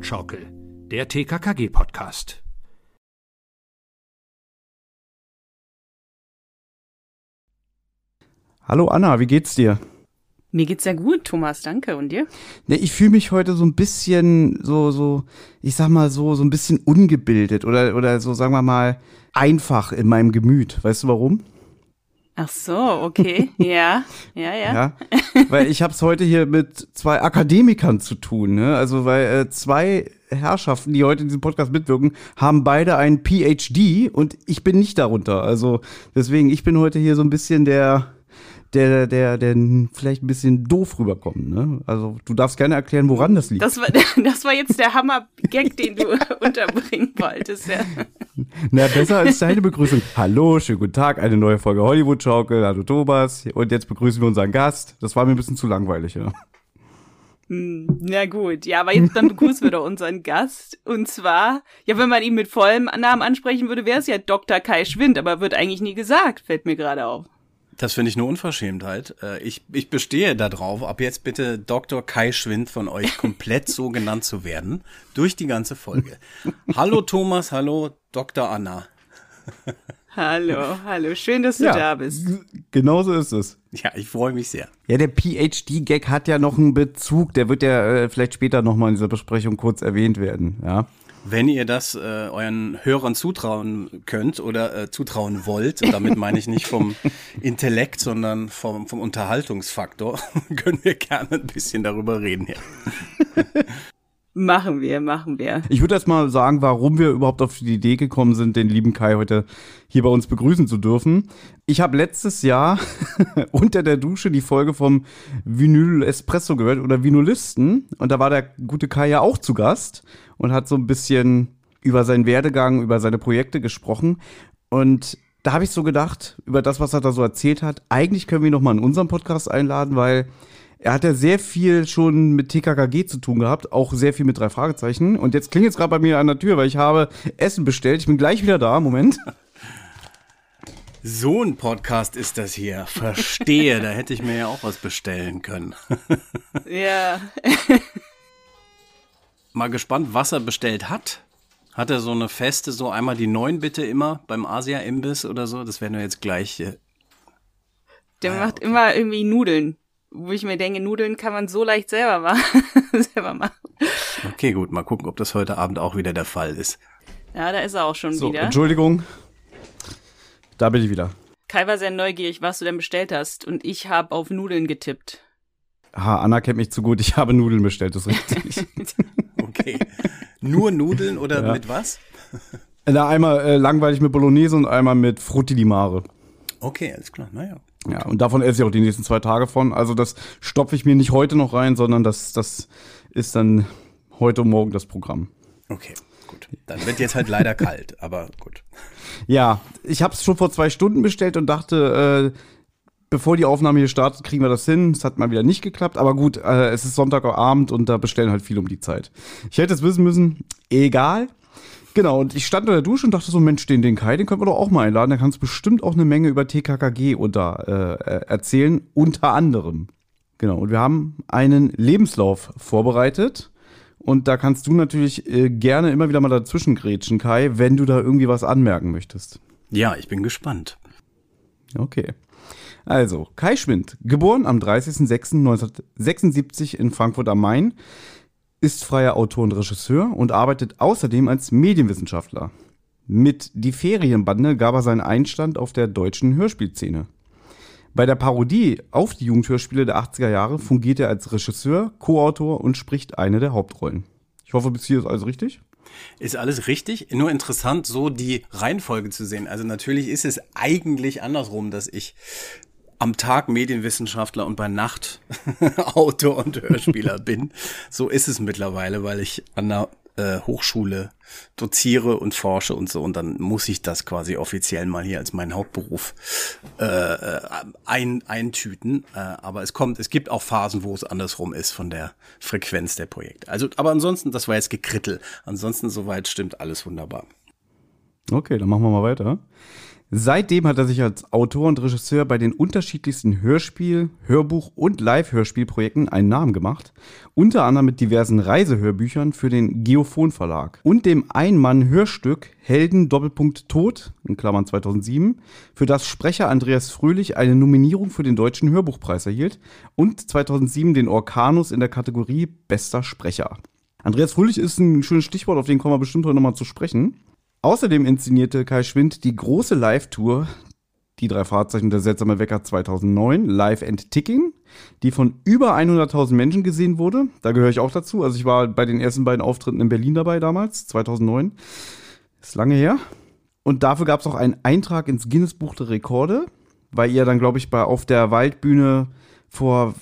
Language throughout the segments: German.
Hollywood-Schaukel, der TKKG-Podcast. Hallo Anna, wie geht's dir? Mir geht's sehr gut, Thomas, danke. Und dir? Ne, ich fühle mich heute so ein bisschen so, so, ich sag mal so, so ein bisschen ungebildet oder, oder so, sagen wir mal, einfach in meinem Gemüt. Weißt du warum? Ach so, okay. ja, ja, ja. Ja, weil ich habe es heute hier mit zwei Akademikern zu tun. Ne? Also weil äh, zwei Herrschaften, die heute in diesem Podcast mitwirken, haben beide einen PhD und ich bin nicht darunter. Also deswegen, ich bin heute hier so ein bisschen der der, der, der vielleicht ein bisschen doof rüberkommt. Ne? Also du darfst gerne erklären, woran das liegt. Das war, das war jetzt der Hammer-Gag, den du unterbringen wolltest. Ja. Na, besser als deine Begrüßung. Hallo, schönen guten Tag, eine neue Folge Hollywood-Schaukel. Hallo Thomas. Und jetzt begrüßen wir unseren Gast. Das war mir ein bisschen zu langweilig. Ja. Hm, na gut, ja, aber jetzt dann begrüßen wir doch unseren Gast. Und zwar, ja, wenn man ihn mit vollem Namen ansprechen würde, wäre es ja Dr. Kai Schwind, aber wird eigentlich nie gesagt, fällt mir gerade auf. Das finde ich eine Unverschämtheit. Äh, ich, ich bestehe darauf, ab jetzt bitte Dr. Kai Schwind von euch komplett so genannt zu werden, durch die ganze Folge. Hallo Thomas, hallo Dr. Anna. Hallo, hallo, schön, dass du ja, da bist. Genauso ist es. Ja, ich freue mich sehr. Ja, der PhD-Gag hat ja noch einen Bezug, der wird ja äh, vielleicht später nochmal in dieser Besprechung kurz erwähnt werden, ja. Wenn ihr das äh, euren Hörern zutrauen könnt oder äh, zutrauen wollt, und damit meine ich nicht vom Intellekt, sondern vom, vom Unterhaltungsfaktor, können wir gerne ein bisschen darüber reden. Ja. Machen wir, machen wir. Ich würde erst mal sagen, warum wir überhaupt auf die Idee gekommen sind, den lieben Kai heute hier bei uns begrüßen zu dürfen. Ich habe letztes Jahr unter der Dusche die Folge vom Vinyl Espresso gehört oder Vinylisten und da war der gute Kai ja auch zu Gast und hat so ein bisschen über seinen Werdegang, über seine Projekte gesprochen und da habe ich so gedacht, über das, was er da so erzählt hat, eigentlich können wir ihn noch mal in unseren Podcast einladen, weil er hat ja sehr viel schon mit TKKG zu tun gehabt, auch sehr viel mit drei Fragezeichen. Und jetzt klingt es gerade bei mir an der Tür, weil ich habe Essen bestellt. Ich bin gleich wieder da. Moment. So ein Podcast ist das hier. Verstehe, da hätte ich mir ja auch was bestellen können. Ja. Mal gespannt, was er bestellt hat. Hat er so eine feste, so einmal die neun bitte immer beim Asia-Imbiss oder so? Das werden wir jetzt gleich. Äh Der ah, macht okay. immer irgendwie Nudeln wo ich mir denke, Nudeln kann man so leicht selber machen. selber machen. Okay, gut, mal gucken, ob das heute Abend auch wieder der Fall ist. Ja, da ist er auch schon so, wieder. Entschuldigung. Da bin ich wieder. Kai war sehr neugierig, was du denn bestellt hast. Und ich habe auf Nudeln getippt. Ha, Anna kennt mich zu gut. Ich habe Nudeln bestellt, das ist richtig. okay. Nur Nudeln oder ja. mit was? Na, einmal äh, langweilig mit Bolognese und einmal mit Frutti di Mare. Okay, alles klar. Naja. Gut. Ja, und davon esse ich auch die nächsten zwei Tage von. Also das stopfe ich mir nicht heute noch rein, sondern das, das ist dann heute und morgen das Programm. Okay, gut. Dann wird jetzt halt leider kalt, aber gut. Ja, ich habe es schon vor zwei Stunden bestellt und dachte, äh, bevor die Aufnahme hier startet, kriegen wir das hin. Es hat mal wieder nicht geklappt, aber gut, äh, es ist Sonntagabend und da bestellen halt viel um die Zeit. Ich hätte es wissen müssen, egal. Genau, und ich stand in der Dusche und dachte so, Mensch, den, den Kai, den können wir doch auch mal einladen. Der kann uns bestimmt auch eine Menge über TKKG unter, äh, erzählen, unter anderem. Genau, und wir haben einen Lebenslauf vorbereitet. Und da kannst du natürlich äh, gerne immer wieder mal dazwischen grätschen, Kai, wenn du da irgendwie was anmerken möchtest. Ja, ich bin gespannt. Okay. Also, Kai Schwind, geboren am 30.06.1976 in Frankfurt am Main, ist freier Autor und Regisseur und arbeitet außerdem als Medienwissenschaftler. Mit Die Ferienbande gab er seinen Einstand auf der deutschen Hörspielszene. Bei der Parodie auf die Jugendhörspiele der 80er Jahre fungiert er als Regisseur, Co-Autor und spricht eine der Hauptrollen. Ich hoffe, bis hier ist alles richtig. Ist alles richtig? Nur interessant, so die Reihenfolge zu sehen. Also natürlich ist es eigentlich andersrum, dass ich am Tag Medienwissenschaftler und bei Nacht Autor und Hörspieler bin. So ist es mittlerweile, weil ich an der äh, Hochschule doziere und forsche und so und dann muss ich das quasi offiziell mal hier als meinen Hauptberuf äh, äh, ein, eintüten. Äh, aber es kommt, es gibt auch Phasen, wo es andersrum ist von der Frequenz der Projekte. Also, aber ansonsten, das war jetzt gekrittel. Ansonsten soweit stimmt alles wunderbar. Okay, dann machen wir mal weiter. Seitdem hat er sich als Autor und Regisseur bei den unterschiedlichsten Hörspiel-, Hörbuch- und Live-Hörspielprojekten einen Namen gemacht, unter anderem mit diversen Reisehörbüchern für den Geophon Verlag und dem Ein-Mann-Hörstück Helden Doppelpunkt Tod in Klammern 2007, für das Sprecher Andreas Fröhlich eine Nominierung für den Deutschen Hörbuchpreis erhielt und 2007 den Orkanus in der Kategorie Bester Sprecher. Andreas Fröhlich ist ein schönes Stichwort, auf den kommen wir bestimmt heute nochmal zu sprechen. Außerdem inszenierte Kai Schwind die große Live-Tour Die drei Fahrzeichen der seltsame Wecker 2009, Live and Ticking, die von über 100.000 Menschen gesehen wurde. Da gehöre ich auch dazu. Also ich war bei den ersten beiden Auftritten in Berlin dabei damals, 2009. Ist lange her. Und dafür gab es auch einen Eintrag ins Guinness Buch der Rekorde, weil ihr dann, glaube ich, bei auf der Waldbühne vor,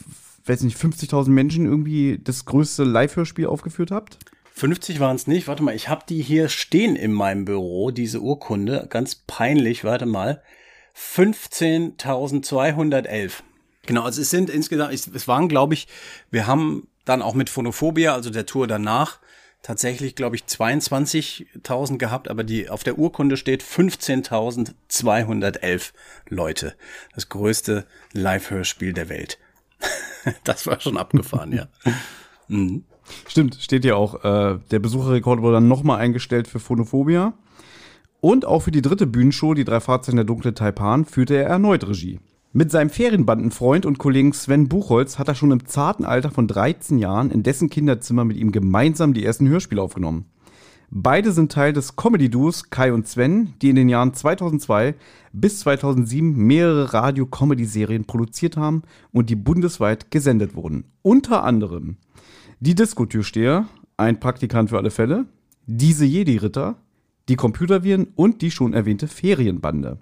weiß nicht, 50.000 Menschen irgendwie das größte Live-Hörspiel aufgeführt habt. 50 waren es nicht. Warte mal, ich habe die hier stehen in meinem Büro, diese Urkunde. Ganz peinlich, warte mal. 15.211. Genau, also es sind insgesamt, es waren, glaube ich, wir haben dann auch mit Phonophobia, also der Tour danach, tatsächlich, glaube ich, 22.000 gehabt, aber die auf der Urkunde steht 15.211 Leute. Das größte Live-Hörspiel der Welt. das war schon abgefahren, ja. Mhm. Stimmt, steht ja auch. Äh, der Besucherrekord wurde dann nochmal eingestellt für Phonophobia. Und auch für die dritte Bühnenshow, die drei Fahrzeichen der dunkle Taipan, führte er erneut Regie. Mit seinem Ferienbandenfreund und Kollegen Sven Buchholz hat er schon im zarten Alter von 13 Jahren in dessen Kinderzimmer mit ihm gemeinsam die ersten Hörspiele aufgenommen. Beide sind Teil des Comedy-Duos Kai und Sven, die in den Jahren 2002 bis 2007 mehrere Radio-Comedy-Serien produziert haben und die bundesweit gesendet wurden. Unter anderem die Diskotürsteher, ein Praktikant für alle Fälle, diese Jedi-Ritter, die Computerviren und die schon erwähnte Ferienbande.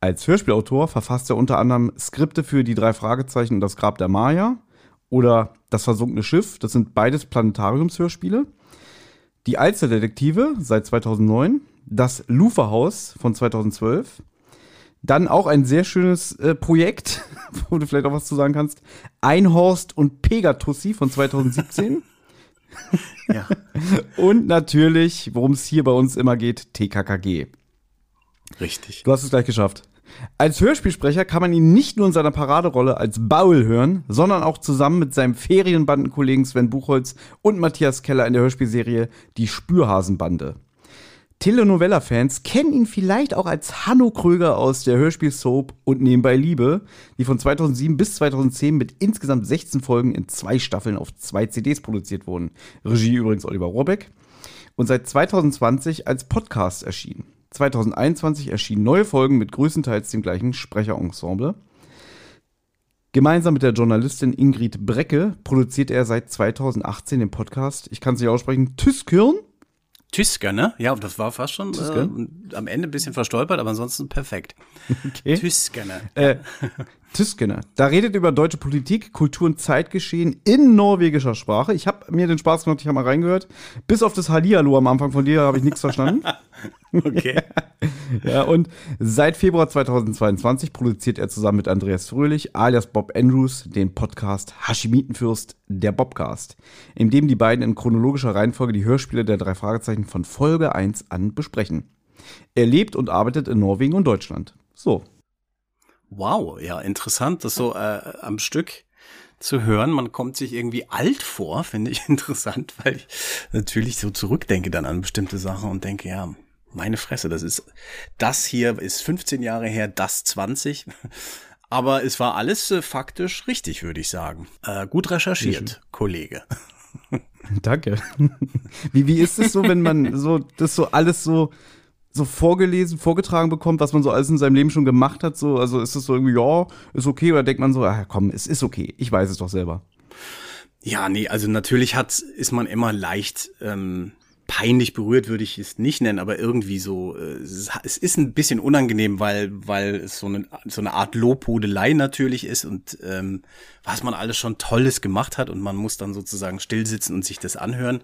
Als Hörspielautor verfasst er unter anderem Skripte für die drei Fragezeichen und das Grab der Maya oder Das versunkene Schiff, das sind beides Planetariumshörspiele. Die Alsterdetektive seit 2009, das Luferhaus von 2012, dann auch ein sehr schönes äh, Projekt, wo du vielleicht auch was zu sagen kannst. Einhorst und Pegatussi von 2017. ja. Und natürlich, worum es hier bei uns immer geht, TKKG. Richtig. Du hast es gleich geschafft. Als Hörspielsprecher kann man ihn nicht nur in seiner Paraderolle als Baul hören, sondern auch zusammen mit seinem Ferienbandenkollegen Sven Buchholz und Matthias Keller in der Hörspielserie Die Spürhasenbande. Telenovela-Fans kennen ihn vielleicht auch als Hanno Kröger aus der Hörspiel-Soap und Nebenbei Liebe, die von 2007 bis 2010 mit insgesamt 16 Folgen in zwei Staffeln auf zwei CDs produziert wurden. Regie übrigens Oliver Rohrbeck. Und seit 2020 als Podcast erschienen. 2021 erschienen neue Folgen mit größtenteils dem gleichen Sprecherensemble. Gemeinsam mit der Journalistin Ingrid Brecke produziert er seit 2018 den Podcast, ich kann es nicht aussprechen, Tüskirn Tüsker, ne? Ja, das war fast schon äh, am Ende ein bisschen verstolpert, aber ansonsten perfekt. Okay. Tüskene. Äh, Tüskene. Da redet über deutsche Politik, Kultur und Zeitgeschehen in norwegischer Sprache. Ich habe mir den Spaß gemacht, ich habe mal reingehört. Bis auf das Hallihallo am Anfang von dir habe ich nichts verstanden. okay. ja, und seit Februar 2022 produziert er zusammen mit Andreas Fröhlich, alias Bob Andrews, den Podcast Hashimitenfürst, der Bobcast, in dem die beiden in chronologischer Reihenfolge die Hörspiele der drei Fragezeichen von Folge 1 an besprechen. Er lebt und arbeitet in Norwegen und Deutschland. So, Wow, ja, interessant, das so äh, am Stück zu hören. Man kommt sich irgendwie alt vor, finde ich interessant, weil ich natürlich so zurückdenke dann an bestimmte Sachen und denke, ja, meine Fresse, das ist, das hier ist 15 Jahre her, das 20. Aber es war alles äh, faktisch richtig, würde ich sagen. Äh, gut recherchiert, Kollege. Danke. Wie, wie ist es so, wenn man so, das so alles so so vorgelesen, vorgetragen bekommt, was man so alles in seinem Leben schon gemacht hat? So, also ist es so irgendwie, ja, ist okay, oder denkt man so, ah, komm, es ist okay, ich weiß es doch selber. Ja, nee, also natürlich hat, ist man immer leicht ähm, peinlich berührt, würde ich es nicht nennen, aber irgendwie so, äh, es ist ein bisschen unangenehm, weil, weil es so eine, so eine Art Lobhudelei natürlich ist und ähm, was man alles schon Tolles gemacht hat und man muss dann sozusagen stillsitzen und sich das anhören.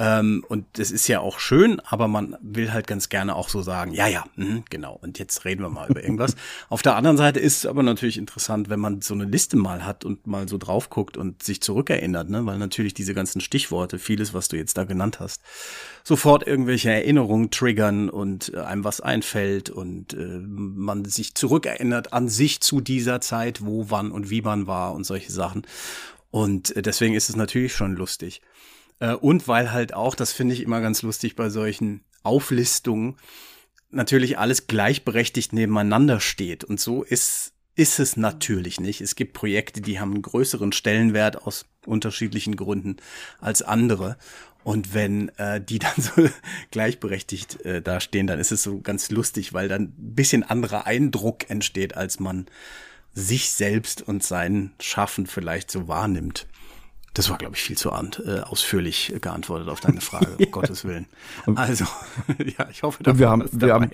Ähm, und das ist ja auch schön, aber man will halt ganz gerne auch so sagen, ja, ja, mh, genau, und jetzt reden wir mal über irgendwas. Auf der anderen Seite ist es aber natürlich interessant, wenn man so eine Liste mal hat und mal so drauf guckt und sich zurückerinnert, ne? weil natürlich diese ganzen Stichworte, vieles, was du jetzt da genannt hast, sofort irgendwelche Erinnerungen triggern und äh, einem was einfällt und äh, man sich zurückerinnert an sich zu dieser Zeit, wo, wann und wie man war und solche Sachen. Und äh, deswegen ist es natürlich schon lustig. Äh, und weil halt auch, das finde ich immer ganz lustig bei solchen Auflistungen, natürlich alles gleichberechtigt nebeneinander steht. Und so ist, ist es natürlich nicht. Es gibt Projekte, die haben einen größeren Stellenwert aus unterschiedlichen Gründen als andere. Und wenn äh, die dann so gleichberechtigt äh, da stehen, dann ist es so ganz lustig, weil dann ein bisschen anderer Eindruck entsteht, als man sich selbst und sein Schaffen vielleicht so wahrnimmt. Das war, glaube ich, viel zu äh, ausführlich geantwortet auf deine Frage, um Gottes Willen. Also, ja, ich hoffe, da wir haben, wir haben,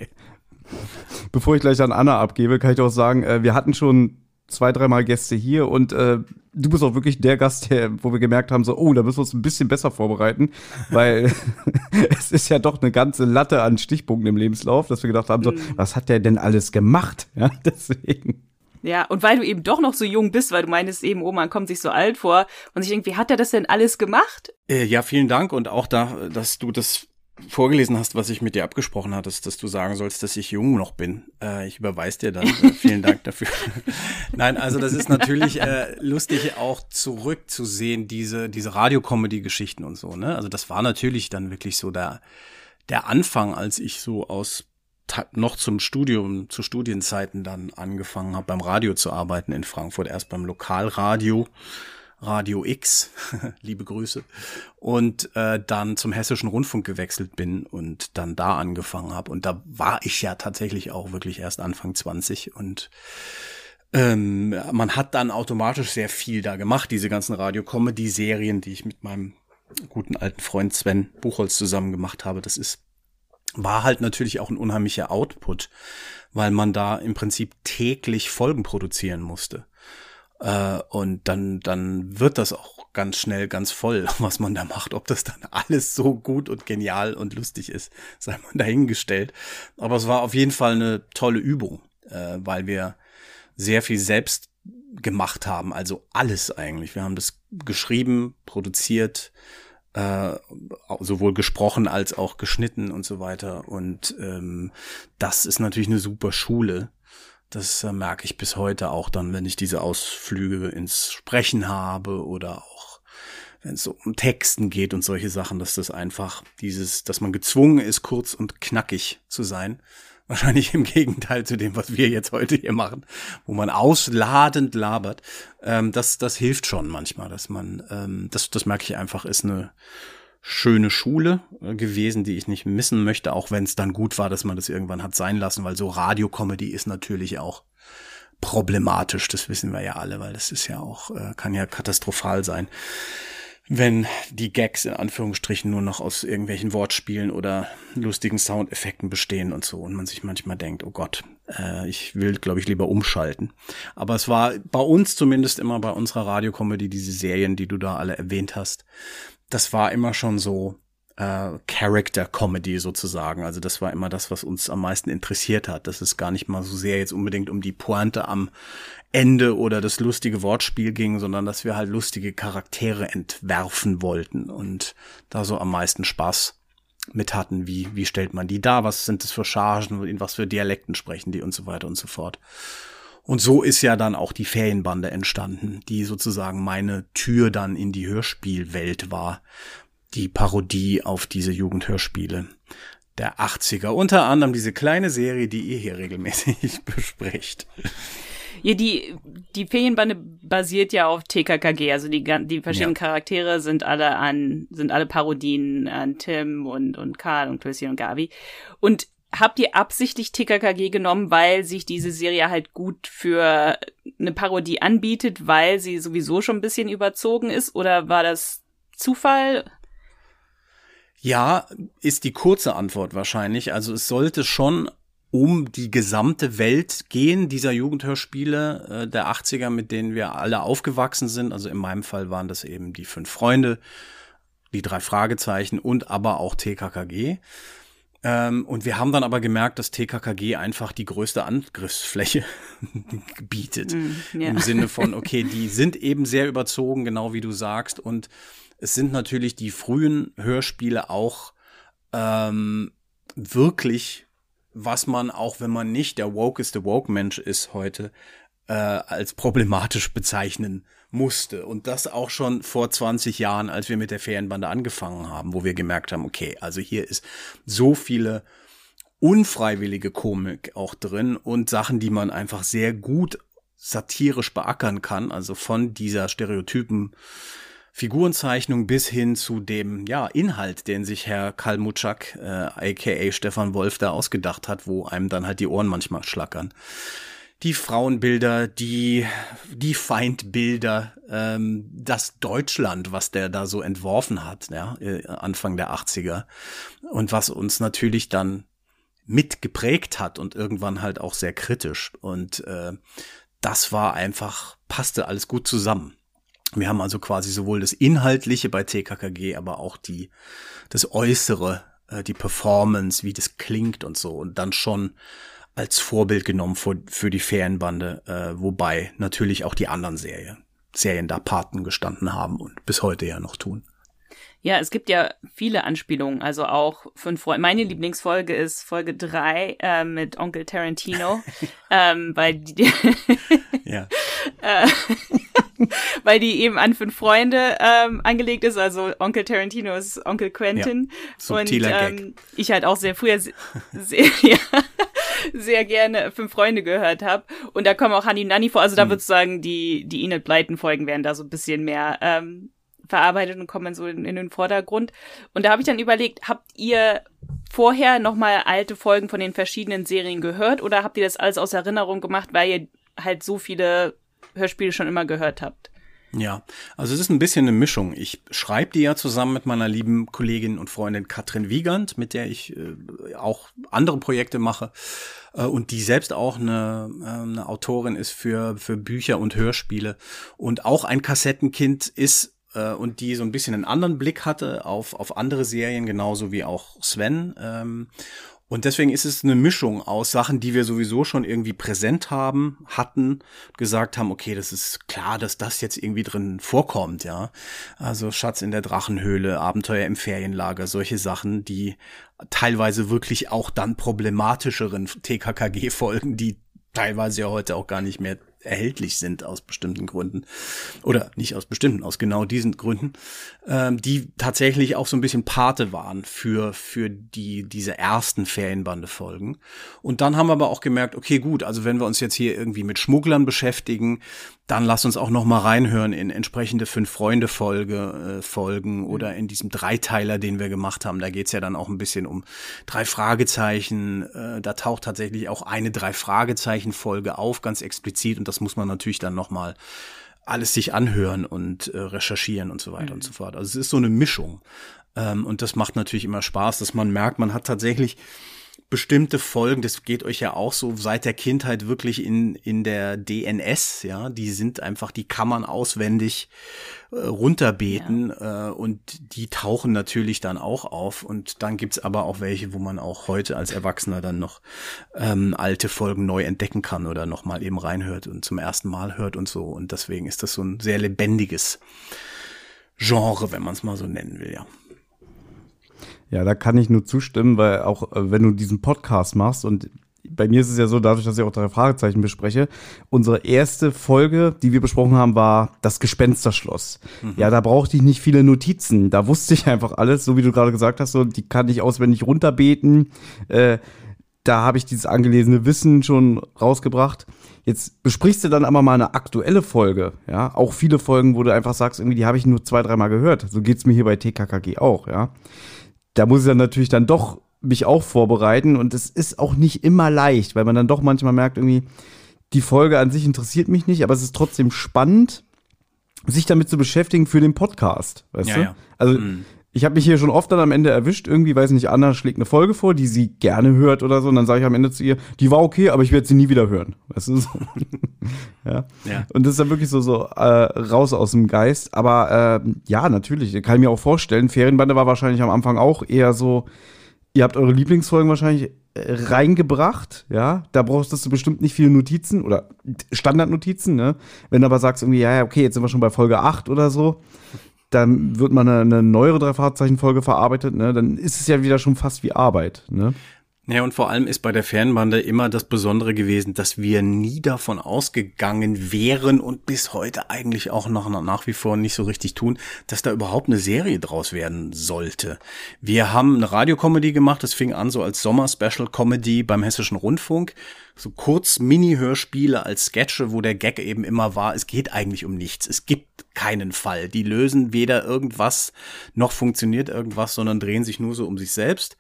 bevor ich gleich an Anna abgebe, kann ich auch sagen, äh, wir hatten schon zwei, dreimal Gäste hier und äh, du bist auch wirklich der Gast, der, wo wir gemerkt haben, so, oh, da müssen wir uns ein bisschen besser vorbereiten, weil es ist ja doch eine ganze Latte an Stichpunkten im Lebenslauf, dass wir gedacht haben, so, mhm. was hat der denn alles gemacht? Ja, deswegen. Ja, und weil du eben doch noch so jung bist, weil du meinst eben, oh, man kommt sich so alt vor und ich denke, wie hat er das denn alles gemacht? Äh, ja, vielen Dank und auch da, dass du das vorgelesen hast, was ich mit dir abgesprochen hattest, dass du sagen sollst, dass ich jung noch bin. Äh, ich überweise dir dann. Äh, vielen Dank dafür. Nein, also das ist natürlich äh, lustig, auch zurückzusehen, diese, diese Radio-Comedy-Geschichten und so. Ne? Also das war natürlich dann wirklich so der, der Anfang, als ich so aus noch zum Studium, zu Studienzeiten dann angefangen habe, beim Radio zu arbeiten in Frankfurt, erst beim Lokalradio, Radio X, liebe Grüße, und äh, dann zum Hessischen Rundfunk gewechselt bin und dann da angefangen habe. Und da war ich ja tatsächlich auch wirklich erst Anfang 20 und ähm, man hat dann automatisch sehr viel da gemacht, diese ganzen Radio-Comedy-Serien, die ich mit meinem guten alten Freund Sven Buchholz zusammen gemacht habe. Das ist war halt natürlich auch ein unheimlicher Output, weil man da im Prinzip täglich Folgen produzieren musste. Äh, und dann, dann wird das auch ganz schnell ganz voll, was man da macht. Ob das dann alles so gut und genial und lustig ist, sei man dahingestellt. Aber es war auf jeden Fall eine tolle Übung, äh, weil wir sehr viel selbst gemacht haben, also alles eigentlich. Wir haben das geschrieben, produziert, äh, sowohl gesprochen als auch geschnitten und so weiter. Und ähm, das ist natürlich eine super Schule. Das äh, merke ich bis heute auch dann, wenn ich diese Ausflüge ins Sprechen habe oder auch wenn es so um Texten geht und solche Sachen, dass das einfach dieses, dass man gezwungen ist, kurz und knackig zu sein Wahrscheinlich im Gegenteil zu dem, was wir jetzt heute hier machen, wo man ausladend labert. Ähm, das, das hilft schon manchmal, dass man, ähm, das, das merke ich einfach, ist eine schöne Schule äh, gewesen, die ich nicht missen möchte, auch wenn es dann gut war, dass man das irgendwann hat sein lassen, weil so Radiocomedy ist natürlich auch problematisch, das wissen wir ja alle, weil das ist ja auch, äh, kann ja katastrophal sein wenn die Gags in Anführungsstrichen nur noch aus irgendwelchen Wortspielen oder lustigen Soundeffekten bestehen und so und man sich manchmal denkt, oh Gott, äh, ich will, glaube ich, lieber umschalten. Aber es war bei uns zumindest immer bei unserer Radiokomödie, diese Serien, die du da alle erwähnt hast, das war immer schon so äh, Character Comedy sozusagen. Also das war immer das, was uns am meisten interessiert hat. Das ist gar nicht mal so sehr jetzt unbedingt um die Pointe am Ende oder das lustige Wortspiel ging, sondern dass wir halt lustige Charaktere entwerfen wollten und da so am meisten Spaß mit hatten. Wie, wie stellt man die dar? Was sind das für Chargen? In was für Dialekten sprechen die und so weiter und so fort. Und so ist ja dann auch die Ferienbande entstanden, die sozusagen meine Tür dann in die Hörspielwelt war. Die Parodie auf diese Jugendhörspiele der 80er. Unter anderem diese kleine Serie, die ihr hier regelmäßig besprecht. Ja, die, die Ferienbande basiert ja auf TKKG, also die, die verschiedenen ja. Charaktere sind alle an, sind alle Parodien an Tim und, und Karl und Christian und Gavi. Und habt ihr absichtlich TKKG genommen, weil sich diese Serie halt gut für eine Parodie anbietet, weil sie sowieso schon ein bisschen überzogen ist? Oder war das Zufall? Ja, ist die kurze Antwort wahrscheinlich. Also es sollte schon um die gesamte Welt gehen dieser Jugendhörspiele äh, der 80er, mit denen wir alle aufgewachsen sind. Also in meinem Fall waren das eben die fünf Freunde, die drei Fragezeichen und aber auch TKKG. Ähm, und wir haben dann aber gemerkt, dass TKKG einfach die größte Angriffsfläche bietet. Mm, ja. Im Sinne von, okay, die sind eben sehr überzogen, genau wie du sagst. Und es sind natürlich die frühen Hörspiele auch ähm, wirklich, was man auch, wenn man nicht der wokeste Woke-Mensch ist heute, äh, als problematisch bezeichnen musste. Und das auch schon vor 20 Jahren, als wir mit der Ferienbande angefangen haben, wo wir gemerkt haben, okay, also hier ist so viele unfreiwillige Komik auch drin und Sachen, die man einfach sehr gut satirisch beackern kann, also von dieser Stereotypen Figurenzeichnung bis hin zu dem ja Inhalt, den sich Herr Kalmutschak, äh, aka Stefan Wolf, da ausgedacht hat, wo einem dann halt die Ohren manchmal schlackern die Frauenbilder, die, die Feindbilder, ähm, das Deutschland, was der da so entworfen hat, ja, äh, Anfang der 80er. Und was uns natürlich dann mitgeprägt hat und irgendwann halt auch sehr kritisch. Und äh, das war einfach, passte alles gut zusammen. Wir haben also quasi sowohl das Inhaltliche bei TKKG, aber auch die, das Äußere, äh, die Performance, wie das klingt und so. Und dann schon als Vorbild genommen für, für die Ferienbande, äh, wobei natürlich auch die anderen Serien, Serien da Paten gestanden haben und bis heute ja noch tun. Ja, es gibt ja viele Anspielungen, also auch fünf Freunde. Meine Lieblingsfolge ist Folge drei äh, mit Onkel Tarantino, ähm, weil die, ja. äh, weil die eben an fünf Freunde ähm, angelegt ist. Also Onkel Tarantino ist Onkel Quentin ja, und ähm, ich halt auch sehr früher sehr, sehr ja, sehr gerne Fünf Freunde gehört habe. Und da kommen auch Honey Nanny vor. Also da mhm. würde ich sagen, die, die Enid Blyton Folgen werden da so ein bisschen mehr ähm, verarbeitet und kommen so in, in den Vordergrund. Und da habe ich dann überlegt, habt ihr vorher nochmal alte Folgen von den verschiedenen Serien gehört oder habt ihr das alles aus Erinnerung gemacht, weil ihr halt so viele Hörspiele schon immer gehört habt? Ja, also es ist ein bisschen eine Mischung. Ich schreibe die ja zusammen mit meiner lieben Kollegin und Freundin Katrin Wiegand, mit der ich äh, auch andere Projekte mache äh, und die selbst auch eine, äh, eine Autorin ist für, für Bücher und Hörspiele und auch ein Kassettenkind ist äh, und die so ein bisschen einen anderen Blick hatte auf, auf andere Serien, genauso wie auch Sven. Ähm, und deswegen ist es eine Mischung aus Sachen, die wir sowieso schon irgendwie präsent haben, hatten, gesagt haben, okay, das ist klar, dass das jetzt irgendwie drin vorkommt, ja. Also Schatz in der Drachenhöhle, Abenteuer im Ferienlager, solche Sachen, die teilweise wirklich auch dann problematischeren TKKG-Folgen, die teilweise ja heute auch gar nicht mehr erhältlich sind aus bestimmten Gründen oder nicht aus bestimmten, aus genau diesen Gründen, ähm, die tatsächlich auch so ein bisschen Pate waren für für die diese ersten Ferienbande-Folgen. Und dann haben wir aber auch gemerkt, okay, gut, also wenn wir uns jetzt hier irgendwie mit Schmugglern beschäftigen, dann lass uns auch noch mal reinhören in entsprechende fünf Freunde Folge äh, Folgen oder in diesem Dreiteiler, den wir gemacht haben. Da geht's ja dann auch ein bisschen um drei Fragezeichen. Äh, da taucht tatsächlich auch eine drei Fragezeichen Folge auf, ganz explizit. Und das muss man natürlich dann noch mal alles sich anhören und äh, recherchieren und so weiter mhm. und so fort. Also es ist so eine Mischung. Ähm, und das macht natürlich immer Spaß, dass man merkt, man hat tatsächlich bestimmte Folgen, das geht euch ja auch so seit der Kindheit wirklich in, in der DNS, ja, die sind einfach, die kann man auswendig äh, runterbeten ja. äh, und die tauchen natürlich dann auch auf und dann gibt's aber auch welche, wo man auch heute als Erwachsener dann noch ähm, alte Folgen neu entdecken kann oder nochmal eben reinhört und zum ersten Mal hört und so und deswegen ist das so ein sehr lebendiges Genre, wenn man es mal so nennen will, ja. Ja, da kann ich nur zustimmen, weil auch äh, wenn du diesen Podcast machst und bei mir ist es ja so, dadurch, dass ich auch drei Fragezeichen bespreche, unsere erste Folge, die wir besprochen haben, war das Gespensterschloss. Mhm. Ja, da brauchte ich nicht viele Notizen. Da wusste ich einfach alles, so wie du gerade gesagt hast, so, die kann ich auswendig runterbeten. Äh, da habe ich dieses angelesene Wissen schon rausgebracht. Jetzt besprichst du dann aber mal eine aktuelle Folge, ja. Auch viele Folgen, wo du einfach sagst, irgendwie, die habe ich nur zwei, dreimal gehört. So geht's mir hier bei TKKG auch, ja da muss ich dann natürlich dann doch mich auch vorbereiten und es ist auch nicht immer leicht, weil man dann doch manchmal merkt, irgendwie, die Folge an sich interessiert mich nicht, aber es ist trotzdem spannend, sich damit zu beschäftigen für den Podcast, weißt ja, du? Ja. Also, mhm. Ich habe mich hier schon oft dann am Ende erwischt, irgendwie, weiß nicht, Anna schlägt eine Folge vor, die sie gerne hört oder so, und dann sage ich am Ende zu ihr, die war okay, aber ich werde sie nie wieder hören. Weißt du? So. ja. ja. Und das ist dann wirklich so, so äh, raus aus dem Geist. Aber äh, ja, natürlich, kann ich mir auch vorstellen, Ferienbande war wahrscheinlich am Anfang auch eher so, ihr habt eure Lieblingsfolgen wahrscheinlich äh, reingebracht, ja, da brauchst du bestimmt nicht viele Notizen oder Standardnotizen, ne? Wenn du aber sagst irgendwie, ja, okay, jetzt sind wir schon bei Folge 8 oder so, dann wird man eine, eine neuere Drei-Fahrzeichen-Folge verarbeitet, ne? Dann ist es ja wieder schon fast wie Arbeit, ne? Ja, und vor allem ist bei der Fernbande immer das Besondere gewesen, dass wir nie davon ausgegangen wären und bis heute eigentlich auch noch nach wie vor nicht so richtig tun, dass da überhaupt eine Serie draus werden sollte. Wir haben eine Radiocomedy gemacht, das fing an so als Sommer-Special-Comedy beim Hessischen Rundfunk. So kurz Mini-Hörspiele als Sketche, wo der Gag eben immer war, es geht eigentlich um nichts. Es gibt keinen Fall. Die lösen weder irgendwas noch funktioniert irgendwas, sondern drehen sich nur so um sich selbst.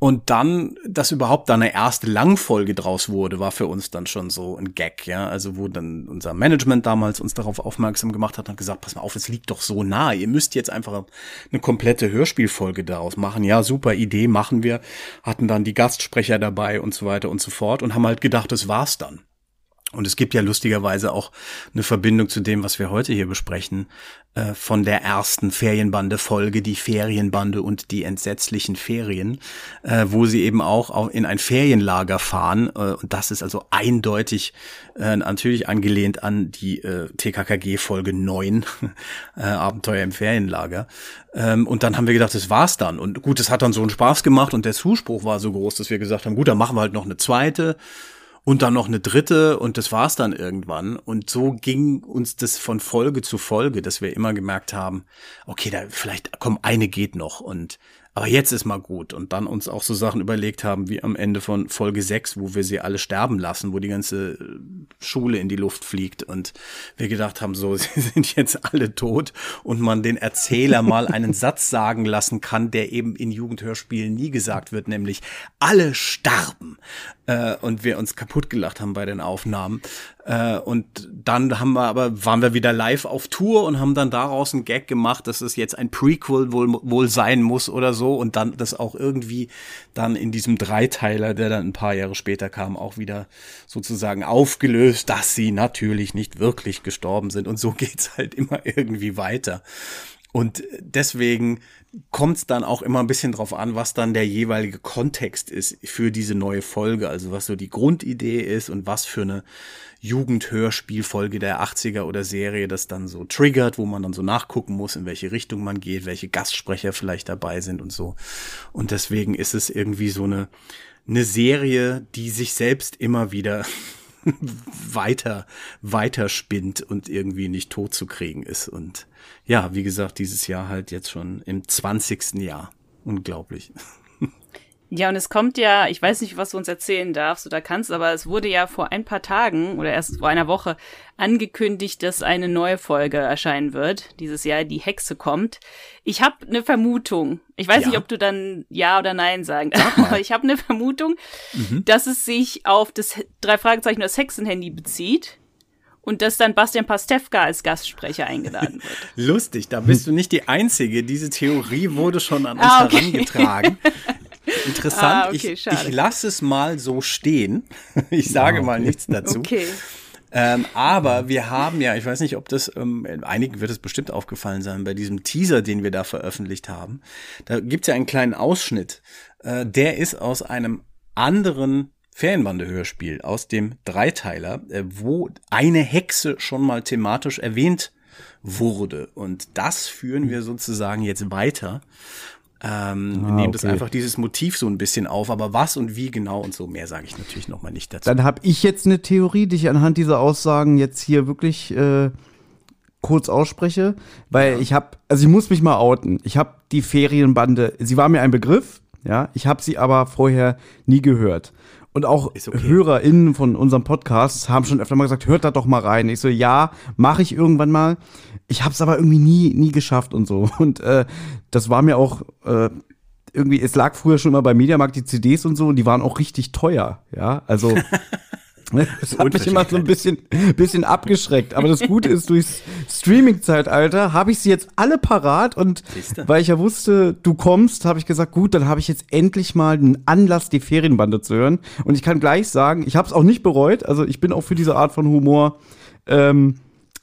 Und dann, dass überhaupt da eine erste Langfolge draus wurde, war für uns dann schon so ein Gag, ja. Also wo dann unser Management damals uns darauf aufmerksam gemacht hat und gesagt, pass mal auf, es liegt doch so nah. Ihr müsst jetzt einfach eine komplette Hörspielfolge daraus machen. Ja, super Idee, machen wir. Hatten dann die Gastsprecher dabei und so weiter und so fort und haben halt gedacht, das war's dann. Und es gibt ja lustigerweise auch eine Verbindung zu dem, was wir heute hier besprechen, äh, von der ersten Ferienbande-Folge, die Ferienbande und die entsetzlichen Ferien, äh, wo sie eben auch in ein Ferienlager fahren. Äh, und das ist also eindeutig äh, natürlich angelehnt an die äh, TKKG-Folge 9, äh, Abenteuer im Ferienlager. Ähm, und dann haben wir gedacht, das war's dann. Und gut, es hat dann so einen Spaß gemacht und der Zuspruch war so groß, dass wir gesagt haben, gut, dann machen wir halt noch eine zweite und dann noch eine dritte und das war's dann irgendwann. Und so ging uns das von Folge zu Folge, dass wir immer gemerkt haben, okay, da vielleicht, komm, eine geht noch und aber jetzt ist mal gut. Und dann uns auch so Sachen überlegt haben, wie am Ende von Folge 6, wo wir sie alle sterben lassen, wo die ganze äh, Schule in die Luft fliegt und wir gedacht haben, so, sie sind jetzt alle tot und man den Erzähler mal einen Satz sagen lassen kann, der eben in Jugendhörspielen nie gesagt wird, nämlich alle starben. Äh, und wir uns kaputt gelacht haben bei den Aufnahmen. Äh, und dann haben wir aber, waren wir wieder live auf Tour und haben dann daraus einen Gag gemacht, dass es jetzt ein Prequel wohl, wohl sein muss oder so und dann das auch irgendwie dann in diesem Dreiteiler, der dann ein paar Jahre später kam, auch wieder sozusagen aufgelöst, dass sie natürlich nicht wirklich gestorben sind und so geht's halt immer irgendwie weiter. Und deswegen kommt es dann auch immer ein bisschen drauf an, was dann der jeweilige Kontext ist für diese neue Folge. Also was so die Grundidee ist und was für eine Jugendhörspielfolge der 80er oder Serie das dann so triggert, wo man dann so nachgucken muss, in welche Richtung man geht, welche Gastsprecher vielleicht dabei sind und so. Und deswegen ist es irgendwie so eine, eine Serie, die sich selbst immer wieder weiter, weiter spinnt und irgendwie nicht tot zu kriegen ist. Und ja, wie gesagt, dieses Jahr halt jetzt schon im 20. Jahr. Unglaublich. Ja, und es kommt ja, ich weiß nicht, was du uns erzählen darfst oder kannst, aber es wurde ja vor ein paar Tagen oder erst vor einer Woche angekündigt, dass eine neue Folge erscheinen wird. Dieses Jahr die Hexe kommt. Ich habe eine Vermutung. Ich weiß ja. nicht, ob du dann ja oder nein sagen, aber ich habe eine Vermutung, mhm. dass es sich auf das drei Fragezeichen das Hexenhandy bezieht und dass dann Bastian Pastewka als Gastsprecher eingeladen wird. Lustig, da bist du nicht die Einzige. Diese Theorie wurde schon an uns ah, okay. herangetragen. Interessant, ah, okay, ich, ich lasse es mal so stehen. Ich sage mal nichts dazu. Okay. Ähm, aber wir haben ja, ich weiß nicht, ob das, ähm, einigen wird es bestimmt aufgefallen sein, bei diesem Teaser, den wir da veröffentlicht haben, da gibt es ja einen kleinen Ausschnitt. Äh, der ist aus einem anderen Ferienbande-Hörspiel, aus dem Dreiteiler, äh, wo eine Hexe schon mal thematisch erwähnt wurde. Und das führen wir sozusagen jetzt weiter. Ähm, ah, nehmen das einfach dieses Motiv so ein bisschen auf, aber was und wie genau und so mehr sage ich natürlich noch mal nicht dazu. Dann habe ich jetzt eine Theorie, die ich anhand dieser Aussagen jetzt hier wirklich äh, kurz ausspreche, weil ja. ich habe, also ich muss mich mal outen. Ich habe die Ferienbande, sie war mir ein Begriff, ja, ich habe sie aber vorher nie gehört. Und auch okay. HörerInnen von unserem Podcast haben schon öfter mal gesagt, hört da doch mal rein. Ich so, ja, mache ich irgendwann mal. Ich habe es aber irgendwie nie, nie geschafft und so. Und äh, das war mir auch äh, irgendwie, es lag früher schon mal bei Mediamarkt die CDs und so und die waren auch richtig teuer. Ja, also Das hat mich immer so ein bisschen, bisschen abgeschreckt. Aber das Gute ist, durchs Streaming-Zeitalter habe ich sie jetzt alle parat und Siehste? weil ich ja wusste, du kommst, habe ich gesagt, gut, dann habe ich jetzt endlich mal einen Anlass, die Ferienbande zu hören. Und ich kann gleich sagen, ich habe es auch nicht bereut. Also ich bin auch für diese Art von Humor ähm,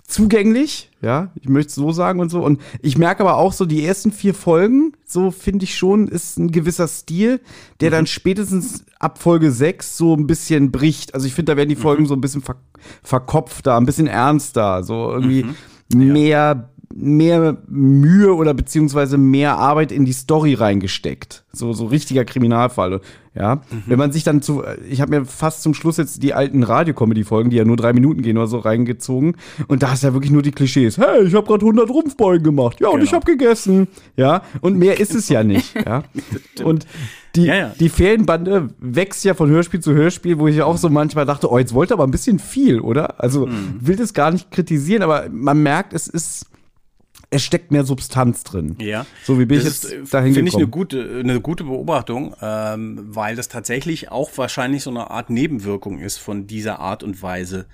zugänglich, ja, ich möchte es so sagen und so. Und ich merke aber auch so, die ersten vier Folgen, so finde ich schon, ist ein gewisser Stil, der mhm. dann spätestens ab Folge sechs so ein bisschen bricht. Also ich finde, da werden die Folgen mhm. so ein bisschen ver verkopfter, ein bisschen ernster, so irgendwie mhm. mehr mehr Mühe oder beziehungsweise mehr Arbeit in die Story reingesteckt. So, so richtiger Kriminalfall. Ja, mhm. wenn man sich dann zu, ich habe mir fast zum Schluss jetzt die alten Radiokomödie-Folgen, die ja nur drei Minuten gehen oder so, reingezogen. Und da ist ja wirklich nur die Klischees. Hey, ich habe gerade 100 Rumpfbeugen gemacht. Ja, und ich genau. habe gegessen. Ja, und mehr ist es ja nicht. Ja, und die, ja, ja. die Ferienbande wächst ja von Hörspiel zu Hörspiel, wo ich auch so manchmal dachte, oh, jetzt wollte aber ein bisschen viel, oder? Also mhm. will das gar nicht kritisieren, aber man merkt, es ist es steckt mehr Substanz drin. Ja. So wie bin das ich jetzt ist, dahin Finde ich eine gute, eine gute Beobachtung, ähm, weil das tatsächlich auch wahrscheinlich so eine Art Nebenwirkung ist von dieser Art und Weise,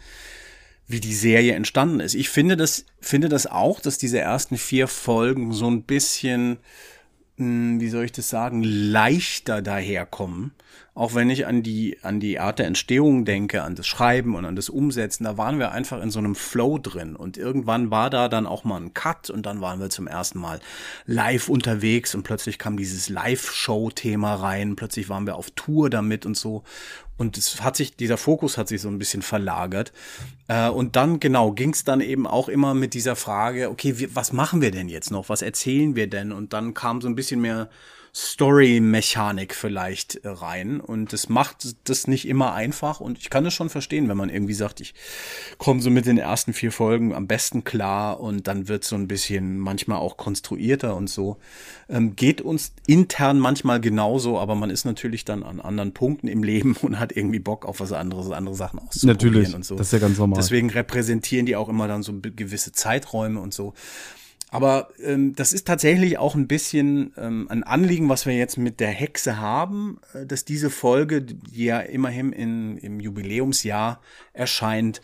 wie die Serie entstanden ist. Ich finde das, finde das auch, dass diese ersten vier Folgen so ein bisschen, wie soll ich das sagen, leichter daherkommen auch wenn ich an die, an die Art der Entstehung denke, an das Schreiben und an das Umsetzen, da waren wir einfach in so einem Flow drin. Und irgendwann war da dann auch mal ein Cut und dann waren wir zum ersten Mal live unterwegs und plötzlich kam dieses Live-Show-Thema rein. Plötzlich waren wir auf Tour damit und so. Und es hat sich, dieser Fokus hat sich so ein bisschen verlagert. Äh, und dann, genau, ging es dann eben auch immer mit dieser Frage, okay, wie, was machen wir denn jetzt noch? Was erzählen wir denn? Und dann kam so ein bisschen mehr Story-Mechanik vielleicht äh, rein. Und das macht das nicht immer einfach. Und ich kann es schon verstehen, wenn man irgendwie sagt, ich komme so mit den ersten vier Folgen am besten klar und dann wird so ein bisschen manchmal auch konstruierter und so. Ähm, geht uns intern manchmal genauso, aber man ist natürlich dann an anderen Punkten im Leben und hat irgendwie Bock auf was anderes, andere Sachen auszuprobieren natürlich, und so. Das ist ja ganz normal. Deswegen repräsentieren die auch immer dann so gewisse Zeiträume und so. Aber ähm, das ist tatsächlich auch ein bisschen ähm, ein Anliegen, was wir jetzt mit der Hexe haben, äh, dass diese Folge, die ja immerhin in, im Jubiläumsjahr erscheint,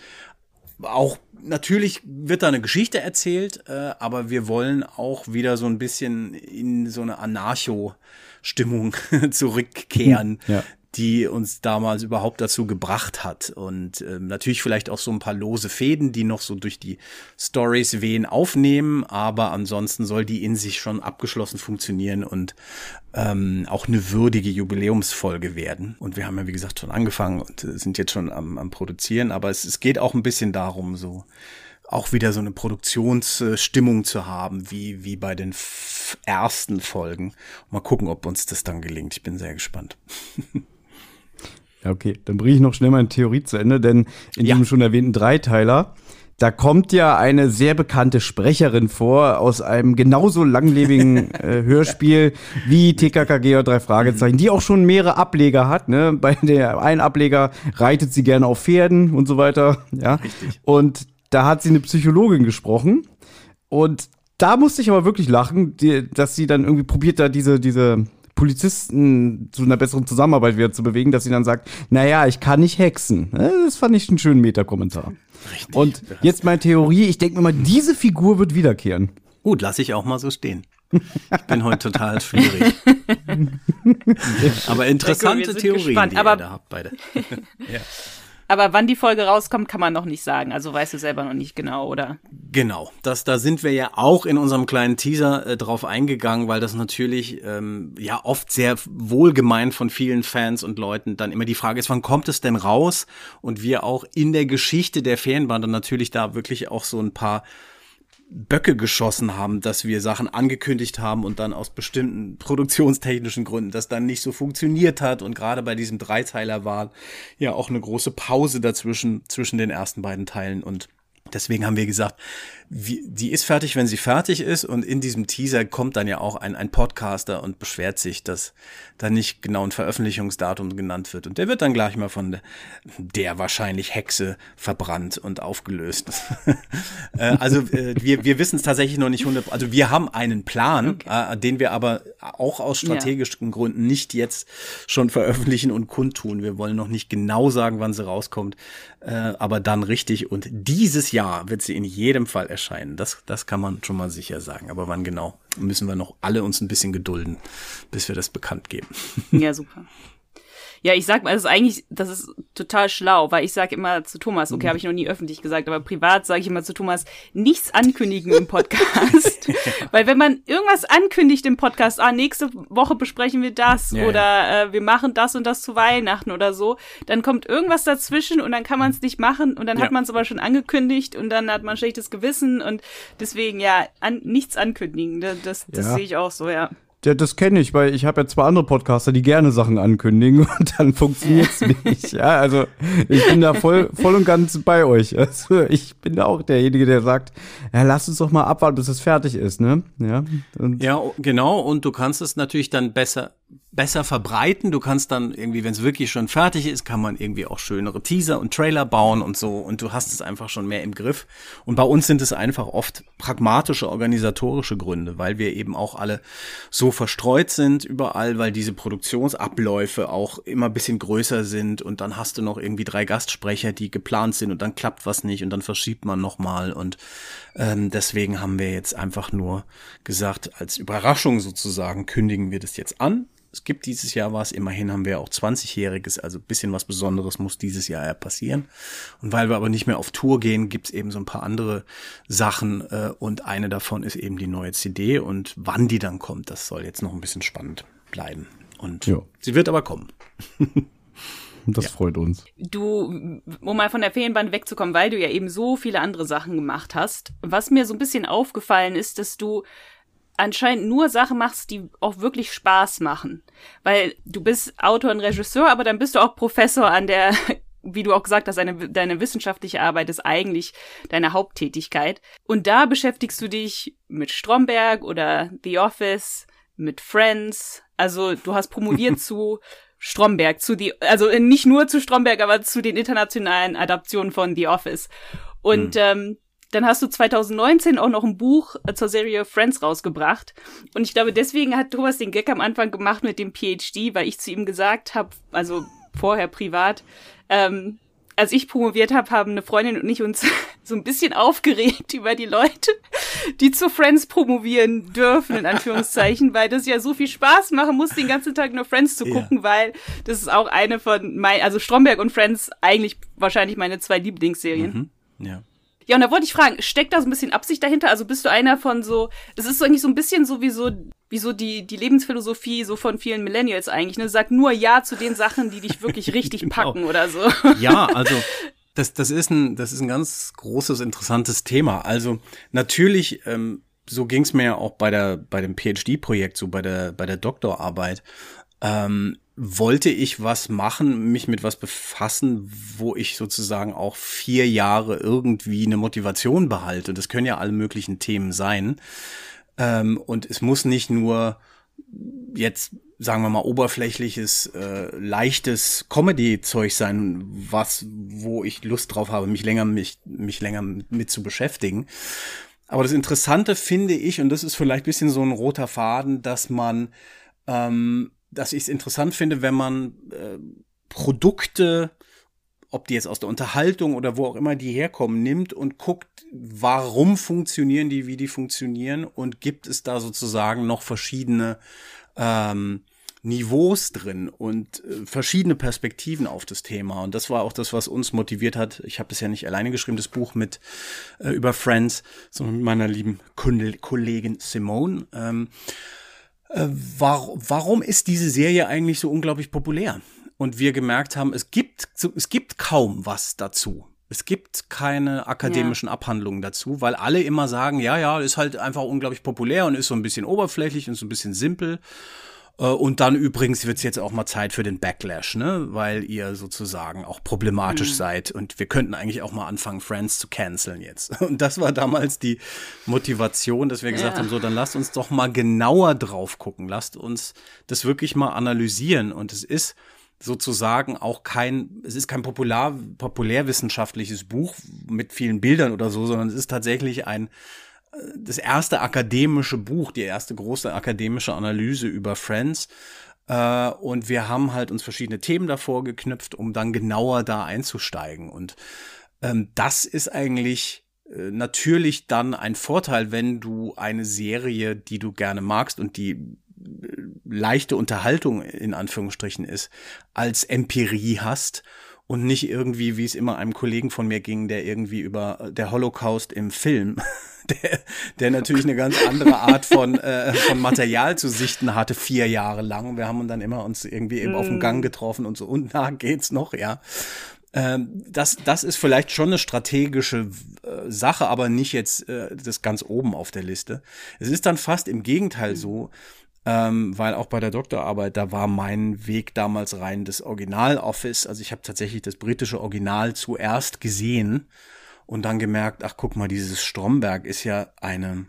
auch natürlich wird da eine Geschichte erzählt, äh, aber wir wollen auch wieder so ein bisschen in so eine Anarcho-Stimmung zurückkehren, ja die uns damals überhaupt dazu gebracht hat. Und ähm, natürlich vielleicht auch so ein paar lose Fäden, die noch so durch die Stories wehen aufnehmen, aber ansonsten soll die in sich schon abgeschlossen funktionieren und ähm, auch eine würdige Jubiläumsfolge werden. Und wir haben ja, wie gesagt, schon angefangen und äh, sind jetzt schon am, am Produzieren, aber es, es geht auch ein bisschen darum, so auch wieder so eine Produktionsstimmung zu haben, wie, wie bei den ersten Folgen. Mal gucken, ob uns das dann gelingt. Ich bin sehr gespannt. Ja, okay. Dann bringe ich noch schnell meine Theorie zu Ende, denn in ja. diesem schon erwähnten Dreiteiler, da kommt ja eine sehr bekannte Sprecherin vor aus einem genauso langlebigen äh, Hörspiel wie TKKG oder drei Fragezeichen, die auch schon mehrere Ableger hat. Ne? Bei der einen Ableger reitet sie gerne auf Pferden und so weiter. Ja. Richtig. Und da hat sie eine Psychologin gesprochen und da musste ich aber wirklich lachen, die, dass sie dann irgendwie probiert, da diese, diese Polizisten zu einer besseren Zusammenarbeit wieder zu bewegen, dass sie dann sagt, naja, ich kann nicht hexen. Ne, das fand ich einen schönen Metakommentar. Richtig. Und jetzt meine Theorie, ich denke mir mal, diese Figur wird wiederkehren. Gut, lasse ich auch mal so stehen. Ich bin heute total schwierig. Aber interessante Theorien, gespannt. die Aber ihr da habt beide. ja. Aber wann die Folge rauskommt, kann man noch nicht sagen. Also weißt du selber noch nicht genau, oder? Genau. Das, da sind wir ja auch in unserem kleinen Teaser äh, drauf eingegangen, weil das natürlich ähm, ja oft sehr wohlgemeint von vielen Fans und Leuten dann immer die Frage ist, wann kommt es denn raus? Und wir auch in der Geschichte der Ferienbande natürlich da wirklich auch so ein paar Böcke geschossen haben, dass wir Sachen angekündigt haben und dann aus bestimmten produktionstechnischen Gründen das dann nicht so funktioniert hat und gerade bei diesem Dreiteiler war ja auch eine große Pause dazwischen zwischen den ersten beiden Teilen und Deswegen haben wir gesagt, wie, die ist fertig, wenn sie fertig ist. Und in diesem Teaser kommt dann ja auch ein, ein Podcaster und beschwert sich, dass da nicht genau ein Veröffentlichungsdatum genannt wird. Und der wird dann gleich mal von der, der wahrscheinlich Hexe verbrannt und aufgelöst. äh, also äh, wir, wir wissen es tatsächlich noch nicht hundert. Also wir haben einen Plan, okay. äh, den wir aber auch aus strategischen ja. Gründen nicht jetzt schon veröffentlichen und kundtun. Wir wollen noch nicht genau sagen, wann sie rauskommt, äh, aber dann richtig. Und dieses Jahr wird sie in jedem Fall erscheinen. Das, das kann man schon mal sicher sagen. Aber wann genau, müssen wir noch alle uns ein bisschen gedulden, bis wir das bekannt geben. Ja, super. Ja, ich sag mal, es ist eigentlich, das ist total schlau, weil ich sage immer zu Thomas, okay, habe ich noch nie öffentlich gesagt, aber privat sage ich immer zu Thomas, nichts ankündigen im Podcast. weil wenn man irgendwas ankündigt im Podcast, ah, nächste Woche besprechen wir das ja, oder ja. Äh, wir machen das und das zu Weihnachten oder so, dann kommt irgendwas dazwischen und dann kann man es nicht machen und dann ja. hat man es aber schon angekündigt und dann hat man schlechtes Gewissen und deswegen ja, an, nichts ankündigen. Das, das, das sehe ich auch so, ja. Ja, das kenne ich, weil ich habe ja zwei andere Podcaster, die gerne Sachen ankündigen und dann funktioniert es nicht. Ja, also ich bin da voll, voll und ganz bei euch. Also ich bin da auch derjenige, der sagt, ja, lass uns doch mal abwarten, bis es fertig ist, ne? Ja, ja genau. Und du kannst es natürlich dann besser besser verbreiten. Du kannst dann irgendwie, wenn es wirklich schon fertig ist, kann man irgendwie auch schönere Teaser und Trailer bauen und so. Und du hast es einfach schon mehr im Griff. Und bei uns sind es einfach oft pragmatische organisatorische Gründe, weil wir eben auch alle so verstreut sind überall, weil diese Produktionsabläufe auch immer ein bisschen größer sind. Und dann hast du noch irgendwie drei Gastsprecher, die geplant sind und dann klappt was nicht und dann verschiebt man nochmal. Und ähm, deswegen haben wir jetzt einfach nur gesagt, als Überraschung sozusagen kündigen wir das jetzt an es gibt dieses Jahr was, immerhin haben wir auch 20-Jähriges, also bisschen was Besonderes muss dieses Jahr ja passieren. Und weil wir aber nicht mehr auf Tour gehen, gibt's eben so ein paar andere Sachen äh, und eine davon ist eben die neue CD und wann die dann kommt, das soll jetzt noch ein bisschen spannend bleiben. Und ja. sie wird aber kommen. Das ja. freut uns. Du, um mal von der Ferienbahn wegzukommen, weil du ja eben so viele andere Sachen gemacht hast, was mir so ein bisschen aufgefallen ist, dass du anscheinend nur Sachen machst, die auch wirklich Spaß machen. Weil du bist Autor und Regisseur, aber dann bist du auch Professor an der, wie du auch gesagt hast, deine, deine wissenschaftliche Arbeit ist eigentlich deine Haupttätigkeit. Und da beschäftigst du dich mit Stromberg oder The Office, mit Friends. Also du hast promoviert zu Stromberg, zu die, also nicht nur zu Stromberg, aber zu den internationalen Adaptionen von The Office. Und mhm. ähm, dann hast du 2019 auch noch ein Buch äh, zur Serie Friends rausgebracht. Und ich glaube, deswegen hat Thomas den Gag am Anfang gemacht mit dem PhD, weil ich zu ihm gesagt habe, also vorher privat, ähm, als ich promoviert habe, haben eine Freundin und ich uns so ein bisschen aufgeregt über die Leute, die zu Friends promovieren dürfen, in Anführungszeichen, weil das ja so viel Spaß machen muss, den ganzen Tag nur Friends zu gucken, ja. weil das ist auch eine von mein, also Stromberg und Friends eigentlich wahrscheinlich meine zwei Lieblingsserien. Mhm. Ja. Ja, und da wollte ich fragen, steckt da so ein bisschen Absicht dahinter? Also bist du einer von so, das ist so eigentlich so ein bisschen so wie so, wie so die, die Lebensphilosophie so von vielen Millennials eigentlich, ne? Sag nur Ja zu den Sachen, die dich wirklich richtig genau. packen oder so. Ja, also das, das, ist ein, das ist ein ganz großes, interessantes Thema. Also natürlich, ähm, so ging es mir ja auch bei der, bei dem PhD-Projekt, so bei der, bei der Doktorarbeit. Ähm, wollte ich was machen, mich mit was befassen, wo ich sozusagen auch vier Jahre irgendwie eine Motivation behalte. Das können ja alle möglichen Themen sein. Ähm, und es muss nicht nur jetzt, sagen wir mal, oberflächliches, äh, leichtes Comedy-Zeug sein, was, wo ich Lust drauf habe, mich länger, mich, mich länger mit zu beschäftigen. Aber das Interessante finde ich, und das ist vielleicht bisschen so ein roter Faden, dass man ähm, dass ich es interessant finde, wenn man äh, Produkte, ob die jetzt aus der Unterhaltung oder wo auch immer die herkommen, nimmt und guckt, warum funktionieren die, wie die funktionieren und gibt es da sozusagen noch verschiedene ähm, Niveaus drin und äh, verschiedene Perspektiven auf das Thema. Und das war auch das, was uns motiviert hat. Ich habe das ja nicht alleine geschrieben, das Buch mit äh, über Friends, sondern mit meiner lieben Kollegin Simone. Ähm, äh, war, warum ist diese Serie eigentlich so unglaublich populär? Und wir gemerkt haben, es gibt, es gibt kaum was dazu. Es gibt keine akademischen ja. Abhandlungen dazu, weil alle immer sagen, ja, ja, ist halt einfach unglaublich populär und ist so ein bisschen oberflächlich und so ein bisschen simpel. Äh, und dann übrigens wird es jetzt auch mal Zeit für den Backlash, ne? Weil ihr sozusagen auch problematisch mhm. seid und wir könnten eigentlich auch mal anfangen, Friends zu canceln jetzt. Und das war damals die Motivation, dass wir gesagt ja. haben, so, dann lasst uns doch mal genauer drauf gucken. Lasst uns das wirklich mal analysieren. Und es ist sozusagen auch kein, es ist kein popular, populärwissenschaftliches Buch mit vielen Bildern oder so, sondern es ist tatsächlich ein das erste akademische Buch, die erste große akademische Analyse über Friends. Äh, und wir haben halt uns verschiedene Themen davor geknüpft, um dann genauer da einzusteigen. Und ähm, das ist eigentlich äh, natürlich dann ein Vorteil, wenn du eine Serie, die du gerne magst und die äh, leichte Unterhaltung in Anführungsstrichen ist, als Empirie hast und nicht irgendwie, wie es immer einem Kollegen von mir ging, der irgendwie über der Holocaust im Film, der, der natürlich eine ganz andere Art von, äh, von Material zu sichten hatte, vier Jahre lang. Wir haben uns dann immer uns irgendwie eben mm. auf dem Gang getroffen und so, und na, geht's noch, ja. Ähm, das, das ist vielleicht schon eine strategische äh, Sache, aber nicht jetzt äh, das ganz oben auf der Liste. Es ist dann fast im Gegenteil so, ähm, weil auch bei der Doktorarbeit, da war mein Weg damals rein das Original-Office. Also ich habe tatsächlich das britische Original zuerst gesehen und dann gemerkt, ach guck mal, dieses Stromberg ist ja eine,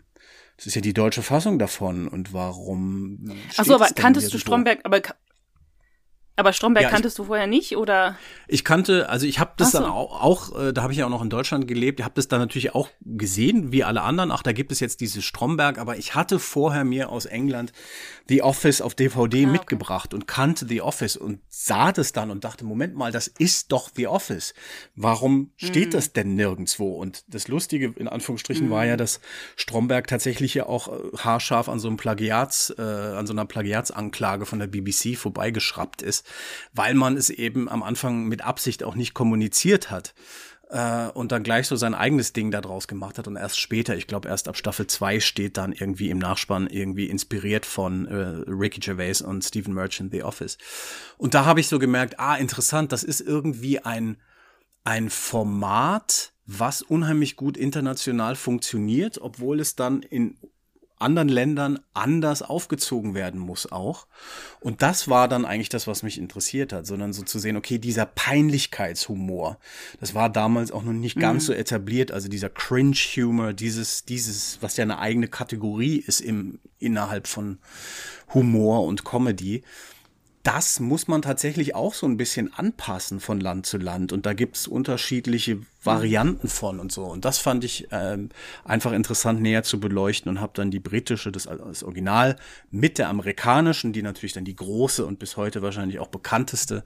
das ist ja die deutsche Fassung davon und warum? Ach so, aber kanntest du Stromberg, aber aber Stromberg ja, kanntest ich, du vorher nicht oder? Ich kannte, also ich habe das so. dann auch, auch äh, da habe ich ja auch noch in Deutschland gelebt, ich habe das dann natürlich auch gesehen, wie alle anderen. Ach, da gibt es jetzt dieses Stromberg, aber ich hatte vorher mir aus England The Office auf DVD ah, mitgebracht okay. und kannte The Office und sah das dann und dachte, Moment mal, das ist doch The Office. Warum steht mhm. das denn nirgendwo? Und das Lustige in Anführungsstrichen mhm. war ja, mhm. dass Stromberg tatsächlich ja auch äh, haarscharf an so einem Plagiats, äh, an so einer Plagiatsanklage von der BBC vorbeigeschraubt ist weil man es eben am Anfang mit Absicht auch nicht kommuniziert hat äh, und dann gleich so sein eigenes Ding daraus gemacht hat und erst später, ich glaube erst ab Staffel 2 steht dann irgendwie im Nachspann irgendwie inspiriert von äh, Ricky Gervais und Stephen Merchant The Office. Und da habe ich so gemerkt, ah, interessant, das ist irgendwie ein, ein Format, was unheimlich gut international funktioniert, obwohl es dann in anderen Ländern anders aufgezogen werden muss auch. Und das war dann eigentlich das, was mich interessiert hat, sondern so zu sehen, okay, dieser Peinlichkeitshumor, das war damals auch noch nicht mhm. ganz so etabliert, also dieser Cringe-Humor, dieses, dieses, was ja eine eigene Kategorie ist im, innerhalb von Humor und Comedy das muss man tatsächlich auch so ein bisschen anpassen von Land zu Land. Und da gibt's unterschiedliche Varianten von und so. Und das fand ich ähm, einfach interessant näher zu beleuchten und habe dann die britische, das, das Original, mit der amerikanischen, die natürlich dann die große und bis heute wahrscheinlich auch bekannteste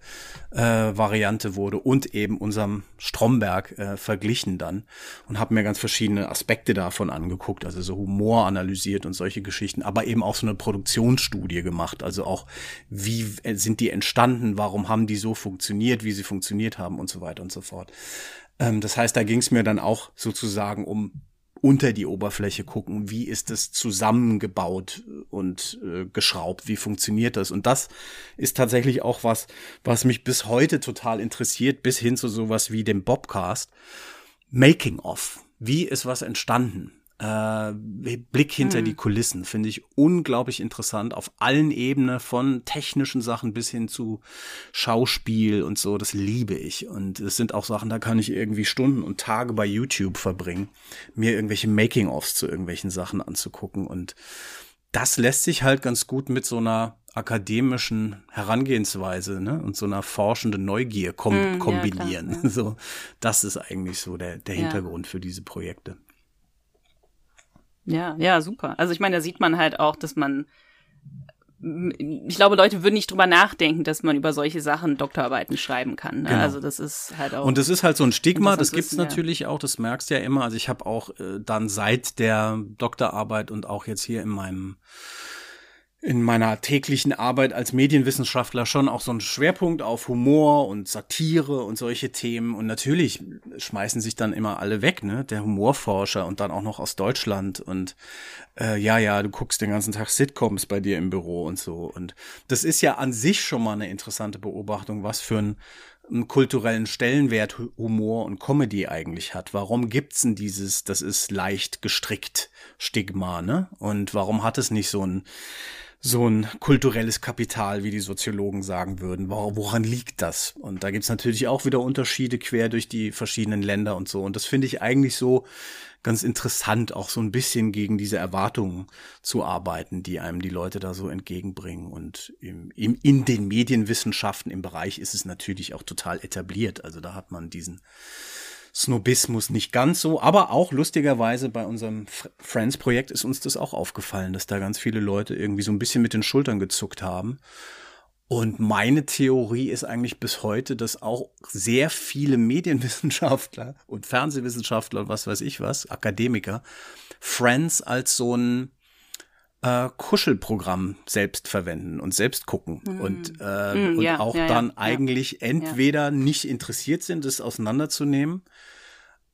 äh, Variante wurde und eben unserem Stromberg äh, verglichen dann und habe mir ganz verschiedene Aspekte davon angeguckt, also so Humor analysiert und solche Geschichten, aber eben auch so eine Produktionsstudie gemacht, also auch wie sind die entstanden, warum haben die so funktioniert, wie sie funktioniert haben und so weiter und so fort. Ähm, das heißt, da ging es mir dann auch sozusagen um unter die Oberfläche gucken, wie ist es zusammengebaut und äh, geschraubt, wie funktioniert das? Und das ist tatsächlich auch was, was mich bis heute total interessiert, bis hin zu sowas wie dem Bobcast. Making of. Wie ist was entstanden? Äh, Blick hinter hm. die Kulissen finde ich unglaublich interessant auf allen Ebenen von technischen Sachen bis hin zu Schauspiel und so. Das liebe ich und es sind auch Sachen, da kann ich irgendwie Stunden und Tage bei YouTube verbringen, mir irgendwelche Making-ofs zu irgendwelchen Sachen anzugucken und das lässt sich halt ganz gut mit so einer akademischen Herangehensweise ne, und so einer forschenden Neugier kom mm, kombinieren. Ja, klar, ja. So, das ist eigentlich so der, der Hintergrund ja. für diese Projekte. Ja, ja, super. Also ich meine, da sieht man halt auch, dass man ich glaube, Leute würden nicht drüber nachdenken, dass man über solche Sachen Doktorarbeiten schreiben kann. Ne? Genau. Also das ist halt auch. Und das ist halt so ein Stigma, das gibt's natürlich ja. auch, das merkst du ja immer. Also ich habe auch äh, dann seit der Doktorarbeit und auch jetzt hier in meinem in meiner täglichen Arbeit als Medienwissenschaftler schon auch so einen Schwerpunkt auf Humor und Satire und solche Themen. Und natürlich schmeißen sich dann immer alle weg, ne? Der Humorforscher und dann auch noch aus Deutschland. Und äh, ja, ja, du guckst den ganzen Tag Sitcoms bei dir im Büro und so. Und das ist ja an sich schon mal eine interessante Beobachtung, was für ein einen kulturellen Stellenwert Humor und Comedy eigentlich hat. Warum gibt's denn dieses, das ist leicht gestrickt Stigma, ne? Und warum hat es nicht so ein so ein kulturelles Kapital, wie die Soziologen sagen würden. Woran liegt das? Und da gibt's natürlich auch wieder Unterschiede quer durch die verschiedenen Länder und so. Und das finde ich eigentlich so ganz interessant, auch so ein bisschen gegen diese Erwartungen zu arbeiten, die einem die Leute da so entgegenbringen. Und im, im, in den Medienwissenschaften im Bereich ist es natürlich auch total etabliert. Also da hat man diesen Snobismus nicht ganz so, aber auch lustigerweise bei unserem Friends-Projekt ist uns das auch aufgefallen, dass da ganz viele Leute irgendwie so ein bisschen mit den Schultern gezuckt haben. Und meine Theorie ist eigentlich bis heute, dass auch sehr viele Medienwissenschaftler und Fernsehwissenschaftler und was weiß ich was, Akademiker, Friends als so ein äh, Kuschelprogramm selbst verwenden und selbst gucken mhm. und, äh, mhm, und ja, auch ja, dann ja, eigentlich entweder nicht interessiert sind, das auseinanderzunehmen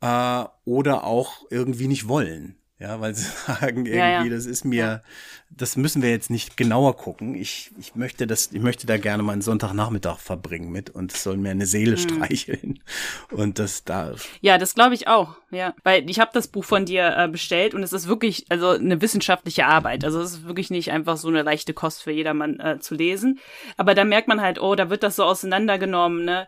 äh, oder auch irgendwie nicht wollen. Ja, weil sie sagen irgendwie, ja, ja. das ist mir, das müssen wir jetzt nicht genauer gucken. Ich, ich möchte das, ich möchte da gerne meinen Sonntagnachmittag verbringen mit und es soll mir eine Seele mhm. streicheln. Und das da. Ja, das glaube ich auch. Ja, weil ich habe das Buch von dir äh, bestellt und es ist wirklich, also eine wissenschaftliche Arbeit. Also es ist wirklich nicht einfach so eine leichte Kost für jedermann äh, zu lesen. Aber da merkt man halt, oh, da wird das so auseinandergenommen, ne?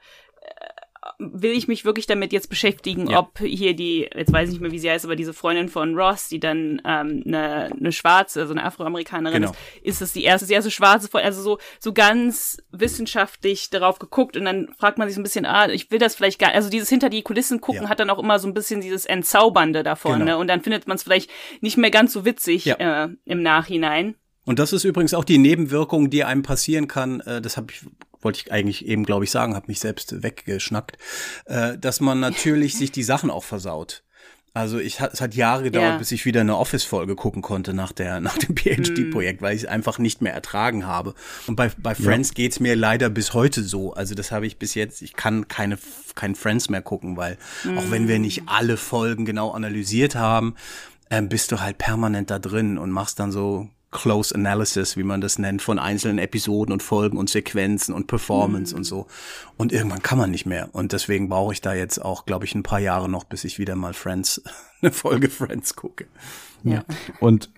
Will ich mich wirklich damit jetzt beschäftigen, ja. ob hier die, jetzt weiß ich nicht mehr, wie sie heißt, aber diese Freundin von Ross, die dann ähm, eine, eine schwarze, also eine Afroamerikanerin genau. ist, ist es die erste, die erste schwarze Freundin, also so, so ganz wissenschaftlich darauf geguckt und dann fragt man sich so ein bisschen, ah, ich will das vielleicht gar, also dieses hinter die Kulissen gucken ja. hat dann auch immer so ein bisschen dieses Entzaubernde davon, genau. ne? Und dann findet man es vielleicht nicht mehr ganz so witzig ja. äh, im Nachhinein. Und das ist übrigens auch die Nebenwirkung, die einem passieren kann. Äh, das habe ich wollte ich eigentlich eben, glaube ich, sagen, habe mich selbst weggeschnackt, äh, dass man natürlich sich die Sachen auch versaut. Also ich es hat Jahre gedauert, ja. bis ich wieder eine Office-Folge gucken konnte nach der nach dem PhD-Projekt, mm. weil ich es einfach nicht mehr ertragen habe. Und bei bei Friends ja. geht's mir leider bis heute so. Also das habe ich bis jetzt. Ich kann keine kein Friends mehr gucken, weil mm. auch wenn wir nicht alle Folgen genau analysiert haben, ähm, bist du halt permanent da drin und machst dann so Close Analysis, wie man das nennt, von einzelnen Episoden und Folgen und Sequenzen und Performance mhm. und so. Und irgendwann kann man nicht mehr. Und deswegen brauche ich da jetzt auch, glaube ich, ein paar Jahre noch, bis ich wieder mal Friends, eine Folge Friends gucke. Ja. Und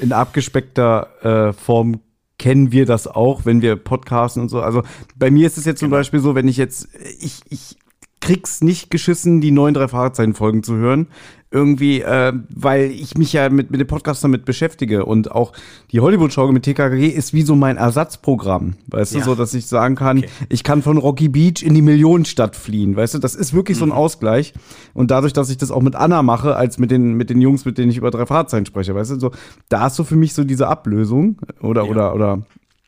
in abgespeckter äh, Form kennen wir das auch, wenn wir podcasten und so. Also bei mir ist es jetzt zum genau. Beispiel so, wenn ich jetzt, ich, ich krieg's nicht geschissen, die neuen drei Fahrzeitenfolgen zu hören irgendwie, äh, weil ich mich ja mit, mit dem Podcast damit beschäftige und auch die Hollywood-Schau mit TKG ist wie so mein Ersatzprogramm, weißt ja. du, so dass ich sagen kann, okay. ich kann von Rocky Beach in die Millionenstadt fliehen, weißt du, das ist wirklich mhm. so ein mhm. Ausgleich und dadurch, dass ich das auch mit Anna mache, als mit den, mit den Jungs, mit denen ich über drei Fahrzeichen spreche, weißt du, so, da ist so für mich so diese Ablösung oder, ja. oder, oder,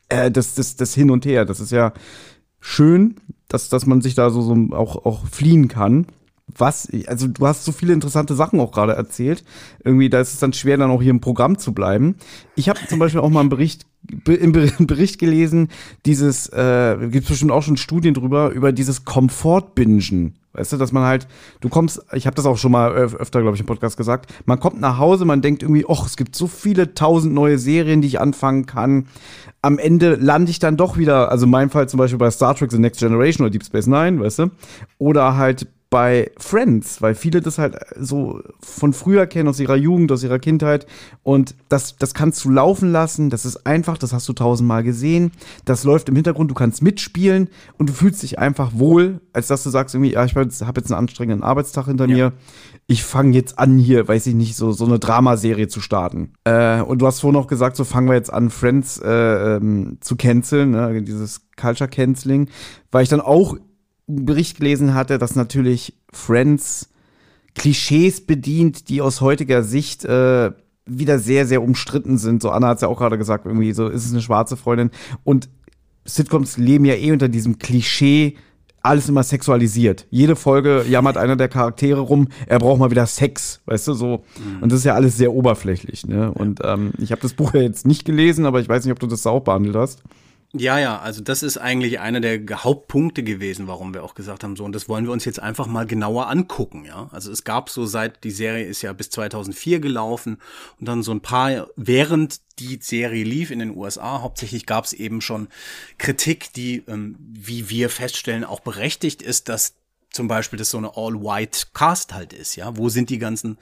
äh, das, das, das Hin und Her, das ist ja schön, dass, dass man sich da so, so auch, auch fliehen kann was, also du hast so viele interessante Sachen auch gerade erzählt. Irgendwie, da ist es dann schwer, dann auch hier im Programm zu bleiben. Ich habe zum Beispiel auch mal einen Bericht, im Bericht gelesen, dieses, äh, gibt bestimmt auch schon Studien drüber, über dieses Komfort-Bingen. Weißt du, dass man halt, du kommst, ich habe das auch schon mal öfter, glaube ich, im Podcast gesagt, man kommt nach Hause, man denkt irgendwie, ach, es gibt so viele tausend neue Serien, die ich anfangen kann. Am Ende lande ich dann doch wieder, also in meinem Fall zum Beispiel bei Star Trek The Next Generation oder Deep Space Nine, weißt du? Oder halt bei Friends, weil viele das halt so von früher kennen, aus ihrer Jugend, aus ihrer Kindheit. Und das, das kannst du laufen lassen, das ist einfach, das hast du tausendmal gesehen. Das läuft im Hintergrund, du kannst mitspielen und du fühlst dich einfach wohl, als dass du sagst, irgendwie, ja, ich habe jetzt einen anstrengenden Arbeitstag hinter ja. mir. Ich fange jetzt an, hier, weiß ich nicht, so, so eine Dramaserie zu starten. Äh, und du hast vorhin auch gesagt, so fangen wir jetzt an, Friends äh, ähm, zu canceln, ne? dieses Culture Canceling, weil ich dann auch Bericht gelesen hatte, dass natürlich Friends Klischees bedient, die aus heutiger Sicht äh, wieder sehr, sehr umstritten sind. So Anna hat es ja auch gerade gesagt, irgendwie so ist es eine schwarze Freundin. Und Sitcoms leben ja eh unter diesem Klischee, alles immer sexualisiert. Jede Folge jammert einer der Charaktere rum, er braucht mal wieder Sex, weißt du, so. Mhm. Und das ist ja alles sehr oberflächlich, ne? Und ähm, ich habe das Buch ja jetzt nicht gelesen, aber ich weiß nicht, ob du das auch behandelt hast. Ja, ja, also das ist eigentlich einer der Hauptpunkte gewesen, warum wir auch gesagt haben, so, und das wollen wir uns jetzt einfach mal genauer angucken, ja. Also es gab so seit, die Serie ist ja bis 2004 gelaufen und dann so ein paar, während die Serie lief in den USA, hauptsächlich gab es eben schon Kritik, die, ähm, wie wir feststellen, auch berechtigt ist, dass zum Beispiel, dass so eine All-White Cast halt ist, ja. Wo sind die ganzen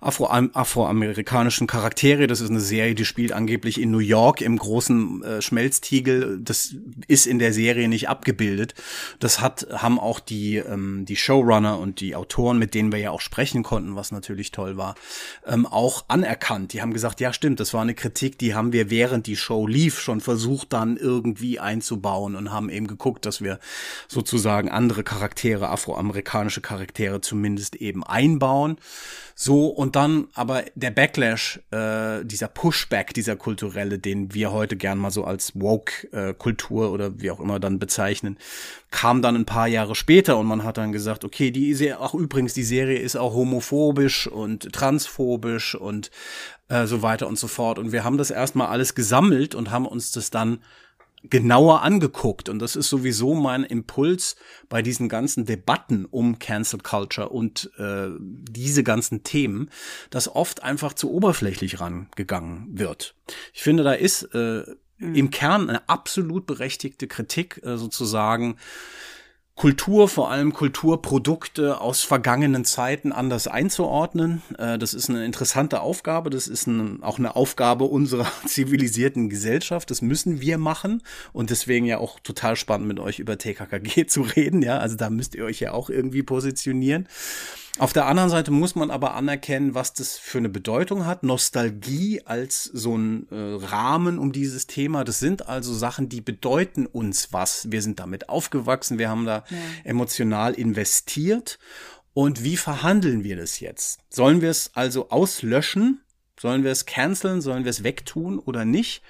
Afro afroamerikanischen Charaktere? Das ist eine Serie, die spielt angeblich in New York im großen äh, Schmelztiegel. Das ist in der Serie nicht abgebildet. Das hat, haben auch die, ähm, die Showrunner und die Autoren, mit denen wir ja auch sprechen konnten, was natürlich toll war, ähm, auch anerkannt. Die haben gesagt, ja stimmt, das war eine Kritik, die haben wir während die Show lief schon versucht dann irgendwie einzubauen und haben eben geguckt, dass wir sozusagen andere Charaktere, Afro afroamerikanische Charaktere zumindest eben einbauen. So, und dann aber der Backlash, äh, dieser Pushback, dieser kulturelle, den wir heute gern mal so als Woke-Kultur äh, oder wie auch immer dann bezeichnen, kam dann ein paar Jahre später und man hat dann gesagt, okay, die Serie, auch übrigens, die Serie ist auch homophobisch und transphobisch und äh, so weiter und so fort. Und wir haben das erstmal alles gesammelt und haben uns das dann genauer angeguckt. Und das ist sowieso mein Impuls bei diesen ganzen Debatten um Cancel Culture und äh, diese ganzen Themen, dass oft einfach zu oberflächlich rangegangen wird. Ich finde, da ist äh, mhm. im Kern eine absolut berechtigte Kritik äh, sozusagen Kultur, vor allem Kulturprodukte aus vergangenen Zeiten anders einzuordnen. Äh, das ist eine interessante Aufgabe. Das ist ein, auch eine Aufgabe unserer zivilisierten Gesellschaft. Das müssen wir machen. Und deswegen ja auch total spannend mit euch über TKKG zu reden. Ja, also da müsst ihr euch ja auch irgendwie positionieren. Auf der anderen Seite muss man aber anerkennen, was das für eine Bedeutung hat. Nostalgie als so ein äh, Rahmen um dieses Thema. Das sind also Sachen, die bedeuten uns was. Wir sind damit aufgewachsen, wir haben da ja. emotional investiert. Und wie verhandeln wir das jetzt? Sollen wir es also auslöschen? Sollen wir es canceln? Sollen wir es wegtun oder nicht?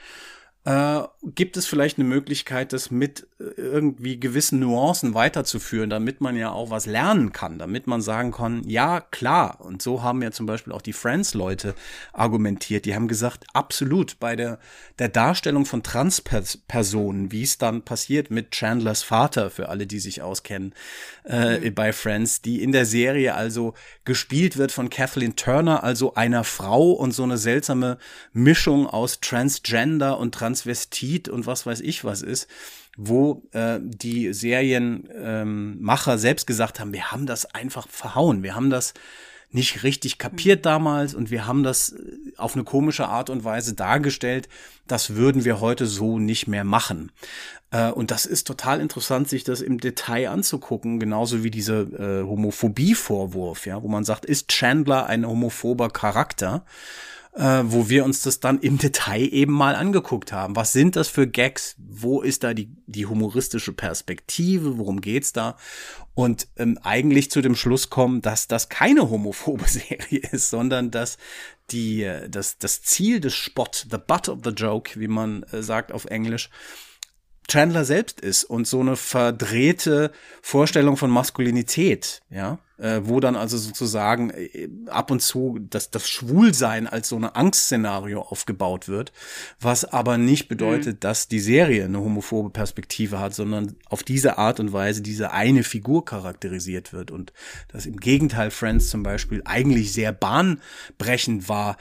Äh, gibt es vielleicht eine Möglichkeit, das mit äh, irgendwie gewissen Nuancen weiterzuführen, damit man ja auch was lernen kann, damit man sagen kann, ja, klar. Und so haben ja zum Beispiel auch die Friends-Leute argumentiert. Die haben gesagt, absolut, bei der, der Darstellung von Transpersonen, wie es dann passiert mit Chandlers Vater, für alle, die sich auskennen, äh, mhm. bei Friends, die in der Serie also gespielt wird von Kathleen Turner, also einer Frau und so eine seltsame Mischung aus Transgender und Trans Transvestit und was weiß ich was ist, wo äh, die Serienmacher ähm, selbst gesagt haben, wir haben das einfach verhauen, wir haben das nicht richtig kapiert damals und wir haben das äh, auf eine komische Art und Weise dargestellt. Das würden wir heute so nicht mehr machen. Äh, und das ist total interessant, sich das im Detail anzugucken, genauso wie dieser äh, Homophobie-Vorwurf, ja, wo man sagt, ist Chandler ein homophober Charakter? Äh, wo wir uns das dann im Detail eben mal angeguckt haben. Was sind das für Gags? Wo ist da die, die humoristische Perspektive? Worum geht's da? Und ähm, eigentlich zu dem Schluss kommen, dass das keine homophobe Serie ist, sondern dass die, äh, das, das Ziel des Spott, the butt of the joke, wie man äh, sagt auf Englisch, Chandler selbst ist und so eine verdrehte Vorstellung von Maskulinität, ja, äh, wo dann also sozusagen äh, ab und zu das, das Schwulsein als so eine Angstszenario aufgebaut wird, was aber nicht bedeutet, mhm. dass die Serie eine homophobe Perspektive hat, sondern auf diese Art und Weise diese eine Figur charakterisiert wird und dass im Gegenteil Friends zum Beispiel eigentlich sehr bahnbrechend war,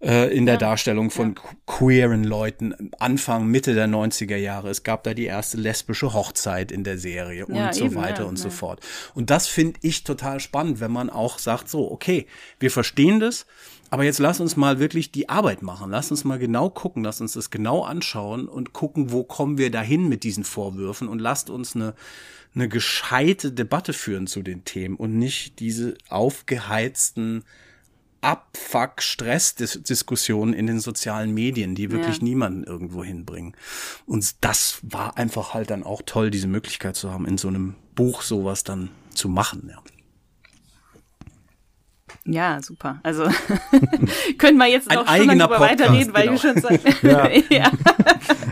äh, in der ja, Darstellung von ja. queeren Leuten Anfang, Mitte der 90er Jahre. Es gab da die erste lesbische Hochzeit in der Serie und ja, so eben, weiter und so fort. Und das finde ich total spannend, wenn man auch sagt, so, okay, wir verstehen das, aber jetzt lass uns mal wirklich die Arbeit machen. Lass uns mal genau gucken, lass uns das genau anschauen und gucken, wo kommen wir dahin mit diesen Vorwürfen und lasst uns eine eine gescheite Debatte führen zu den Themen und nicht diese aufgeheizten Abfuck-Stress-Diskussionen in den sozialen Medien, die wirklich ja. niemanden irgendwo hinbringen. Und das war einfach halt dann auch toll, diese Möglichkeit zu haben, in so einem Buch sowas dann zu machen, ja. Ja, super. Also können wir jetzt noch schon darüber weiterreden, weil genau. du schon sagst. ja. ja.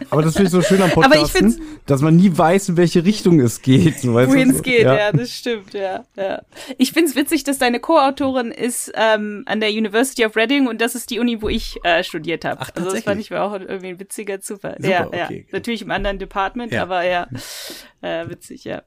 Aber das finde ich so schön am Podcast, dass man nie weiß, in welche Richtung es geht. So, Wohin es geht, ja. ja. das stimmt, ja. ja. Ich finde es witzig, dass deine Co-Autorin ist ähm, an der University of Reading und das ist die Uni, wo ich äh, studiert habe. Ach, also das fand ich auch irgendwie ein witziger Zufall. Super, ja, okay. ja. Natürlich im anderen Department, ja. aber ja. Äh, witzig, ja.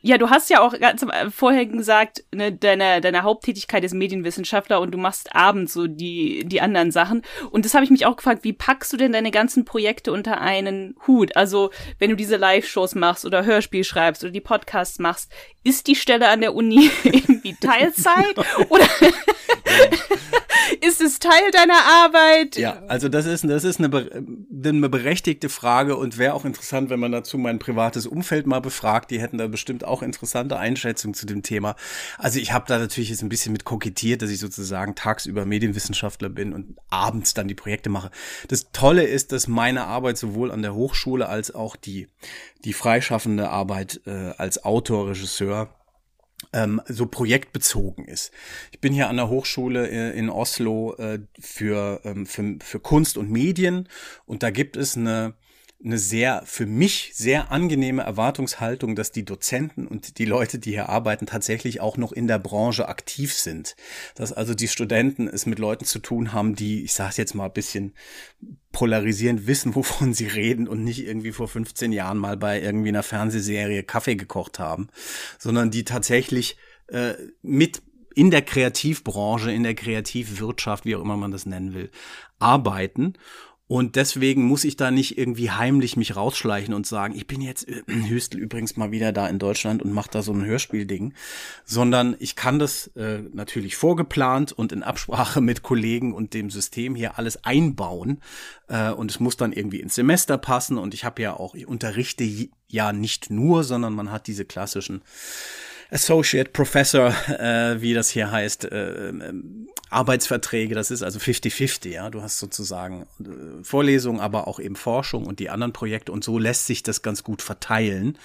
Ja, du hast ja auch ganz vorher gesagt, ne, deine, deine Haupttätigkeit ist Medienwissenschaftler und du machst abends so die, die anderen Sachen. Und das habe ich mich auch gefragt, wie packst du denn deine ganzen Projekte unter einen Hut? Also, wenn du diese Live-Shows machst oder Hörspiel schreibst oder die Podcasts machst, ist die Stelle an der Uni irgendwie Teilzeit? oder ist es Teil deiner Arbeit? Ja, also das ist, das ist eine, eine berechtigte Frage und wäre auch interessant, wenn man dazu mein privates Umfeld mal befragt. Die hätten da bestimmt auch interessante Einschätzungen zu dem Thema. Also ich habe da natürlich jetzt ein bisschen mit kokettiert, dass ich sozusagen tagsüber Medienwissenschaftler bin und abends dann die Projekte mache. Das Tolle ist, dass meine Arbeit sowohl an der Hochschule als auch die, die freischaffende Arbeit äh, als Autor, Regisseur, ähm, so projektbezogen ist. Ich bin hier an der Hochschule äh, in Oslo äh, für, ähm, für, für Kunst und Medien und da gibt es eine eine sehr, für mich sehr angenehme Erwartungshaltung, dass die Dozenten und die Leute, die hier arbeiten, tatsächlich auch noch in der Branche aktiv sind. Dass also die Studenten es mit Leuten zu tun haben, die, ich sage es jetzt mal ein bisschen polarisierend, wissen, wovon sie reden und nicht irgendwie vor 15 Jahren mal bei irgendwie einer Fernsehserie Kaffee gekocht haben, sondern die tatsächlich äh, mit in der Kreativbranche, in der Kreativwirtschaft, wie auch immer man das nennen will, arbeiten und deswegen muss ich da nicht irgendwie heimlich mich rausschleichen und sagen, ich bin jetzt äh, Hüstel übrigens mal wieder da in Deutschland und mache da so ein Hörspielding, sondern ich kann das äh, natürlich vorgeplant und in Absprache mit Kollegen und dem System hier alles einbauen. Äh, und es muss dann irgendwie ins Semester passen. Und ich habe ja auch, ich unterrichte ja nicht nur, sondern man hat diese klassischen Associate Professor, äh, wie das hier heißt, äh, äh, Arbeitsverträge, das ist also 50-50, ja. Du hast sozusagen äh, Vorlesungen, aber auch eben Forschung und die anderen Projekte und so lässt sich das ganz gut verteilen.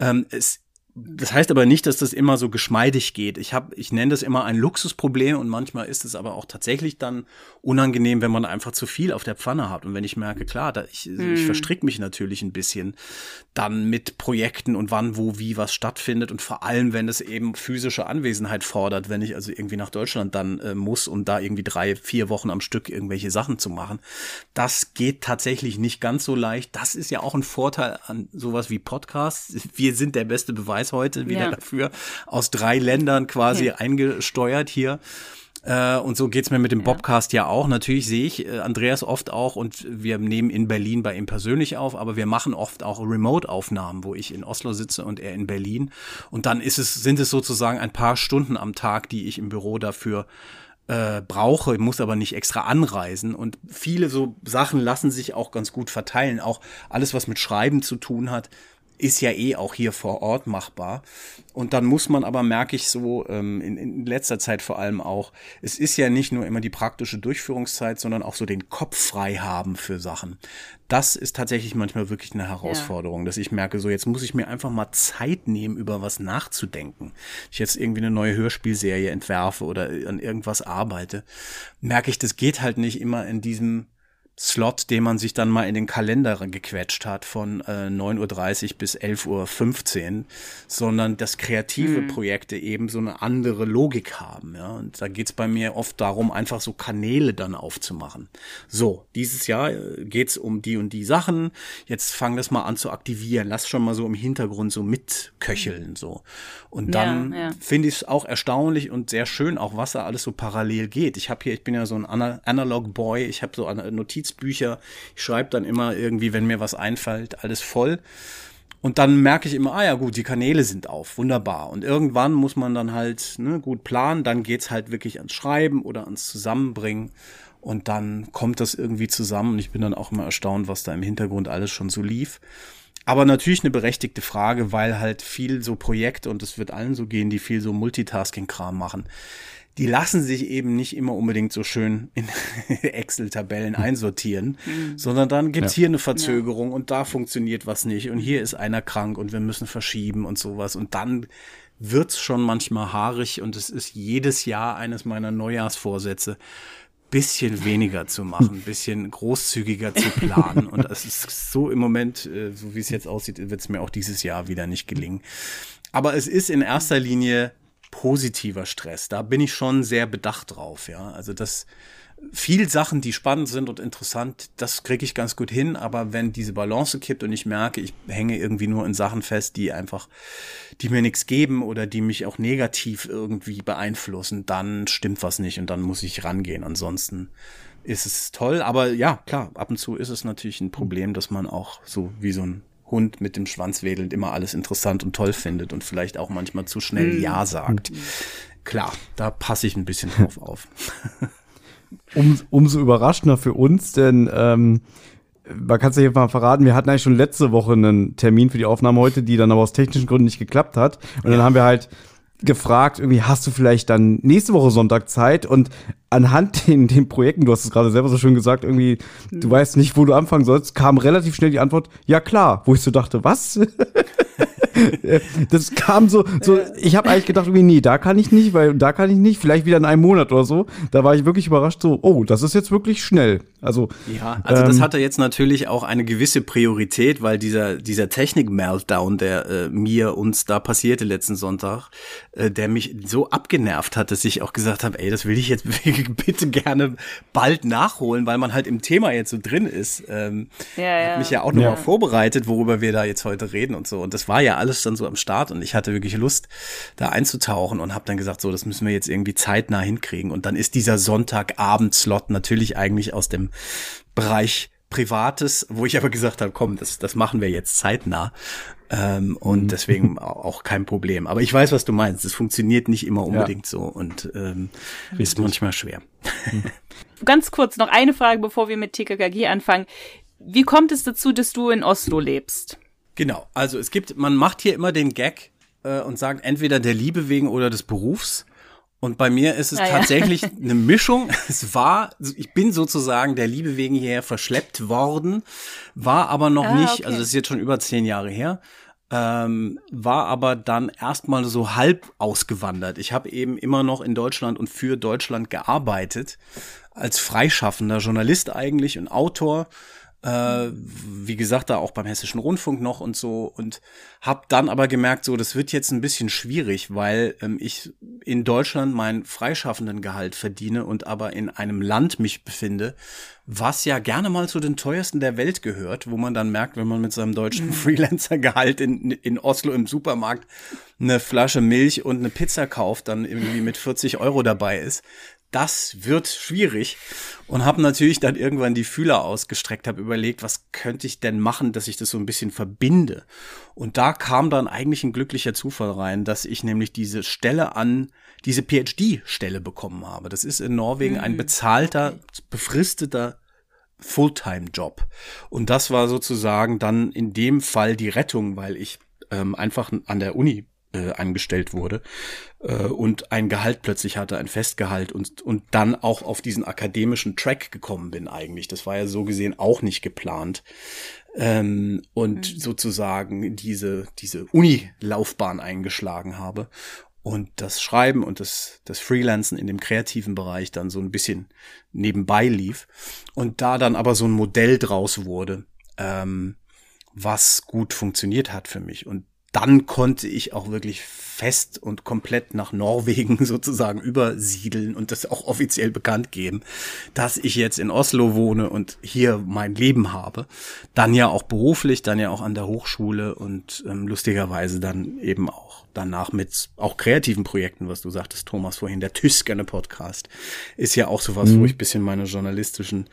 Ähm, es das heißt aber nicht, dass das immer so geschmeidig geht. Ich habe, ich nenne das immer ein Luxusproblem und manchmal ist es aber auch tatsächlich dann unangenehm, wenn man einfach zu viel auf der Pfanne hat. Und wenn ich merke, klar, da, ich, hm. ich verstricke mich natürlich ein bisschen dann mit Projekten und wann, wo, wie was stattfindet und vor allem, wenn es eben physische Anwesenheit fordert, wenn ich also irgendwie nach Deutschland dann äh, muss, um da irgendwie drei, vier Wochen am Stück irgendwelche Sachen zu machen. Das geht tatsächlich nicht ganz so leicht. Das ist ja auch ein Vorteil an sowas wie Podcasts. Wir sind der beste Beweis Preis heute wieder ja. dafür, aus drei Ländern quasi okay. eingesteuert hier. Äh, und so geht's mir mit dem ja. Bobcast ja auch. Natürlich sehe ich äh, Andreas oft auch und wir nehmen in Berlin bei ihm persönlich auf, aber wir machen oft auch Remote-Aufnahmen, wo ich in Oslo sitze und er in Berlin. Und dann ist es, sind es sozusagen ein paar Stunden am Tag, die ich im Büro dafür äh, brauche, muss aber nicht extra anreisen. Und viele so Sachen lassen sich auch ganz gut verteilen. Auch alles, was mit Schreiben zu tun hat, ist ja eh auch hier vor Ort machbar. Und dann muss man aber, merke ich so, ähm, in, in letzter Zeit vor allem auch, es ist ja nicht nur immer die praktische Durchführungszeit, sondern auch so den Kopf frei haben für Sachen. Das ist tatsächlich manchmal wirklich eine Herausforderung, ja. dass ich merke, so jetzt muss ich mir einfach mal Zeit nehmen, über was nachzudenken. Ich jetzt irgendwie eine neue Hörspielserie entwerfe oder an irgendwas arbeite, merke ich, das geht halt nicht immer in diesem Slot, den man sich dann mal in den Kalender gequetscht hat von äh, 9.30 Uhr bis 11.15 Uhr, sondern dass kreative mhm. Projekte eben so eine andere Logik haben. Ja? Und da geht's bei mir oft darum, einfach so Kanäle dann aufzumachen. So, dieses Jahr äh, geht's um die und die Sachen. Jetzt fang das mal an zu aktivieren. Lass schon mal so im Hintergrund so mitköcheln. So. Und dann ja, ja. finde ich es auch erstaunlich und sehr schön, auch was da alles so parallel geht. Ich habe hier, ich bin ja so ein Analog Boy, ich habe so eine Notiz Notizbücher. Ich schreibe dann immer irgendwie, wenn mir was einfällt, alles voll. Und dann merke ich immer, ah ja gut, die Kanäle sind auf, wunderbar. Und irgendwann muss man dann halt ne, gut planen, dann geht's halt wirklich ans Schreiben oder ans Zusammenbringen. Und dann kommt das irgendwie zusammen. Und ich bin dann auch immer erstaunt, was da im Hintergrund alles schon so lief. Aber natürlich eine berechtigte Frage, weil halt viel so Projekte, und es wird allen so gehen, die viel so Multitasking-Kram machen, die lassen sich eben nicht immer unbedingt so schön in Excel-Tabellen einsortieren, mhm. sondern dann gibt's ja. hier eine Verzögerung ja. und da funktioniert was nicht und hier ist einer krank und wir müssen verschieben und sowas und dann wird's schon manchmal haarig und es ist jedes Jahr eines meiner Neujahrsvorsätze, bisschen weniger zu machen, bisschen großzügiger zu planen. Und es ist so im Moment, äh, so wie es jetzt aussieht, wird es mir auch dieses Jahr wieder nicht gelingen. Aber es ist in erster Linie positiver Stress. Da bin ich schon sehr bedacht drauf, ja. Also das viel Sachen, die spannend sind und interessant, das kriege ich ganz gut hin, aber wenn diese Balance kippt und ich merke, ich hänge irgendwie nur in Sachen fest, die einfach, die mir nichts geben oder die mich auch negativ irgendwie beeinflussen, dann stimmt was nicht und dann muss ich rangehen. Ansonsten ist es toll, aber ja, klar, ab und zu ist es natürlich ein Problem, dass man auch so wie so ein Hund mit dem Schwanz wedelnd immer alles interessant und toll findet und vielleicht auch manchmal zu schnell Ja sagt. Klar, da passe ich ein bisschen drauf auf. um, umso überraschender für uns, denn ähm, man kann es ja hier mal verraten, wir hatten eigentlich schon letzte Woche einen Termin für die Aufnahme heute, die dann aber aus technischen Gründen nicht geklappt hat. Und dann haben wir halt gefragt, irgendwie hast du vielleicht dann nächste Woche Sonntag Zeit? Und anhand den, den Projekten, du hast es gerade selber so schön gesagt, irgendwie, du weißt nicht, wo du anfangen sollst, kam relativ schnell die Antwort, ja klar, wo ich so dachte, was? das kam so, so ich habe eigentlich gedacht, irgendwie, nee, da kann ich nicht, weil da kann ich nicht, vielleicht wieder in einem Monat oder so. Da war ich wirklich überrascht, so, oh, das ist jetzt wirklich schnell. Also, ja, also ähm, das hatte jetzt natürlich auch eine gewisse Priorität, weil dieser, dieser Technik-Meltdown, der äh, mir uns da passierte letzten Sonntag, äh, der mich so abgenervt hat, dass ich auch gesagt habe, ey, das will ich jetzt bitte gerne bald nachholen, weil man halt im Thema jetzt so drin ist. Ähm, ja, ja. Hab mich ja auch nochmal ja. vorbereitet, worüber wir da jetzt heute reden und so. Und das war ja alles dann so am Start und ich hatte wirklich Lust, da einzutauchen und habe dann gesagt, so, das müssen wir jetzt irgendwie zeitnah hinkriegen. Und dann ist dieser Sonntagabend-Slot natürlich eigentlich aus dem Bereich Privates, wo ich aber gesagt habe, komm, das, das machen wir jetzt zeitnah. Ähm, und mhm. deswegen auch kein Problem. Aber ich weiß, was du meinst. Es funktioniert nicht immer unbedingt ja. so und ähm, ist manchmal schwer. Ganz kurz noch eine Frage, bevor wir mit TKKG anfangen. Wie kommt es dazu, dass du in Oslo lebst? Genau, also es gibt, man macht hier immer den Gag äh, und sagt entweder der Liebe wegen oder des Berufs. Und bei mir ist es ja, tatsächlich ja. eine Mischung. Es war, ich bin sozusagen der Liebe wegen hierher verschleppt worden, war aber noch ah, nicht, okay. also das ist jetzt schon über zehn Jahre her, ähm, war aber dann erstmal so halb ausgewandert. Ich habe eben immer noch in Deutschland und für Deutschland gearbeitet, als freischaffender Journalist eigentlich und Autor äh, wie gesagt, da auch beim Hessischen Rundfunk noch und so und habe dann aber gemerkt, so das wird jetzt ein bisschen schwierig, weil ähm, ich in Deutschland meinen freischaffenden Gehalt verdiene und aber in einem Land mich befinde, was ja gerne mal zu den teuersten der Welt gehört, wo man dann merkt, wenn man mit seinem deutschen mhm. Freelancer-Gehalt in, in Oslo im Supermarkt eine Flasche Milch und eine Pizza kauft, dann irgendwie mit 40 Euro dabei ist das wird schwierig und habe natürlich dann irgendwann die Fühler ausgestreckt, habe überlegt, was könnte ich denn machen, dass ich das so ein bisschen verbinde. Und da kam dann eigentlich ein glücklicher Zufall rein, dass ich nämlich diese Stelle an diese PhD-Stelle bekommen habe. Das ist in Norwegen ein mhm. bezahlter, befristeter Fulltime-Job. Und das war sozusagen dann in dem Fall die Rettung, weil ich ähm, einfach an der Uni äh, angestellt wurde äh, und ein Gehalt plötzlich hatte, ein Festgehalt und, und dann auch auf diesen akademischen Track gekommen bin eigentlich. Das war ja so gesehen auch nicht geplant. Ähm, und mhm. sozusagen diese, diese Uni-Laufbahn eingeschlagen habe und das Schreiben und das, das Freelancen in dem kreativen Bereich dann so ein bisschen nebenbei lief und da dann aber so ein Modell draus wurde, ähm, was gut funktioniert hat für mich. Und dann konnte ich auch wirklich fest und komplett nach Norwegen sozusagen übersiedeln und das auch offiziell bekannt geben, dass ich jetzt in Oslo wohne und hier mein Leben habe. Dann ja auch beruflich, dann ja auch an der Hochschule und ähm, lustigerweise dann eben auch danach mit auch kreativen Projekten, was du sagtest, Thomas, vorhin, der Tüskerne Podcast ist ja auch sowas, mhm. wo ich bisschen meine journalistischen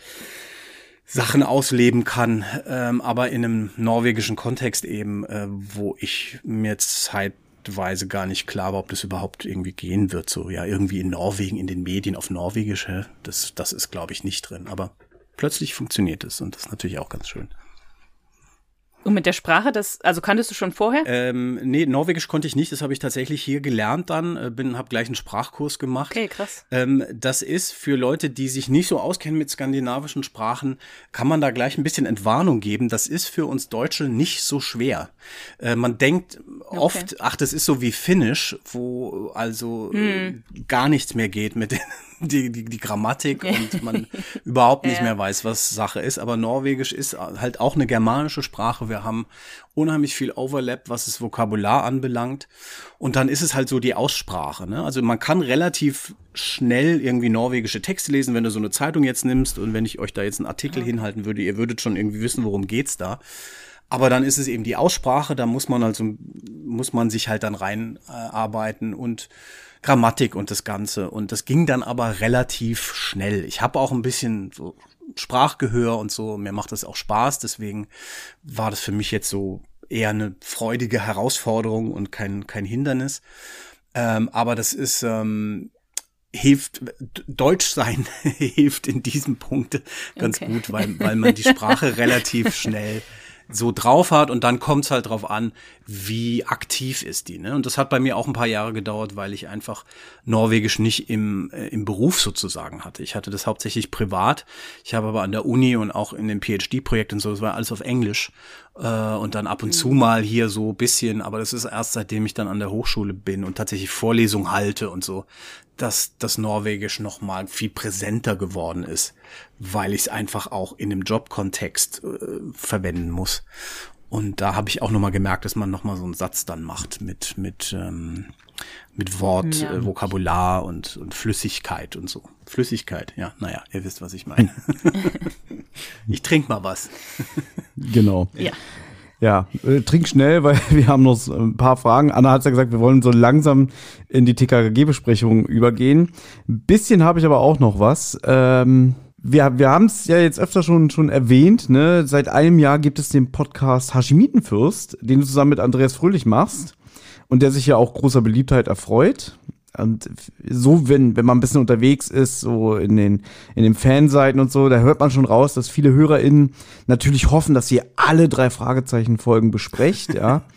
Sachen ausleben kann, ähm, aber in einem norwegischen Kontext eben, äh, wo ich mir zeitweise gar nicht klar war, ob das überhaupt irgendwie gehen wird. So, ja, irgendwie in Norwegen, in den Medien auf Norwegisch, hä? das, das ist, glaube ich, nicht drin. Aber plötzlich funktioniert es und das ist natürlich auch ganz schön. Und mit der Sprache, das, also kanntest du schon vorher? Ähm, nee, Norwegisch konnte ich nicht. Das habe ich tatsächlich hier gelernt dann. Äh, bin, habe gleich einen Sprachkurs gemacht. Okay, krass. Ähm, das ist für Leute, die sich nicht so auskennen mit skandinavischen Sprachen, kann man da gleich ein bisschen Entwarnung geben. Das ist für uns Deutsche nicht so schwer. Äh, man denkt oft, okay. ach, das ist so wie Finnisch, wo also hm. gar nichts mehr geht mit den die, die, die Grammatik und man überhaupt nicht Ja. mehr weiß, was Sache ist. Aber Norwegisch ist halt auch eine germanische Sprache. Wir haben unheimlich viel Overlap, was das Vokabular anbelangt. Und dann ist es halt so die Aussprache. Ne? Also man kann relativ schnell irgendwie norwegische Texte lesen, wenn du so eine Zeitung jetzt nimmst und wenn ich euch da jetzt einen Artikel hinhalten würde, ihr würdet schon irgendwie wissen, worum geht's da. Aber dann ist es eben die Aussprache, da muss man also muss man sich halt dann reinarbeiten äh, und Grammatik und das Ganze. Und das ging dann aber relativ schnell. Ich habe auch ein bisschen so Sprachgehör und so. Mir macht das auch Spaß. Deswegen war das für mich jetzt so eher eine freudige Herausforderung und kein, kein Hindernis. Ähm, aber das ist, ähm, hilft, Deutsch sein hilft in diesem Punkt ganz Okay. gut, weil, weil man die Sprache relativ schnell so drauf hat und dann kommt es halt drauf an, wie aktiv ist die. Ne? Und das hat bei mir auch ein paar Jahre gedauert, weil ich einfach Norwegisch nicht im, äh, im Beruf sozusagen hatte. Ich hatte das hauptsächlich privat. Ich habe aber an der Uni und auch in dem PhD-Projekt und so, das war alles auf Englisch. Äh, und dann ab und zu mal hier so ein bisschen, aber das ist erst seitdem ich dann an der Hochschule bin und tatsächlich Vorlesungen halte und so, dass das Norwegisch noch mal viel präsenter geworden ist, weil ich es einfach auch in dem Jobkontext äh, verwenden muss. Und da habe ich auch noch mal gemerkt, dass man noch mal so einen Satz dann macht mit mit ähm, mit Wort, Ja. äh, Vokabular und, und Flüssigkeit und so. Flüssigkeit, ja, naja, ihr wisst, was ich meine. ich trink mal was. Genau. Ja. Ja, äh, trink schnell, weil wir haben noch ein paar Fragen. Anna hat ja gesagt, wir wollen so langsam in die TKG-Besprechung übergehen. Ein bisschen habe ich aber auch noch was. Ähm, wir wir haben es ja jetzt öfter schon, schon erwähnt. Ne? Seit einem Jahr gibt es den Podcast Hashimitenfürst, den du zusammen mit Andreas Fröhlich machst und der sich ja auch großer Beliebtheit erfreut. Und so, wenn, wenn man ein bisschen unterwegs ist, so in den, in den Fanseiten und so, da hört man schon raus, dass viele HörerInnen natürlich hoffen, dass ihr alle drei Fragezeichen-Folgen besprecht, ja.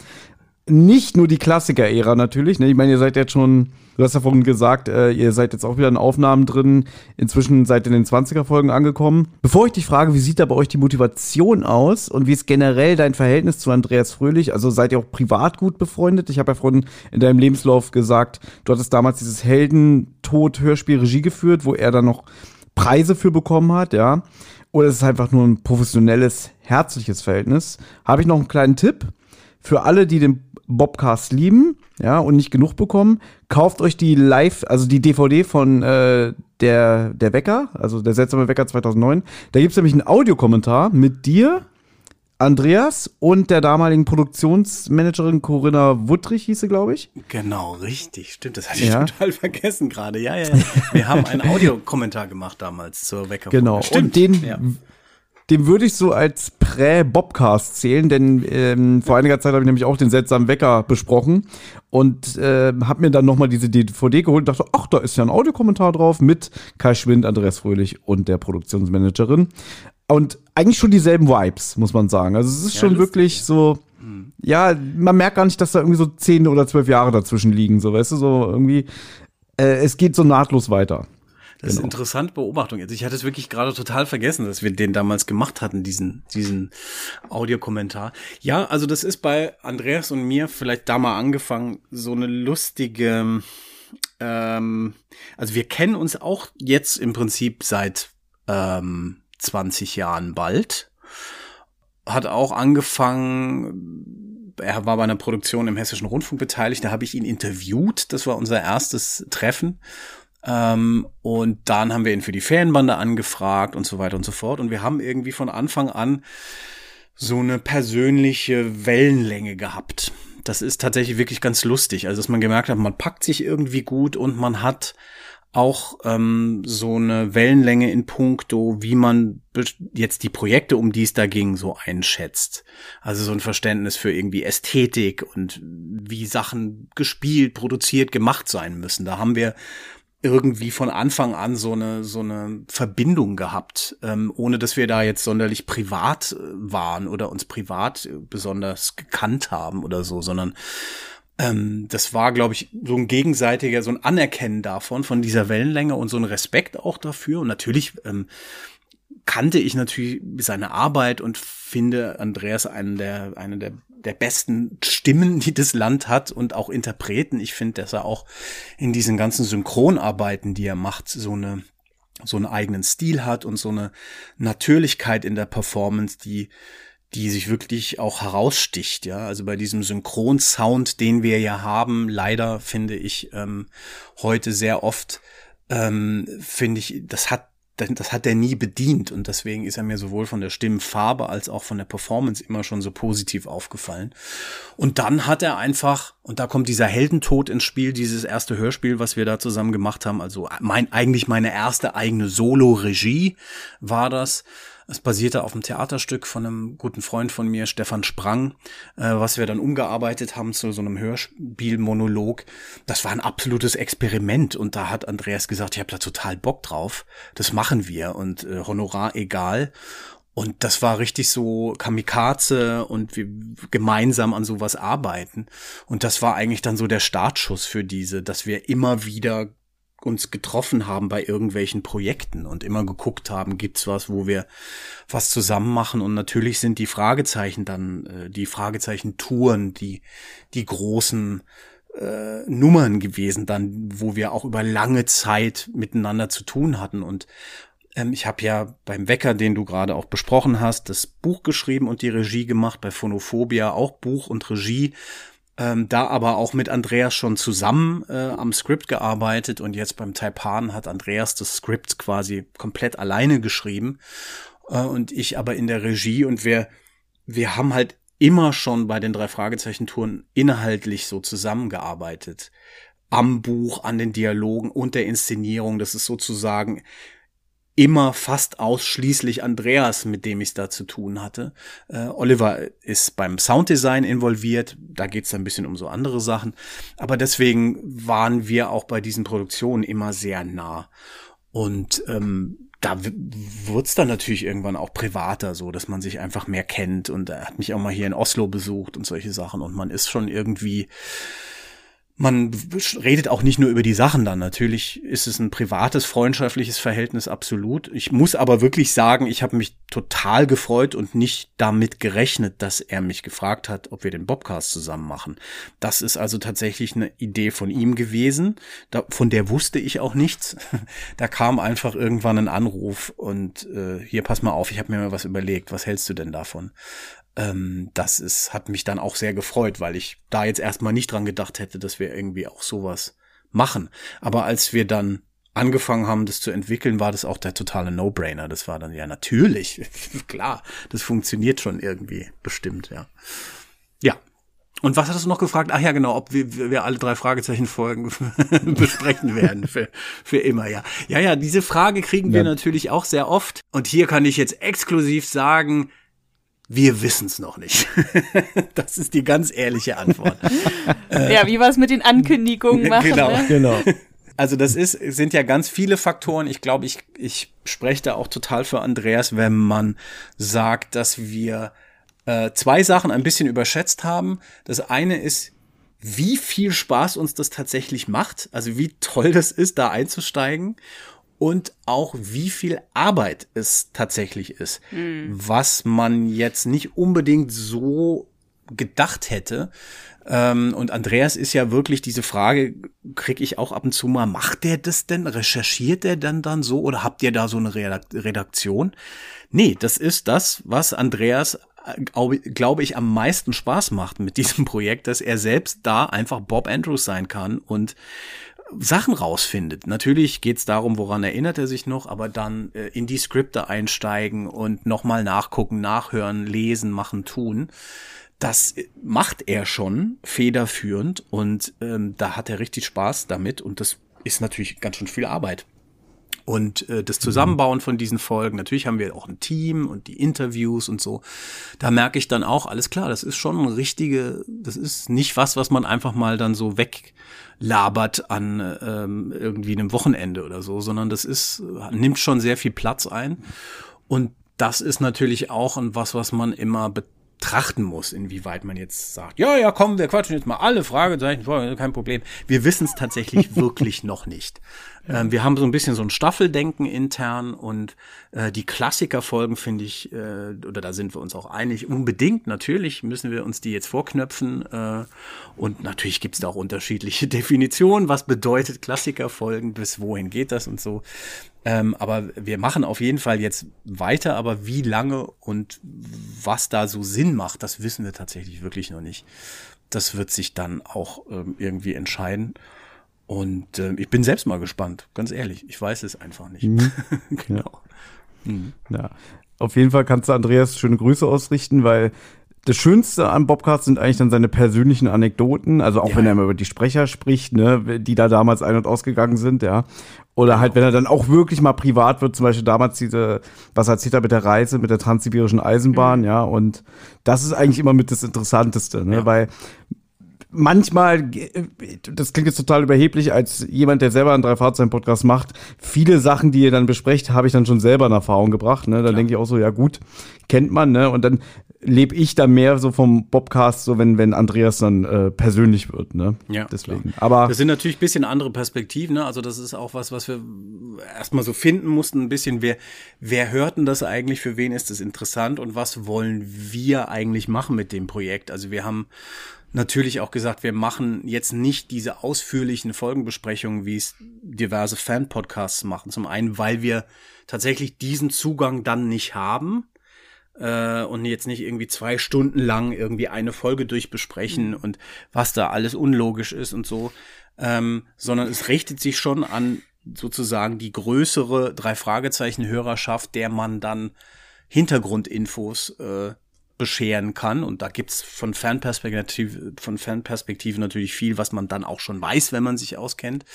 Nicht nur die Klassiker-Ära natürlich, ne? Ich meine, ihr seid jetzt schon, du hast ja vorhin gesagt, äh, ihr seid jetzt auch wieder in Aufnahmen drin. Inzwischen seid ihr in den 20er-Folgen angekommen. Bevor ich dich frage, wie sieht da bei euch die Motivation aus und wie ist generell dein Verhältnis zu Andreas Fröhlich? Also seid ihr auch privat gut befreundet? Ich habe ja vorhin in deinem Lebenslauf gesagt, du hattest damals dieses Heldentod-Hörspiel Regie geführt, wo er dann noch Preise für bekommen hat, ja. Oder ist es einfach nur ein professionelles, herzliches Verhältnis? Habe ich noch einen kleinen Tipp für alle, die den Bobcast lieben, ja, und nicht genug bekommen, kauft euch die Live, also die DVD von äh, der, der Wecker, also der seltsame Wecker 2009. Da gibt's nämlich einen Audiokommentar mit dir, Andreas und der damaligen Produktionsmanagerin Corinna Wuttrich hieß sie, glaube ich. Genau, richtig, stimmt. Das hatte ich Ja. total vergessen gerade. Ja, ja, ja. Wir haben einen Audiokommentar gemacht damals zur Wecker. Genau. Stimmt. Und den, ja. Den würde ich so als Prä-Bobcast zählen, denn ähm, vor einiger Zeit habe ich nämlich auch den seltsamen Wecker besprochen und äh, habe mir dann nochmal diese DVD geholt und dachte, ach, da ist ja ein Audiokommentar drauf mit Kai Schwind, Andreas Fröhlich und der Produktionsmanagerin. Und eigentlich schon dieselben Vibes, muss man sagen. Also es ist Ja, schon lustig, wirklich so, ja, man merkt gar nicht, dass da irgendwie so zehn oder zwölf Jahre dazwischen liegen, so, weißt du, so irgendwie, äh, es geht so nahtlos weiter. Das ist Genau. interessant Beobachtung jetzt. Ich hatte es wirklich gerade total vergessen, dass wir den damals gemacht hatten, diesen, diesen Audiokommentar. Ja, also das ist bei Andreas und mir vielleicht da mal angefangen, so eine lustige, ähm, also wir kennen uns auch jetzt im Prinzip seit ähm, 20 Jahren bald. Hat auch angefangen, er war bei einer Produktion im Hessischen Rundfunk beteiligt, da habe ich ihn interviewt. Das war unser erstes Treffen. Ähm, und dann haben wir ihn für die Ferienbande angefragt und so weiter und so fort. Und wir haben irgendwie von Anfang an so eine persönliche Wellenlänge gehabt. Das ist tatsächlich wirklich ganz lustig. Also, dass man gemerkt hat, man packt sich irgendwie gut und man hat auch ähm, so eine Wellenlänge in puncto, wie man jetzt die Projekte, um die es da ging, so einschätzt. Also so ein Verständnis für irgendwie Ästhetik und wie Sachen gespielt, produziert, gemacht sein müssen. Da haben wir irgendwie von Anfang an so eine so eine Verbindung gehabt, ähm, ohne dass wir da jetzt sonderlich privat äh, waren oder uns privat besonders gekannt haben oder so, sondern ähm, das war, glaube ich, so ein gegenseitiger, so ein Anerkennen davon, von dieser Wellenlänge und so ein Respekt auch dafür. Und natürlich ähm, kannte ich natürlich seine Arbeit und finde Andreas einen der, einen der der besten Stimmen, die das Land hat und auch Interpreten. Ich finde, dass er auch in diesen ganzen Synchronarbeiten, die er macht, so eine so einen eigenen Stil hat und so eine Natürlichkeit in der Performance, die die sich wirklich auch heraussticht, ja. Also bei diesem Synchronsound, den wir ja haben, leider finde ich ähm, heute sehr oft, ähm, finde ich, das hat das hat er nie bedient und deswegen ist er mir sowohl von der Stimmfarbe als auch von der Performance immer schon so positiv aufgefallen. Und dann hat er einfach, und da kommt dieser Heldentod ins Spiel, dieses erste Hörspiel, was wir da zusammen gemacht haben, also mein, eigentlich meine erste eigene Solo-Regie war das. Es basierte auf einem Theaterstück von einem guten Freund von mir, Stefan Sprang, äh, was wir dann umgearbeitet haben zu so einem Hörspielmonolog. Das war ein absolutes Experiment und da hat Andreas gesagt, ich habe da total Bock drauf. Das machen wir und äh, Honorar egal. Und das war richtig so Kamikaze und wir gemeinsam an sowas arbeiten. Und das war eigentlich dann so der Startschuss für diese, dass wir immer wieder uns getroffen haben bei irgendwelchen Projekten und immer geguckt haben, gibt's was, wo wir was zusammen machen. Und natürlich sind die Fragezeichen dann äh, die Fragezeichen Touren, die die großen äh, Nummern gewesen dann, wo wir auch über lange Zeit miteinander zu tun hatten. Und ähm, ich habe ja beim Wecker, den du gerade auch besprochen hast, das Buch geschrieben und die Regie gemacht, bei Phonophobia auch Buch und Regie ähm, da aber auch mit Andreas schon zusammen äh, am Skript gearbeitet und jetzt beim Taipan hat Andreas das Skript quasi komplett alleine geschrieben äh, und ich aber in der Regie und wir wir haben halt immer schon bei den drei Fragezeichen Touren inhaltlich so zusammengearbeitet am Buch, an den Dialogen und der Inszenierung. Das ist sozusagen immer fast ausschließlich Andreas, mit dem ich da zu tun hatte. Äh, Oliver ist beim Sounddesign involviert, da geht es ein bisschen um so andere Sachen. Aber deswegen waren wir auch bei diesen Produktionen immer sehr nah. Und ähm, da wurde es dann natürlich irgendwann auch privater, so dass man sich einfach mehr kennt. Und er hat mich auch mal hier in Oslo besucht und solche Sachen. Und man ist schon irgendwie man redet auch nicht nur über die Sachen dann. Natürlich ist es ein privates, freundschaftliches Verhältnis absolut. Ich muss aber wirklich sagen, ich habe mich total gefreut und nicht damit gerechnet, dass er mich gefragt hat, ob wir den Bobcast zusammen machen. Das ist also tatsächlich eine Idee von ihm gewesen. Da, von der wusste ich auch nichts. Da kam einfach irgendwann ein Anruf und äh, hier pass mal auf, ich habe mir mal was überlegt. Was hältst du denn davon? Ähm, das ist, hat mich dann auch sehr gefreut, weil ich da jetzt erstmal nicht dran gedacht hätte, dass wir irgendwie auch sowas machen. Aber als wir dann angefangen haben, das zu entwickeln, war das auch der totale No-Brainer. Das war dann ja natürlich, klar, das funktioniert schon irgendwie bestimmt, ja. Ja. Und was hattest du noch gefragt? Ach ja, genau, ob wir, wir alle drei Fragezeichen Folgen besprechen werden für, für immer, ja. Ja, ja, diese Frage kriegen wir natürlich auch sehr oft. Und hier kann ich jetzt exklusiv sagen, wir wissen es noch nicht. das ist die ganz ehrliche Antwort. ja, wie war es mit den Ankündigungen machen? Genau, ne? genau. Also das ist, sind ja ganz viele Faktoren. Ich glaube, ich, ich spreche da auch total für Andreas, wenn man sagt, dass wir äh, zwei Sachen ein bisschen überschätzt haben. Das eine ist, wie viel Spaß uns das tatsächlich macht. Also wie toll das ist, da einzusteigen und auch wie viel Arbeit es tatsächlich ist, mhm. was man jetzt nicht unbedingt so gedacht hätte. Ähm, und Andreas ist ja wirklich diese Frage, krieg ich auch ab und zu mal, macht der das denn? Recherchiert der denn dann so oder habt ihr da so eine Redaktion? Nee, das ist das, was Andreas glaube ich, am meisten Spaß macht mit diesem Projekt, dass er selbst da einfach Bob Andrews sein kann und Sachen rausfindet. Natürlich geht es darum, woran erinnert er sich noch, aber dann äh, in die Skripte einsteigen und nochmal nachgucken, nachhören, lesen, machen, tun. Das macht er schon federführend und ähm, da hat er richtig Spaß damit und das ist natürlich ganz schön viel Arbeit. Und äh, das Zusammenbauen von diesen Folgen, natürlich haben wir auch ein Team und die Interviews und so. Da merke ich dann auch, alles klar, das ist schon ein richtige, das ist nicht was, was man einfach mal dann so weglabert an ähm, irgendwie einem Wochenende oder so, sondern das ist, nimmt schon sehr viel Platz ein. Und das ist natürlich auch was, was man immer betrachten muss, inwieweit man jetzt sagt, ja, ja, komm, wir quatschen jetzt mal alle Fragezeichen vor, kein Problem. Wir wissen es tatsächlich wirklich noch nicht. Ähm, wir haben so ein bisschen so ein Staffeldenken intern und äh, die Klassikerfolgen finde ich, äh, oder da sind wir uns auch einig, unbedingt, natürlich müssen wir uns die jetzt vorknöpfen äh, und natürlich gibt es da auch unterschiedliche Definitionen, was bedeutet Klassikerfolgen, bis wohin geht das und so. Ähm, aber wir machen auf jeden Fall jetzt weiter, aber wie lange und was da so Sinn macht, das wissen wir tatsächlich wirklich noch nicht. Das wird sich dann auch ähm, irgendwie entscheiden. Und äh, ich bin selbst mal gespannt, ganz ehrlich. Ich weiß es einfach nicht. Mhm. genau. Ja. Mhm. ja. Auf jeden Fall kannst du Andreas schöne Grüße ausrichten, weil das Schönste am Bobcast sind eigentlich dann seine persönlichen Anekdoten, also auch ja. wenn er mal über die Sprecher spricht, ne, die da damals ein- und ausgegangen sind, ja. Oder halt, wenn er dann auch wirklich mal privat wird, zum Beispiel damals diese, was erzählt er mit der Reise, mit der transsibirischen Eisenbahn, mhm. ja, und das ist eigentlich immer mit das Interessanteste, ne, ja. weil manchmal, das klingt jetzt total überheblich, als jemand, der selber einen Drei-Fahrzeugen-Podcast macht, viele Sachen, die ihr dann besprecht, habe ich dann schon selber in Erfahrung gebracht. Ne? Da denke ich auch so, ja gut, kennt man, ne? Und dann lebe ich da mehr so vom Bobcast, so wenn, wenn Andreas dann äh, persönlich wird, ne? Ja. Deswegen. Klar. Aber. Das sind natürlich ein bisschen andere Perspektiven, ne? Also das ist auch was, was wir erstmal so finden mussten, ein bisschen, wer, wer hört denn das eigentlich, für wen ist das interessant und was wollen wir eigentlich machen mit dem Projekt? Also wir haben natürlich auch gesagt, wir machen jetzt nicht diese ausführlichen Folgenbesprechungen, wie es diverse Fan-Podcasts machen. Zum einen, weil wir tatsächlich diesen Zugang dann nicht haben äh, und jetzt nicht irgendwie zwei Stunden lang irgendwie eine Folge durchbesprechen mhm. und was da alles unlogisch ist und so, ähm, sondern es richtet sich schon an sozusagen die größere drei Fragezeichen Hörerschaft, der man dann Hintergrundinfos äh, bescheren kann. Und da gibt's von Fanperspektive, von Fanperspektive natürlich viel, was man dann auch schon weiß, wenn man sich auskennt.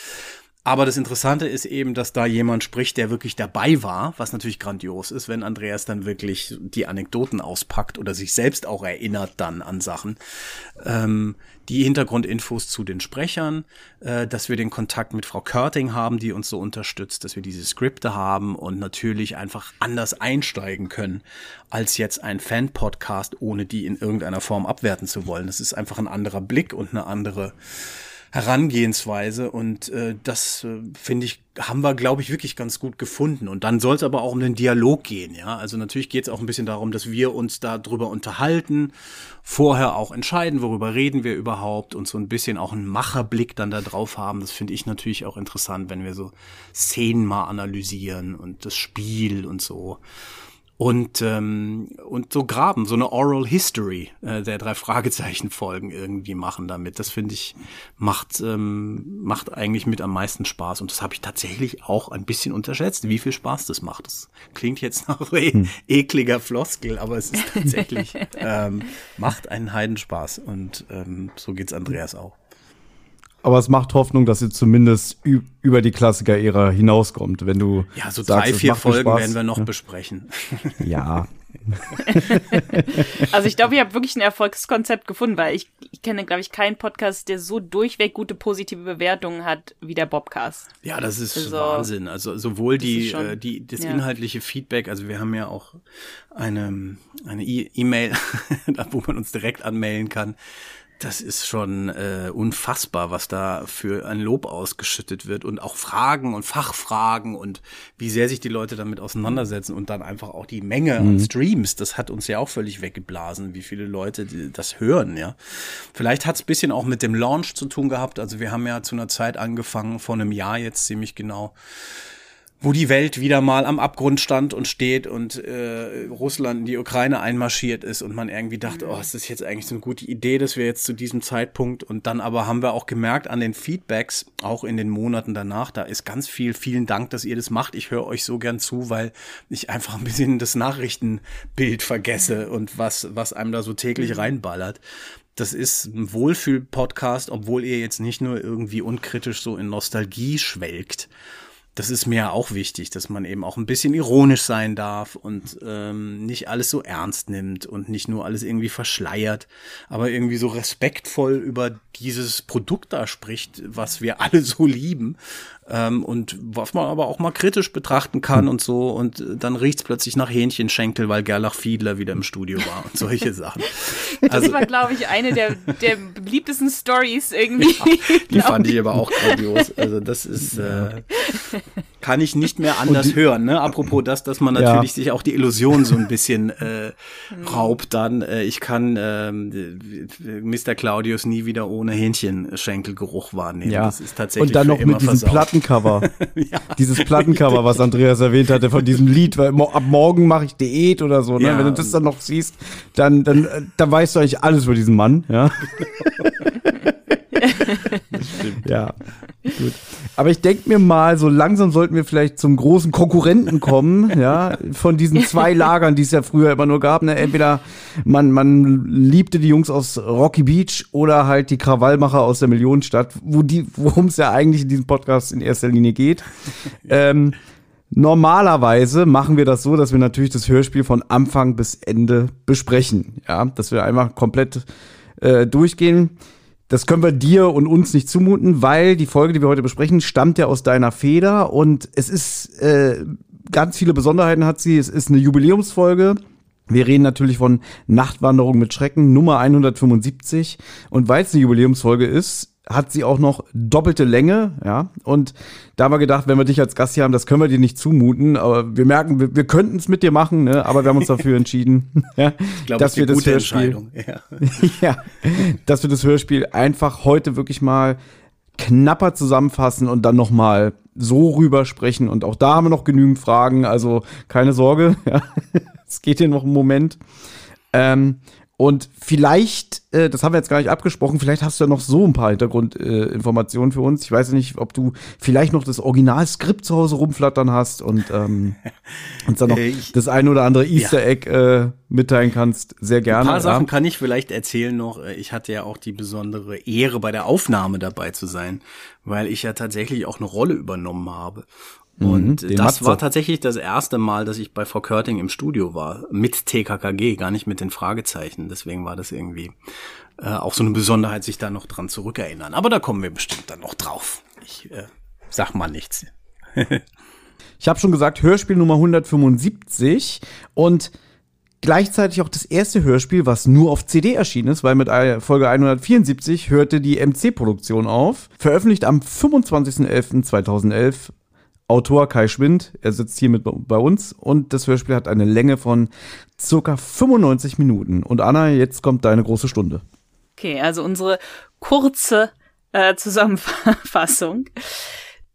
Aber das Interessante ist eben, dass da jemand spricht, der wirklich dabei war, was natürlich grandios ist, wenn Andreas dann wirklich die Anekdoten auspackt oder sich selbst auch erinnert dann an Sachen. Ähm, die Hintergrundinfos zu den Sprechern, äh, dass wir den Kontakt mit Frau Körting haben, die uns so unterstützt, dass wir diese Skripte haben und natürlich einfach anders einsteigen können als jetzt ein Fan-Podcast, ohne die in irgendeiner Form abwerten zu wollen. Das ist einfach ein anderer Blick und eine andere Herangehensweise und äh, das äh, finde ich haben wir glaube ich wirklich ganz gut gefunden. Und dann soll es aber auch um den Dialog gehen ja. Also natürlich geht es auch ein bisschen darum dass wir uns da drüber unterhalten vorher auch entscheiden worüber reden wir überhaupt und so ein bisschen auch einen Macherblick dann da drauf haben. Das finde ich natürlich auch interessant wenn wir so Szenen mal analysieren und das Spiel und so und ähm, und so graben, so eine Oral History äh, der drei Fragezeichen Folgen irgendwie machen damit. Das finde ich macht ähm, macht eigentlich mit am meisten Spaß und das habe ich tatsächlich auch ein bisschen unterschätzt, wie viel Spaß das macht. Das klingt jetzt nach e hm. ekliger Floskel, aber es ist tatsächlich ähm, macht einen Heidenspaß und ähm, so geht's Andreas auch. Aber es macht Hoffnung, dass ihr zumindest über die Klassiker-Ära hinauskommt, wenn du. Ja, so sagst, drei, vier Folgen werden wir noch ja. besprechen. Ja. also ich glaube, ich habe wirklich ein Erfolgskonzept gefunden, weil ich, ich kenne, glaube ich, keinen Podcast, der so durchweg gute positive Bewertungen hat wie der Bobcast. Ja, das ist also, Wahnsinn. Also sowohl die, schon, äh, die das ja. inhaltliche Feedback, also wir haben ja auch eine eine E-Mail, wo man uns direkt anmelden kann das ist schon äh, unfassbar, was da für ein Lob ausgeschüttet wird und auch Fragen und Fachfragen und wie sehr sich die Leute damit auseinandersetzen und dann einfach auch die Menge mhm. an Streams, das hat uns ja auch völlig weggeblasen, wie viele Leute das hören, ja. Vielleicht hat es bisschen auch mit dem Launch zu tun gehabt, also wir haben ja zu einer Zeit angefangen, vor einem Jahr jetzt ziemlich genau, wo die Welt wieder mal am Abgrund stand und steht und äh, Russland in die Ukraine einmarschiert ist und man irgendwie dachte, oh, ist das jetzt eigentlich so eine gute Idee, dass wir jetzt zu diesem Zeitpunkt und dann aber haben wir auch gemerkt an den Feedbacks, auch in den Monaten danach, da ist ganz viel, vielen Dank, dass ihr das macht. Ich höre euch so gern zu, weil ich einfach ein bisschen das Nachrichtenbild vergesse und was, was einem da so täglich mhm. reinballert. Das ist ein Wohlfühl-Podcast, obwohl ihr jetzt nicht nur irgendwie unkritisch so in Nostalgie schwelgt, das ist mir auch wichtig, dass man eben auch ein bisschen ironisch sein darf und ähm, nicht alles so ernst nimmt und nicht nur alles irgendwie verschleiert, aber irgendwie so respektvoll über dieses Produkt da spricht, was wir alle so lieben ähm, und was man aber auch mal kritisch betrachten kann und so und dann riecht's plötzlich nach Hähnchenschenkel, weil Gerlach Fiedler wieder im Studio war und solche Sachen. Das also, war, glaube ich, eine der, der beliebtesten Stories irgendwie. Ja, die fand ich aber auch grandios. Also das ist äh, kann ich nicht mehr anders hören. Ne? Apropos das, dass man natürlich ja. sich auch die Illusion so ein bisschen äh, raubt dann. Äh, ich kann äh, Mr. Claudius nie wieder ohne Hähnchenschenkelgeruch wahrnehmen. Ja. Das ist tatsächlich Und dann noch mit diesem Plattencover. ja. Dieses Plattencover, was Andreas erwähnt hatte von diesem Lied, weil ab morgen mache ich Diät oder so. Ne? Ja. Wenn du das dann noch siehst, dann, dann, äh, dann weißt du eigentlich alles über diesen Mann. Ja. ja, gut. Aber ich denke mir mal, so langsam sollten wir vielleicht zum großen Konkurrenten kommen, ja, von diesen zwei Lagern, die es ja früher immer nur gab. Ne? Entweder man, man liebte die Jungs aus Rocky Beach oder halt die Krawallmacher aus der Millionenstadt, wo die, worum es ja eigentlich in diesem Podcast in erster Linie geht. Ähm, Normalerweise machen wir das so, dass wir natürlich das Hörspiel von Anfang bis Ende besprechen. Ja, dass wir einmal komplett äh, durchgehen. Das können wir dir und uns nicht zumuten, weil die Folge, die wir heute besprechen, stammt ja aus deiner Feder und es ist äh, ganz viele Besonderheiten hat sie. Es ist eine Jubiläumsfolge. Wir reden natürlich von Nachtwanderung mit Schrecken Nummer 175 und weil es eine Jubiläumsfolge ist, hat sie auch noch doppelte Länge, ja. Und da haben wir gedacht, wenn wir dich als Gast hier haben, das können wir dir nicht zumuten. Aber wir merken, wir, wir könnten es mit dir machen, ne? aber wir haben uns dafür entschieden, ja, glaub, dass wir das Hörspiel, ja. ja, dass wir das Hörspiel einfach heute wirklich mal knapper zusammenfassen und dann noch mal so rüber sprechen. Und auch da haben wir noch genügend Fragen, also keine Sorge, ja. es geht hier noch einen Moment. Ähm, und vielleicht, äh, das haben wir jetzt gar nicht abgesprochen, vielleicht hast du ja noch so ein paar Hintergrundinformationen äh, für uns. Ich weiß nicht, ob du vielleicht noch das Originalskript zu Hause rumflattern hast und ähm, uns dann noch äh, ich, das ein oder andere Easter Egg äh, mitteilen kannst. Sehr gerne. Ein paar Sachen kann ich vielleicht erzählen noch. Äh, ich hatte ja auch die besondere Ehre, bei der Aufnahme dabei zu sein, weil ich ja tatsächlich auch eine Rolle übernommen habe. Und mhm, das Matze. war tatsächlich das erste Mal, dass ich bei Frau Körting im Studio war, mit TKKG, gar nicht mit den Fragezeichen. Deswegen war das irgendwie äh, auch so eine Besonderheit, sich da noch dran zurückerinnern. Aber da kommen wir bestimmt dann noch drauf. Ich äh, sag mal nichts. ich habe schon gesagt, Hörspiel Nummer 175 und gleichzeitig auch das erste Hörspiel, was nur auf CD erschienen ist, weil mit Folge 174 hörte die MC-Produktion auf. Veröffentlicht am 25.11.2011 Autor Kai Schwind, er sitzt hier mit bei uns und das Hörspiel hat eine Länge von circa 95 Minuten. Und Anna, jetzt kommt deine große Stunde. Okay, also unsere kurze äh, Zusammenfassung.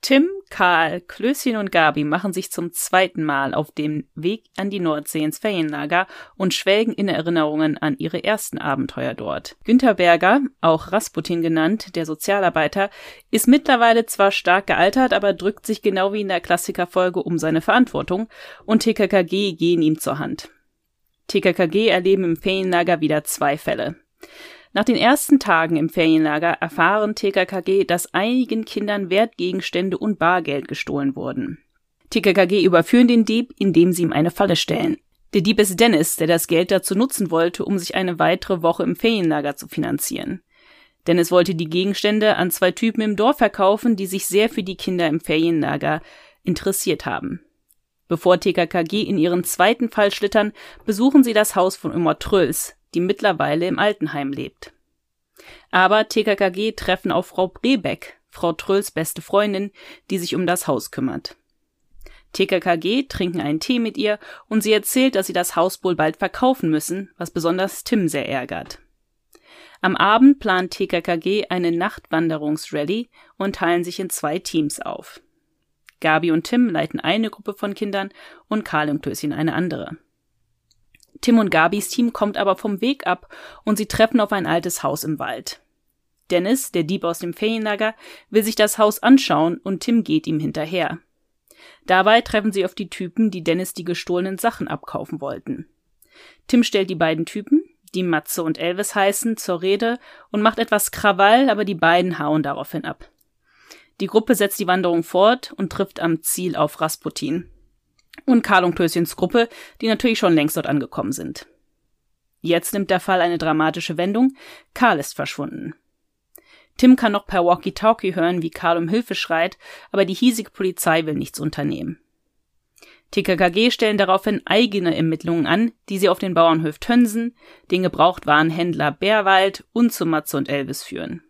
Tim, Karl, Klößchen und Gabi machen sich zum zweiten Mal auf dem Weg an die Nordsee ins Ferienlager und schwelgen in Erinnerungen an ihre ersten Abenteuer dort. Günter Berger, auch Rasputin genannt, der Sozialarbeiter, ist mittlerweile zwar stark gealtert, aber drückt sich genau wie in der Klassikerfolge um seine Verantwortung und TKKG gehen ihm zur Hand. TKKG erleben im Ferienlager wieder zwei Fälle. Nach den ersten Tagen im Ferienlager erfahren TKKG, dass einigen Kindern Wertgegenstände und Bargeld gestohlen wurden. TKKG überführen den Dieb, indem sie ihm eine Falle stellen. Der Dieb ist Dennis, der das Geld dazu nutzen wollte, um sich eine weitere Woche im Ferienlager zu finanzieren. Dennis wollte die Gegenstände an zwei Typen im Dorf verkaufen, die sich sehr für die Kinder im Ferienlager interessiert haben. Bevor TKKG in ihren zweiten Fall schlittern, besuchen sie das Haus von Oma Tröls, die mittlerweile im Altenheim lebt. Aber TKKG treffen auf Frau Brebeck, Frau Trölls beste Freundin, die sich um das Haus kümmert. TKKG trinken einen Tee mit ihr und sie erzählt, dass sie das Haus wohl bald verkaufen müssen, was besonders Tim sehr ärgert. Am Abend plant TKKG eine Nachtwanderungsrallye und teilen sich in zwei Teams auf. Gabi und Tim leiten eine Gruppe von Kindern und Karl und Klößchen eine andere. Tim und Gabis Team kommt aber vom Weg ab und sie treffen auf ein altes Haus im Wald. Dennis, der Dieb aus dem Ferienlager, will sich das Haus anschauen und Tim geht ihm hinterher. Dabei treffen sie auf die Typen, die Dennis die gestohlenen Sachen abkaufen wollten. Tim stellt die beiden Typen, die Matze und Elvis heißen, zur Rede und macht etwas Krawall, aber die beiden hauen daraufhin ab. Die Gruppe setzt die Wanderung fort und trifft am Ziel auf Rasputin. Und Karl und Klößchens Gruppe, die natürlich schon längst dort angekommen sind. Jetzt nimmt der Fall eine dramatische Wendung. Karl ist verschwunden. Tim kann noch per Walkie-Talkie hören, wie Karl um Hilfe schreit, aber die hiesige Polizei will nichts unternehmen. TKKG stellen daraufhin eigene Ermittlungen an, die sie auf den Bauernhof Tönsen, den Gebrauchtwarenhändler Bärwald und zu Matze und Elvis führen.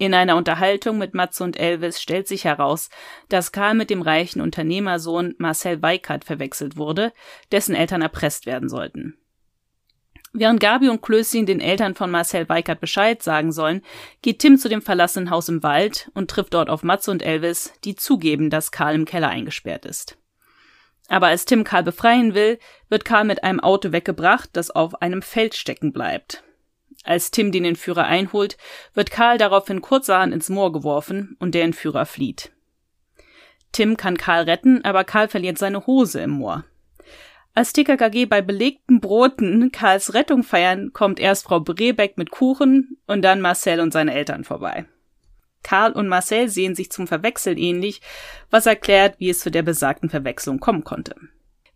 In einer Unterhaltung mit Matze und Elvis stellt sich heraus, dass Karl mit dem reichen Unternehmersohn Marcel Weikert verwechselt wurde, dessen Eltern erpresst werden sollten. Während Gabi und Klößchen den Eltern von Marcel Weikert Bescheid sagen sollen, geht Tim zu dem verlassenen Haus im Wald und trifft dort auf Matze und Elvis, die zugeben, dass Karl im Keller eingesperrt ist. Aber als Tim Karl befreien will, wird Karl mit einem Auto weggebracht, das auf einem Feld stecken bleibt. Als Tim den Entführer einholt, wird Karl daraufhin kurzerhand ins Moor geworfen und der Entführer flieht. Tim kann Karl retten, aber Karl verliert seine Hose im Moor. Als TKKG bei belegten Broten Karls Rettung feiern, kommt erst Frau Brebeck mit Kuchen und dann Marcel und seine Eltern vorbei. Karl und Marcel sehen sich zum Verwechseln ähnlich, was erklärt, wie es zu der besagten Verwechslung kommen konnte.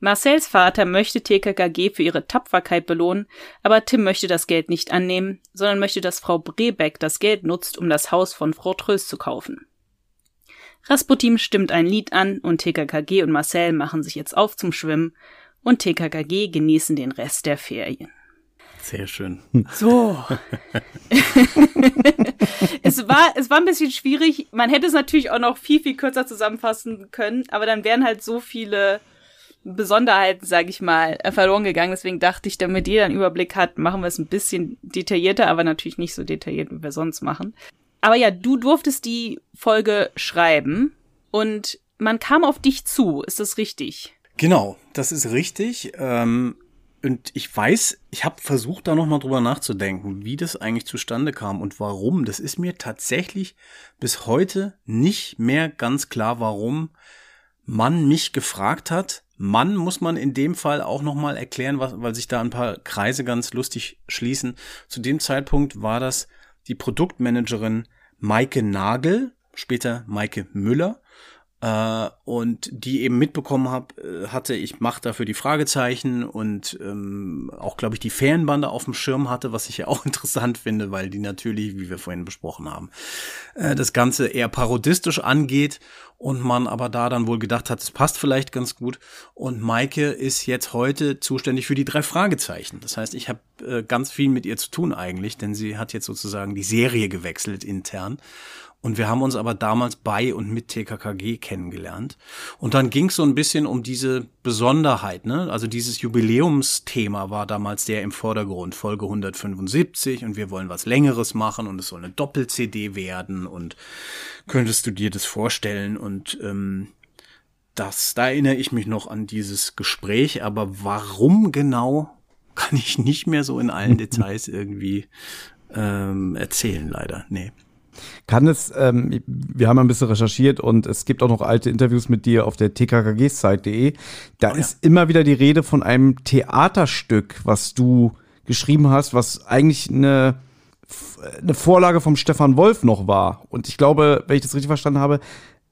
Marcels Vater möchte TKKG für ihre Tapferkeit belohnen, aber Tim möchte das Geld nicht annehmen, sondern möchte, dass Frau Brebeck das Geld nutzt, um das Haus von Frau Tröst zu kaufen. Rasputin stimmt ein Lied an und TKKG und Marcel machen sich jetzt auf zum Schwimmen und TKKG genießen den Rest der Ferien. Sehr schön. So. es war, es war ein bisschen schwierig. Man hätte es natürlich auch noch viel, viel kürzer zusammenfassen können, aber dann wären halt so viele Besonderheiten, sage ich mal, verloren gegangen. Deswegen dachte ich, damit jeder einen Überblick hat, machen wir es ein bisschen detaillierter, aber natürlich nicht so detailliert, wie wir sonst machen. Aber ja, du durftest die Folge schreiben und man kam auf dich zu. Ist das richtig? Genau, das ist richtig. Ähm, und ich weiß, ich habe versucht, da nochmal drüber nachzudenken, wie das eigentlich zustande kam und warum. Das ist mir tatsächlich bis heute nicht mehr ganz klar, warum man mich gefragt hat, Mann muss man in dem Fall auch nochmal erklären, was, weil sich da ein paar Kreise ganz lustig schließen. Zu dem Zeitpunkt war das die Produktmanagerin Maike Nagel, später Maike Müller, äh, und die eben mitbekommen hab, äh, hatte, ich mache dafür die Fragezeichen und ähm, auch, glaube ich, die Ferienbande auf dem Schirm hatte, was ich ja auch interessant finde, weil die natürlich, wie wir vorhin besprochen haben, äh, das Ganze eher parodistisch angeht und man aber da dann wohl gedacht hat, es passt vielleicht ganz gut. Und Maike ist jetzt heute zuständig für die drei Fragezeichen. Das heißt, ich habe äh, ganz viel mit ihr zu tun eigentlich, denn sie hat jetzt sozusagen die Serie gewechselt intern. Und wir haben uns aber damals bei und mit TKKG kennengelernt. Und dann ging es so ein bisschen um diese Besonderheit, ne? Also dieses Jubiläumsthema war damals der im Vordergrund, Folge 175 und wir wollen was Längeres machen und es soll eine Doppel-CD werden und könntest du dir das vorstellen? Und ähm, das, da erinnere ich mich noch an dieses Gespräch, aber warum genau, kann ich nicht mehr so in allen Details irgendwie ähm, erzählen, leider. Nee. Kann es, ähm, wir haben ein bisschen recherchiert und es gibt auch noch alte Interviews mit dir auf der tkkgsite.de. Da oh ja. ist immer wieder die Rede von einem Theaterstück, was du geschrieben hast, was eigentlich eine, eine Vorlage vom Stefan Wolf noch war. Und ich glaube, wenn ich das richtig verstanden habe,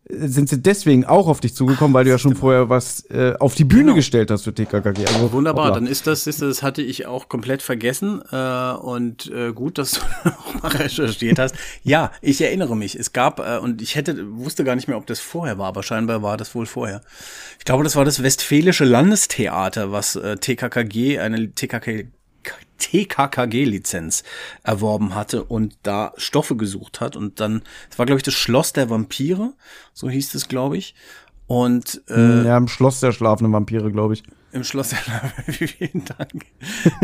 sind sie deswegen auch auf dich zugekommen, weil du ja schon vorher was äh, auf die Bühne genau. gestellt hast für TKKG. Also, Wunderbar, hoppla. dann ist das, ist das hatte ich auch komplett vergessen äh, und äh, gut, dass du auch mal recherchiert hast. Ja, ich erinnere mich. Es gab äh, und ich hätte wusste gar nicht mehr, ob das vorher war, aber scheinbar war das wohl vorher. Ich glaube, das war das Westfälische Landestheater, was äh, TKKG eine TKKG TKKG-Lizenz erworben hatte und da Stoffe gesucht hat. Und dann, das war, glaube ich, das Schloss der Vampire, so hieß es, glaube ich. Und äh, hm, ja, im Schloss der schlafenden Vampire, glaube ich. Im Schloss der Vielen Dank.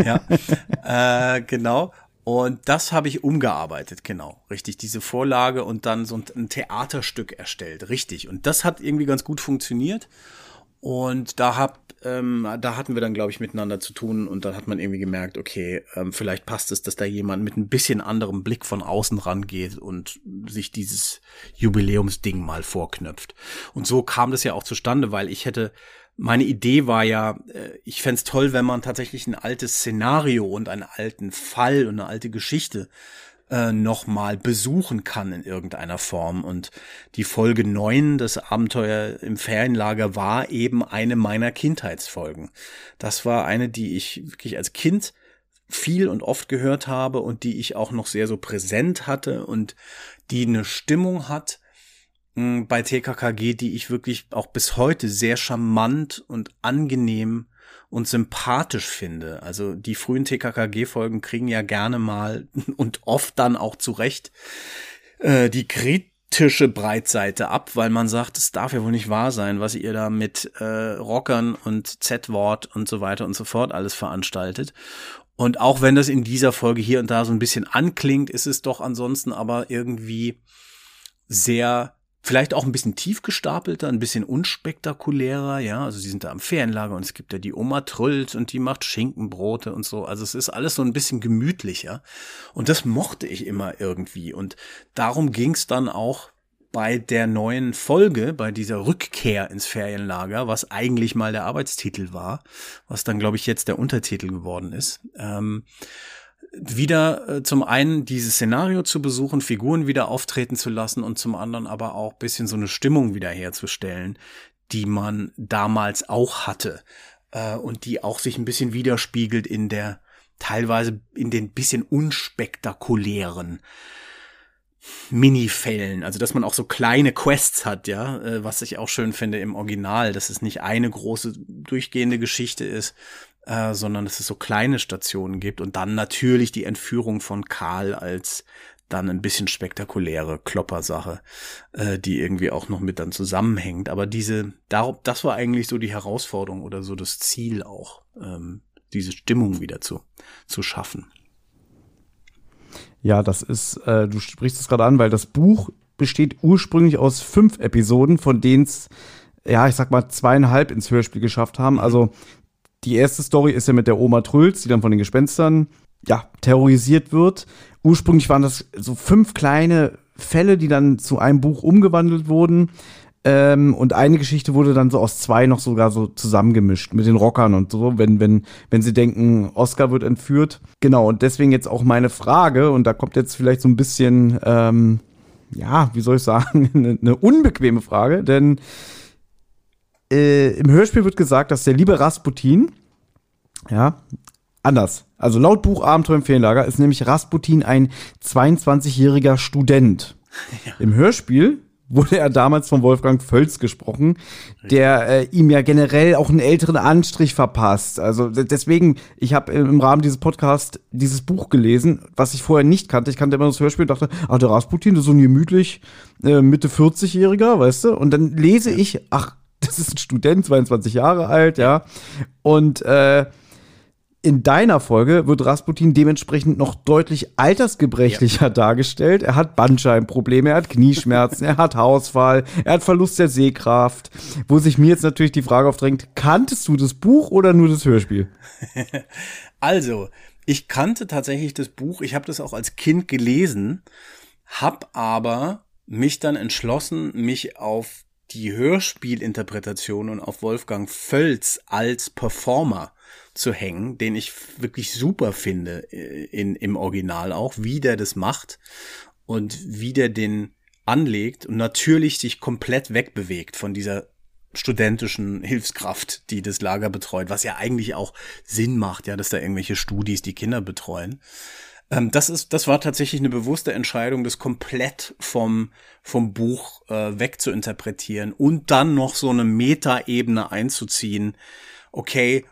ja, äh, genau. Und das habe ich umgearbeitet, genau, richtig. Diese Vorlage und dann so ein Theaterstück erstellt, richtig. Und das hat irgendwie ganz gut funktioniert. Und da hab, ähm, da hatten wir dann, glaube ich, miteinander zu tun und dann hat man irgendwie gemerkt, okay, ähm, vielleicht passt es, dass da jemand mit ein bisschen anderem Blick von außen rangeht und sich dieses Jubiläumsding mal vorknöpft. Und so kam das ja auch zustande, weil ich hätte, meine Idee war ja, äh, ich fände toll, wenn man tatsächlich ein altes Szenario und einen alten Fall und eine alte Geschichte äh, nochmal besuchen kann in irgendeiner Form. Und die Folge 9, das Abenteuer im Ferienlager, war eben eine meiner Kindheitsfolgen. Das war eine, die ich wirklich als Kind viel und oft gehört habe und die ich auch noch sehr so präsent hatte und die eine Stimmung hat hm, bei TKKG, die ich wirklich auch bis heute sehr charmant und angenehm und sympathisch finde. Also die frühen TKKG-Folgen kriegen ja gerne mal und oft dann auch zurecht äh, die kritische Breitseite ab, weil man sagt, es darf ja wohl nicht wahr sein, was ihr da mit äh, Rockern und Z-Wort und so weiter und so fort alles veranstaltet. Und auch wenn das in dieser Folge hier und da so ein bisschen anklingt, ist es doch ansonsten aber irgendwie sehr vielleicht auch ein bisschen tief gestapelter, ein bisschen unspektakulärer, ja. Also sie sind da am Ferienlager und es gibt ja die Oma Trüllt und die macht Schinkenbrote und so. Also es ist alles so ein bisschen gemütlicher. Und das mochte ich immer irgendwie. Und darum ging es dann auch bei der neuen Folge, bei dieser Rückkehr ins Ferienlager, was eigentlich mal der Arbeitstitel war, was dann, glaube ich, jetzt der Untertitel geworden ist. Ähm, wieder äh, zum einen dieses Szenario zu besuchen, Figuren wieder auftreten zu lassen und zum anderen aber auch bisschen so eine Stimmung wieder herzustellen, die man damals auch hatte äh, und die auch sich ein bisschen widerspiegelt in der teilweise in den bisschen unspektakulären Mini-Fällen, also dass man auch so kleine Quests hat, ja, äh, was ich auch schön finde im Original, dass es nicht eine große durchgehende Geschichte ist, äh, sondern dass es so kleine Stationen gibt und dann natürlich die Entführung von Karl als dann ein bisschen spektakuläre Kloppersache, äh, die irgendwie auch noch mit dann zusammenhängt. Aber diese, darum, das war eigentlich so die Herausforderung oder so das Ziel auch, ähm, diese Stimmung wieder zu, zu schaffen. Ja, das ist, äh, du sprichst es gerade an, weil das Buch besteht ursprünglich aus fünf Episoden, von denen es, ja, ich sag mal, zweieinhalb ins Hörspiel geschafft haben. Also die erste Story ist ja mit der Oma Trülz, die dann von den Gespenstern, ja, terrorisiert wird. Ursprünglich waren das so fünf kleine Fälle, die dann zu einem Buch umgewandelt wurden. Ähm, und eine Geschichte wurde dann so aus zwei noch sogar so zusammengemischt mit den Rockern und so, wenn, wenn, wenn sie denken, Oscar wird entführt. Genau, und deswegen jetzt auch meine Frage, und da kommt jetzt vielleicht so ein bisschen, ähm, ja, wie soll ich sagen, eine, eine unbequeme Frage, denn äh, im Hörspiel wird gesagt, dass der liebe Rasputin, ja, anders. Also laut Buch Abenteuer im Ferienlager ist nämlich Rasputin ein 22-jähriger Student. Ja. Im Hörspiel wurde er damals von Wolfgang Völz gesprochen, der äh, ihm ja generell auch einen älteren Anstrich verpasst. Also deswegen, ich habe im Rahmen dieses Podcasts dieses Buch gelesen, was ich vorher nicht kannte. Ich kannte immer das Hörspiel und dachte, ah, der Rasputin, das ist so ein gemütlich äh, Mitte 40-Jähriger, weißt du? Und dann lese ich, ach, das ist ein Student, 22 Jahre alt, ja. Und äh, in deiner Folge wird Rasputin dementsprechend noch deutlich altersgebrechlicher ja. dargestellt. Er hat Bandscheibenprobleme, er hat Knieschmerzen, er hat Hausfall, er hat Verlust der Sehkraft. Wo sich mir jetzt natürlich die Frage aufdrängt, kanntest du das Buch oder nur das Hörspiel? also, ich kannte tatsächlich das Buch, ich habe das auch als Kind gelesen, hab aber mich dann entschlossen, mich auf die Hörspielinterpretation und auf Wolfgang Völz als Performer zu hängen, den ich wirklich super finde äh, in, im Original auch, wie der das macht und wie der den anlegt und natürlich sich komplett wegbewegt von dieser studentischen Hilfskraft, die das Lager betreut, was ja eigentlich auch Sinn macht, ja, dass da irgendwelche Studis die Kinder betreuen. Ähm, das ist, das war tatsächlich eine bewusste Entscheidung, das komplett vom, vom Buch äh, wegzuinterpretieren und dann noch so eine Metaebene einzuziehen. Okay,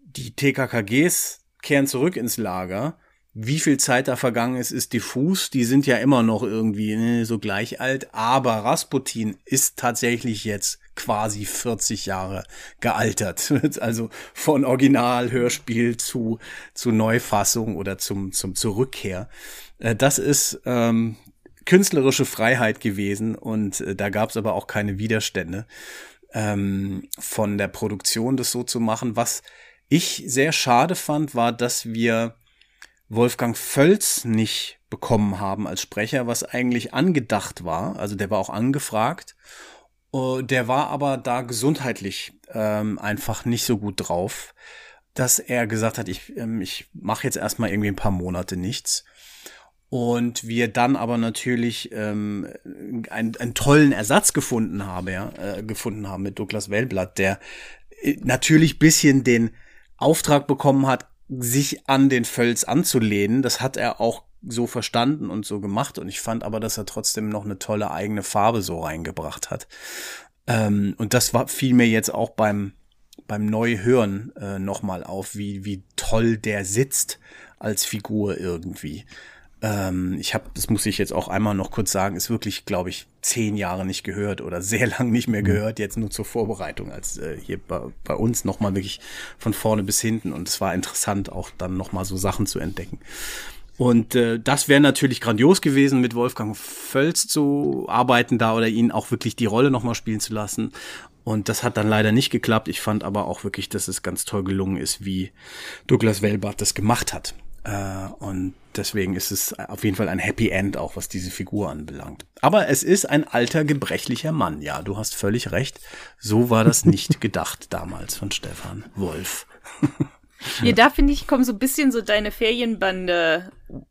die TKKGs kehren zurück ins Lager. Wie viel Zeit da vergangen ist, ist diffus. Die sind ja immer noch irgendwie ne, so gleich alt. Aber Rasputin ist tatsächlich jetzt quasi 40 Jahre gealtert. Also von Original-Hörspiel zu, zu Neufassung oder zum, zum Zurückkehr. Äh, das ist ähm, künstlerische Freiheit gewesen und äh, da gab es aber auch keine Widerstände ähm, von der Produktion, das so zu machen. Was ich sehr schade fand, war, dass wir Wolfgang Völz nicht bekommen haben als Sprecher, was eigentlich angedacht war. Also der war auch angefragt. Uh, der war aber da gesundheitlich ähm, einfach nicht so gut drauf, dass er gesagt hat, ich, ähm, ich mache jetzt erstmal irgendwie ein paar Monate nichts. und wir dann aber natürlich ähm, einen, einen tollen Ersatz gefunden haben, ja, äh, gefunden haben mit Douglas Wellblatt, der äh, natürlich bisschen den Auftrag bekommen hat, sich an den Völz anzulehnen. Das hat er auch so verstanden und so gemacht. Und ich fand aber, dass er trotzdem noch eine tolle eigene Farbe so reingebracht hat. Ähm, und das war, fiel mir jetzt auch beim, beim Neuhören äh, nochmal auf, wie, wie toll der sitzt als Figur irgendwie. Ähm, ich habe, das muss ich jetzt auch einmal noch kurz sagen, ist wirklich, glaube ich, zehn Jahre nicht gehört oder sehr lang nicht mehr mhm. gehört, jetzt nur zur Vorbereitung, als äh, hier bei, bei uns nochmal wirklich von vorne bis hinten. Und es war interessant, auch dann nochmal so Sachen zu entdecken. Und äh, das wäre natürlich grandios gewesen, mit Wolfgang Völz zu arbeiten da oder ihn auch wirklich die Rolle nochmal spielen zu lassen. Und das hat dann leider nicht geklappt. Ich fand aber auch wirklich, dass es ganz toll gelungen ist, wie Douglas Wellbart das gemacht hat. Äh, und deswegen ist es auf jeden Fall ein Happy End, auch was diese Figur anbelangt. Aber es ist ein alter, gebrechlicher Mann. Ja, du hast völlig recht. So war das nicht gedacht damals von Stefan Wolf. Ja, da finde ich, kommen so ein bisschen so deine Ferienbande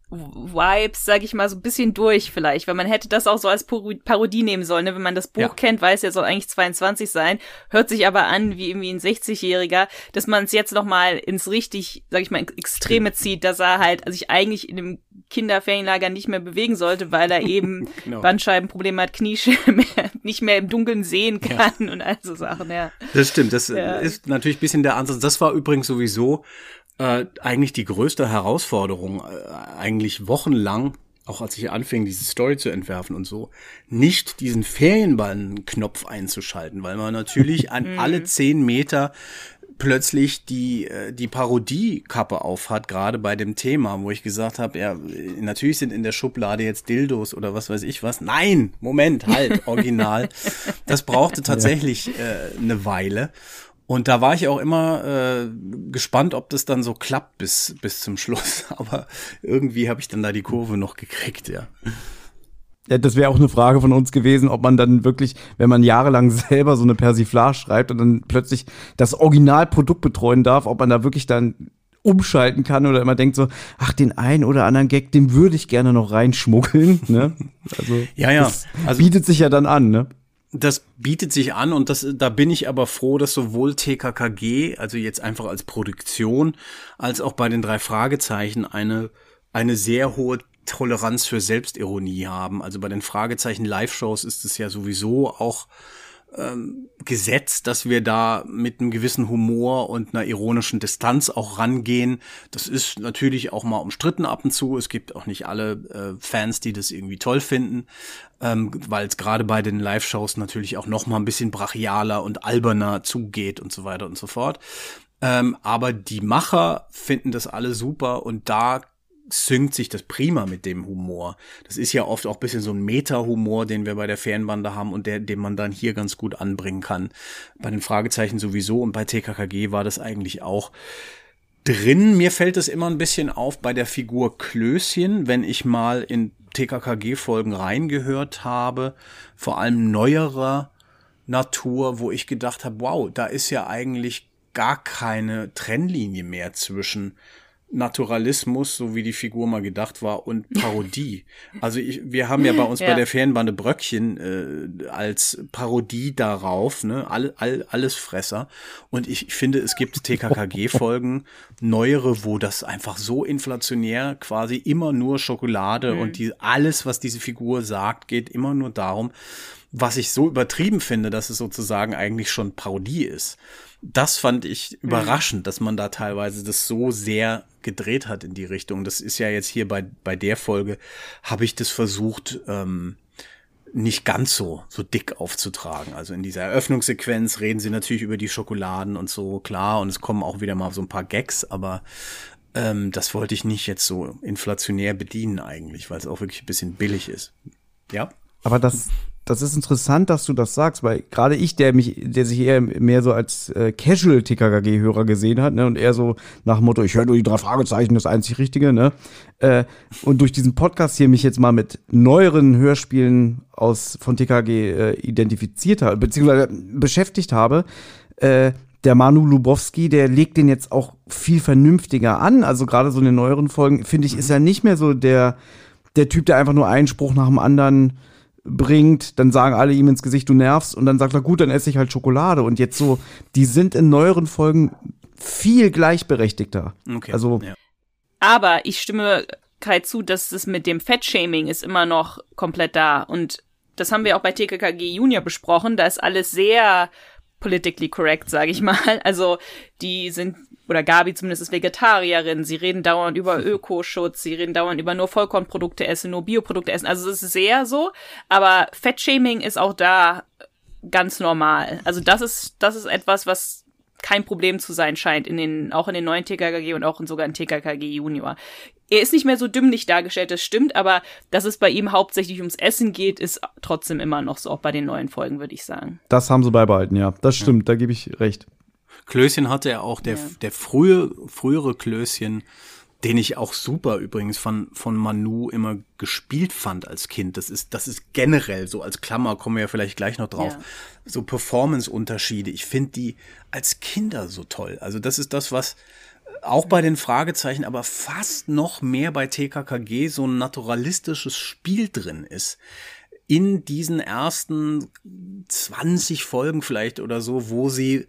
Vibes, sag ich mal, so ein bisschen durch vielleicht, weil man hätte das auch so als Parodie nehmen sollen. Ne? Wenn man das Buch ja. kennt, weiß er soll eigentlich 22 sein, hört sich aber an wie irgendwie ein 60-Jähriger, dass man es jetzt noch mal ins richtig, sag ich mal, Extreme zieht, dass er halt sich eigentlich in dem Kinderferienlager nicht mehr bewegen sollte, weil er eben genau. Bandscheibenprobleme hat, Knie nicht mehr im Dunkeln sehen kann ja. und all so Sachen, ja. Das stimmt, das ja. ist natürlich ein bisschen der Ansatz. Das war übrigens sowieso äh, eigentlich die größte Herausforderung, äh, eigentlich wochenlang, auch als ich anfing, diese Story zu entwerfen und so, nicht diesen Ferienballenknopf einzuschalten, weil man natürlich an mhm. alle zehn Meter plötzlich die äh, die Parodiekappe aufhat, gerade bei dem Thema, wo ich gesagt habe, ja, natürlich sind in der Schublade jetzt Dildos oder was weiß ich was. Nein, Moment, halt, original. das brauchte tatsächlich äh, eine Weile. Und da war ich auch immer äh, gespannt, ob das dann so klappt bis, bis zum Schluss. Aber irgendwie habe ich dann da die Kurve noch gekriegt, ja. Ja, das wäre auch eine Frage von uns gewesen, ob man dann wirklich, wenn man jahrelang selber so eine Persiflage schreibt und dann plötzlich das Originalprodukt betreuen darf, ob man da wirklich dann umschalten kann oder immer denkt so, ach, den einen oder anderen Gag, den würde ich gerne noch reinschmuggeln. Ne? Also, ja, ja. Also, bietet sich ja dann an, ne? Das bietet sich an und das, da bin ich aber froh, dass sowohl TKKG, also jetzt einfach als Produktion, als auch bei den drei Fragezeichen eine, eine sehr hohe Toleranz für Selbstironie haben. Also bei den Fragezeichen Live-Shows ist es ja sowieso auch ähm, Gesetz, dass wir da mit einem gewissen Humor und einer ironischen Distanz auch rangehen. Das ist natürlich auch mal umstritten ab und zu. Es gibt auch nicht alle äh, Fans, die das irgendwie toll finden, ähm, weil es gerade bei den Live-Shows natürlich auch noch mal ein bisschen brachialer und alberner zugeht und so weiter und so fort. Ähm, aber die Macher finden das alle super und da synkt sich das prima mit dem Humor. Das ist ja oft auch bisschen so ein Meta-Humor, den wir bei der Fernbande haben und der, den man dann hier ganz gut anbringen kann. Bei den Fragezeichen sowieso und bei TKKG war das eigentlich auch drin. Mir fällt es immer ein bisschen auf bei der Figur Klößchen, wenn ich mal in TKKG-Folgen reingehört habe, vor allem neuerer Natur, wo ich gedacht habe, wow, da ist ja eigentlich gar keine Trennlinie mehr zwischen Naturalismus, so wie die Figur mal gedacht war, und Parodie. Also ich, wir haben ja bei uns ja. bei der Ferienbande Bröckchen äh, als Parodie darauf, ne, all, all, alles Fresser. Und ich finde, es gibt TKKG-Folgen, neuere, wo das einfach so inflationär quasi immer nur Schokolade mhm. und die, alles, was diese Figur sagt, geht immer nur darum, was ich so übertrieben finde, dass es sozusagen eigentlich schon Parodie ist das fand ich mhm. überraschend, dass man da teilweise das so sehr gedreht hat in die Richtung. Das ist ja jetzt hier bei, bei der Folge, habe ich das versucht, ähm, nicht ganz so, so dick aufzutragen. Also in dieser Eröffnungssequenz reden sie natürlich über die Schokoladen und so, klar, und es kommen auch wieder mal so ein paar Gags, aber ähm, das wollte ich nicht jetzt so inflationär bedienen eigentlich, weil es auch wirklich ein bisschen billig ist. Ja. Aber das, das ist interessant, dass du das sagst, weil gerade ich, der mich, der sich eher mehr so als äh, Casual TKKG-Hörer gesehen hat, ne, und eher so nach dem Motto, ich höre nur die drei Fragezeichen, das einzig Richtige, ne, äh, und durch diesen Podcast hier mich jetzt mal mit neueren Hörspielen aus von TKG äh, identifiziert habe, beziehungsweise beschäftigt habe, äh, der Manu Lubowski, der legt den jetzt auch viel vernünftiger an. Also gerade so in den neueren Folgen, finde ich, ist er nicht mehr so der der Typ, der einfach nur einen Spruch nach dem anderen bringt, dann sagen alle ihm ins Gesicht, du nervst und dann sagt er, gut, dann esse ich halt Schokolade und jetzt so, die sind in neueren Folgen viel gleichberechtigter. Okay. Also ja. Aber ich stimme Kai zu, dass das mit dem Fettshaming ist immer noch komplett da. Und das haben wir auch bei TKKG Junior besprochen. Da ist alles sehr politically correct, sage ich mal. Also die sind, oder Gabi zumindest ist Vegetarierin, sie reden dauernd über Ökoschutz, sie reden dauernd über nur Vollkornprodukte essen, nur Bioprodukte essen. Also es ist sehr so, aber Fettshaming ist auch da ganz normal. Also das ist, das ist etwas, was kein Problem zu sein scheint, in den, auch in den neuen TKKG und auch in sogar in TKKG Junior. Er ist nicht mehr so dümmlich dargestellt, das stimmt, aber dass es bei ihm hauptsächlich ums Essen geht, ist trotzdem immer noch so, auch bei den neuen Folgen, würde ich sagen. das haben sie beibehalten, ja. Das stimmt, da gebe ich recht. Klößchen hatte er auch, der, Ja. der frühe, frühere Klößchen, den ich auch super übrigens von, von Manu immer gespielt fand als Kind. Das ist, das ist generell so, als Klammer kommen wir ja vielleicht gleich noch drauf. Ja. So Performance-Unterschiede. Ich finde die als Kinder so toll. Also das ist das, was auch bei den Fragezeichen, aber fast noch mehr bei TKKG so ein naturalistisches Spiel drin ist. In diesen ersten 20 Folgen vielleicht oder so, wo sie